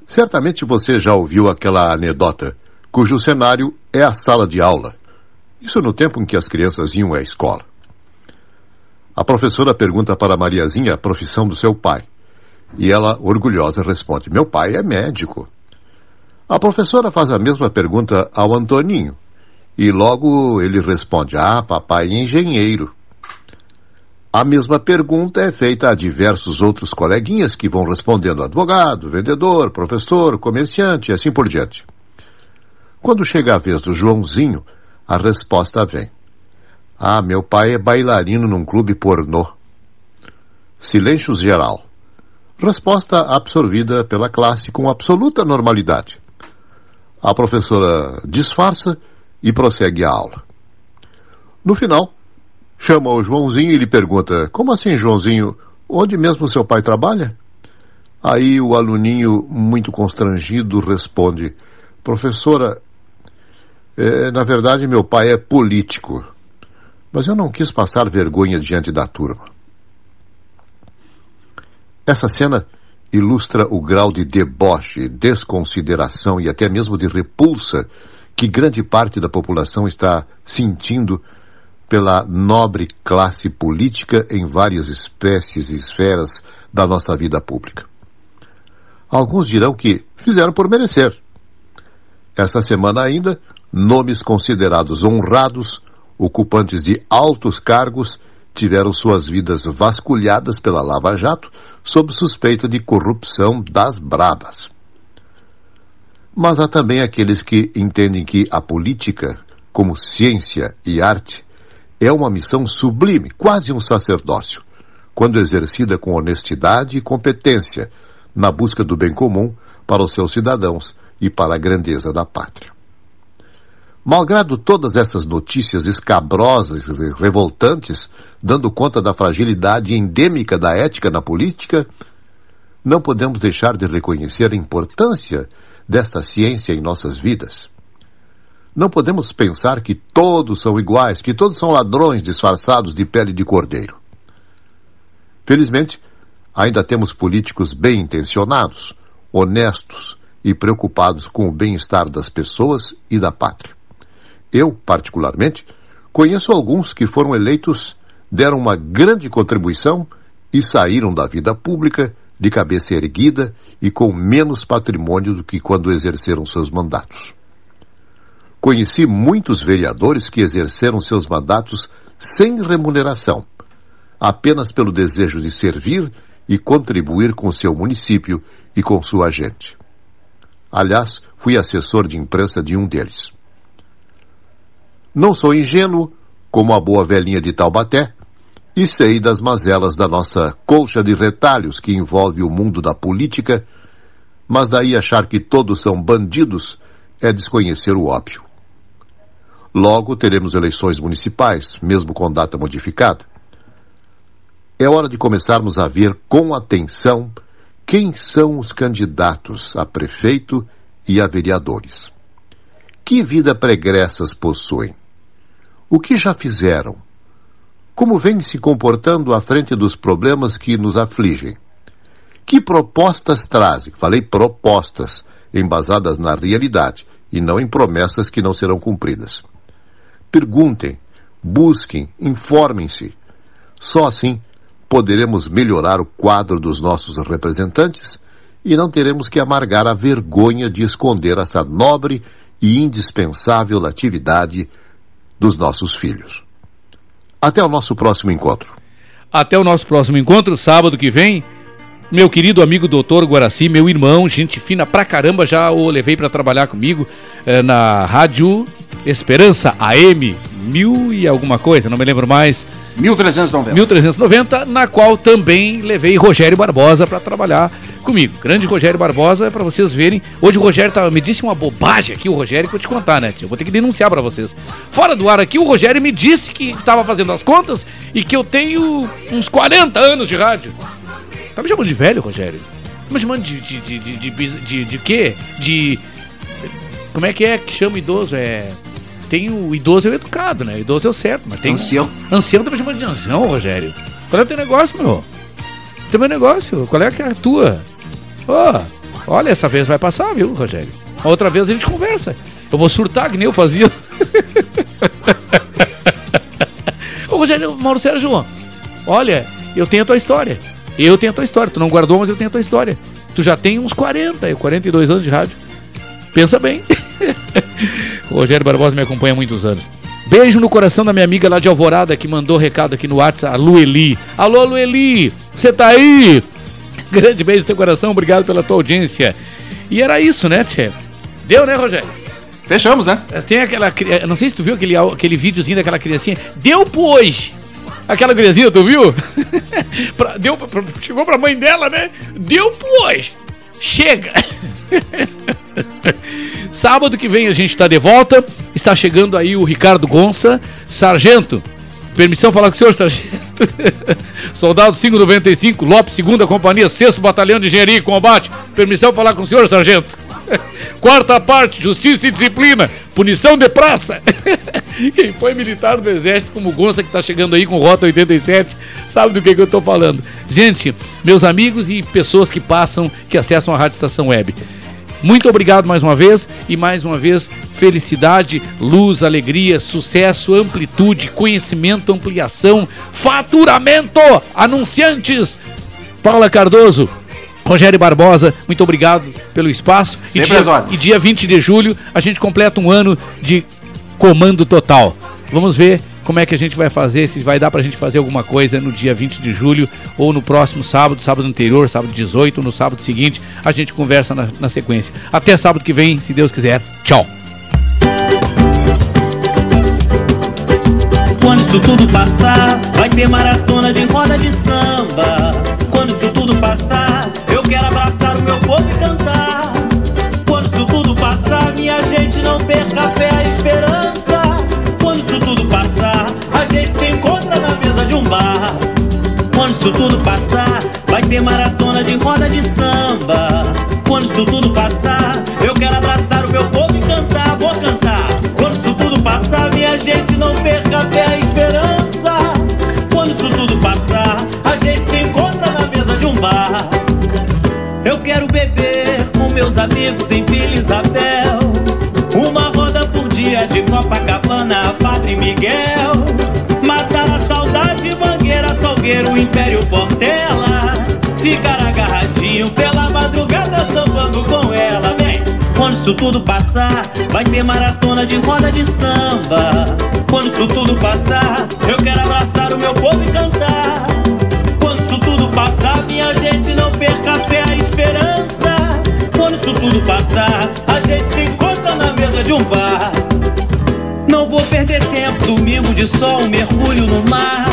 Certamente você já ouviu aquela anedota cujo cenário é a sala de aula. Isso no tempo em que as crianças iam à escola. A professora pergunta para Mariazinha a profissão do seu pai. E ela, orgulhosa, responde: Meu pai é médico. A professora faz a mesma pergunta ao Antoninho. E logo ele responde: Ah, papai é engenheiro. A mesma pergunta é feita a diversos outros coleguinhas que vão respondendo advogado, vendedor, professor, comerciante e assim por diante. Quando chega a vez do Joãozinho, a resposta vem. Ah, meu pai é bailarino num clube pornô. Silêncio geral. Resposta absorvida pela classe com absoluta normalidade. A professora disfarça e prossegue a aula. No final, chama o Joãozinho e lhe pergunta: Como assim, Joãozinho? Onde mesmo seu pai trabalha? Aí o aluninho, muito constrangido, responde: Professora, é, na verdade meu pai é político, mas eu não quis passar vergonha diante da turma. Essa cena ilustra o grau de deboche, desconsideração e até mesmo de repulsa que grande parte da população está sentindo pela nobre classe política em várias espécies e esferas da nossa vida pública. Alguns dirão que fizeram por merecer. Essa semana ainda, nomes considerados honrados, ocupantes de altos cargos, tiveram suas vidas vasculhadas pela Lava Jato sob suspeita de corrupção das brabas. Mas há também aqueles que entendem que a política, como ciência e arte, é uma missão sublime, quase um sacerdócio, quando exercida com honestidade e competência na busca do bem comum para os seus cidadãos e para a grandeza da pátria. Malgrado todas essas notícias escabrosas e revoltantes, dando conta da fragilidade endêmica da ética na política, não podemos deixar de reconhecer a importância desta ciência em nossas vidas. Não podemos pensar que todos são iguais, que todos são ladrões disfarçados de pele de cordeiro. Felizmente, ainda temos políticos bem intencionados, honestos e preocupados com o bem-estar das pessoas e da pátria. Eu, particularmente, conheço alguns que foram eleitos, deram uma grande contribuição e saíram da vida pública de cabeça erguida e com menos patrimônio do que quando exerceram seus mandatos. Conheci muitos vereadores que exerceram seus mandatos sem remuneração, apenas pelo desejo de servir e contribuir com seu município e com sua gente. Aliás, fui assessor de imprensa de um deles. Não sou ingênuo, como a boa velhinha de Taubaté, e sei das mazelas da nossa colcha de retalhos que envolve o mundo da política, mas daí achar que todos são bandidos é desconhecer o óbvio. Logo teremos eleições municipais, mesmo com data modificada. É hora de começarmos a ver com atenção quem são os candidatos a prefeito e a vereadores. Que vida pregressas possuem? O que já fizeram? Como vêm se comportando à frente dos problemas que nos afligem? Que propostas trazem? Falei propostas, embasadas na realidade e não em promessas que não serão cumpridas. Perguntem, busquem, informem-se. Só assim poderemos melhorar o quadro dos nossos representantes e não teremos que amargar a vergonha de esconder essa nobre e indispensável atividade dos nossos filhos. Até o nosso próximo encontro. Até o nosso próximo encontro, sábado que vem. Meu querido amigo doutor Guaraci, meu irmão, gente fina pra caramba, já o levei para trabalhar comigo eh, na Rádio Esperança AM, mil e alguma coisa, não me lembro mais. 1390. 1390, na qual também levei Rogério Barbosa para trabalhar comigo. Grande Rogério Barbosa, para vocês verem. Hoje o Rogério tá, me disse uma bobagem aqui, o Rogério, que eu vou te contar, né? Eu vou ter que denunciar para vocês. Fora do ar aqui, o Rogério me disse que estava fazendo as contas e que eu tenho uns 40 anos de rádio. Tá me chamando de velho, Rogério? Tá me chamando de. de. de. de. de, de, de quê? De. Como é que é que chama idoso? É. Tem o idoso é o educado, né? O idoso é o certo, mas tem. Ancião. Ancião tá me chamando de ancião, Rogério. Qual é o teu negócio, meu? Teu meu negócio, qual é que é a tua? Ó, olha, essa vez vai passar, viu, Rogério? A outra vez a gente conversa. Eu vou surtar, que nem eu fazia. Ô, Rogério, Mauro Sérgio, olha, eu tenho a tua história. Eu tenho a tua história. Tu não guardou, mas eu tenho a tua história. Tu já tem uns 40, 42 anos de rádio. Pensa bem. Rogério Barbosa me acompanha há muitos anos. Beijo no coração da minha amiga lá de Alvorada que mandou recado aqui no WhatsApp, a Lueli. Alô, Lueli, você tá aí? Grande beijo no teu coração, obrigado pela tua audiência. E era isso, né, Tchê? Deu, né, Rogério? Fechamos, né? Tem aquela. Não sei se tu viu aquele, aquele videozinho daquela criancinha. Deu pro hoje. Aquela criancinha, tu viu? pra, deu, pra, chegou pra mãe dela, né? Deu hoje. Chega! Sábado que vem a gente está de volta. Está chegando aí o Ricardo Gonça, sargento. Permissão falar com o senhor, sargento. Soldado 595, Lopes, segunda companhia, 6 Batalhão de Engenharia e Combate. Permissão falar com o senhor, sargento. Quarta parte, justiça e disciplina, punição de praça. Quem foi militar do Exército, como Gonça, que está chegando aí com Rota 87, sabe do que, que eu estou falando. Gente, meus amigos e pessoas que passam, que acessam a Rádio Estação Web. Muito obrigado mais uma vez e mais uma vez felicidade, luz, alegria, sucesso, amplitude, conhecimento, ampliação, faturamento. Anunciantes, Paula Cardoso, Rogério Barbosa, muito obrigado pelo espaço. E Sempre dia, e dia 20 de julho a gente completa um ano de comando total. Vamos ver como é que a gente vai fazer, se vai dar pra gente fazer alguma coisa no dia 20 de julho ou no próximo sábado, sábado anterior, sábado 18, no sábado seguinte. A gente conversa na, na sequência. Até sábado que vem, se Deus quiser. Tchau. Quando isso tudo passar, vai ter maratona de roda de samba. Quando isso tudo passar, quero abraçar o meu povo e cantar. Quando isso tudo passar, minha gente não perca a fé, a esperança. Quando isso tudo passar, a gente se encontra na mesa de um bar. Quando isso tudo passar, vai ter maratona de roda de samba. Quando isso tudo passar, eu quero abraçar o meu povo e cantar, vou cantar. Quando isso tudo passar, minha gente não perca a fé, a esperança. Quando isso tudo passar, a gente se encontra na mesa de um bar. Meus amigos em Vila Isabel. Uma roda por dia de Copacabana, Padre Miguel. Matar a saudade, Mangueira, Salgueiro, Império Portela. Ficar agarradinho pela madrugada, sambando com ela, vem. Quando isso tudo passar, vai ter maratona de roda de samba. Quando isso tudo passar, eu quero abraçar o meu povo e cantar. Quando isso tudo passar, minha tudo passar, a gente se encontra na mesa de um bar. Não vou perder tempo, domingo de sol, mergulho no mar.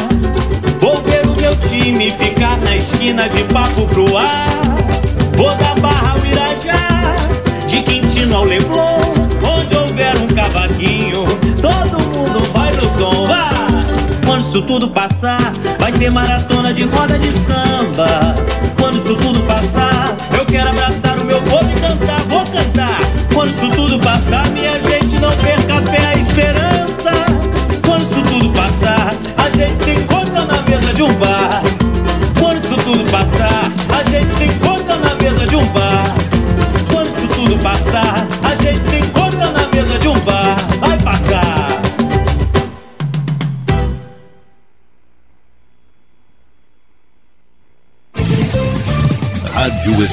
Vou ver o meu time ficar na esquina de papo pro ar. Vou da barra ao Irajá, de Quintino ao Leblon. Onde houver um cavaquinho, todo mundo vai no tom. Quando isso tudo passar, vai ter maratona de roda de samba. Quando isso tudo passar, quero abraçar o meu povo e cantar, vou cantar. Quando isso tudo passar, minha gente não perca a fé, a esperança. Quando isso tudo passar, a gente se encontra na mesa de um bar.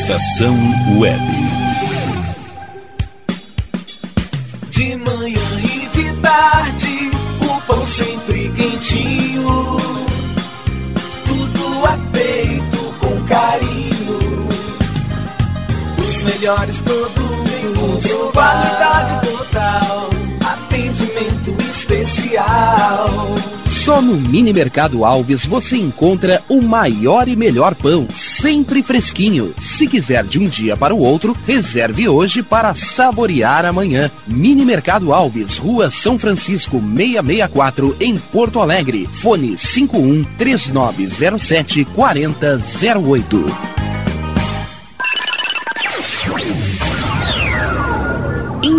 Estação Web. De manhã e de tarde, o pão sempre quentinho. Tudo é feito com carinho. Os melhores produtos, qualidade total, atendimento especial. Só no Mini Mercado Alves você encontra o maior e melhor pão, sempre fresquinho. Se quiser de um dia para o outro, reserve hoje para saborear amanhã. Mini Mercado Alves, Rua São Francisco 664, em Porto Alegre. Fone 51 3907 4008.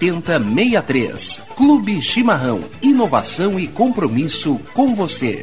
7063. Clube Chimarrão. Inovação e compromisso com você.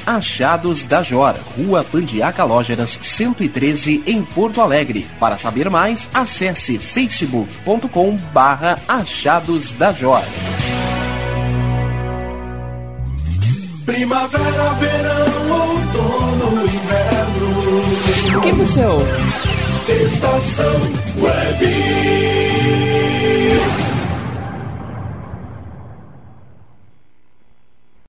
Achados da Jor, Rua Pandiaca Lógeras, 113, em Porto Alegre. Para saber mais, acesse facebook.com barra Achados da Jor. Primavera, verão, outono, inverno. O que você ouve? Estação Web.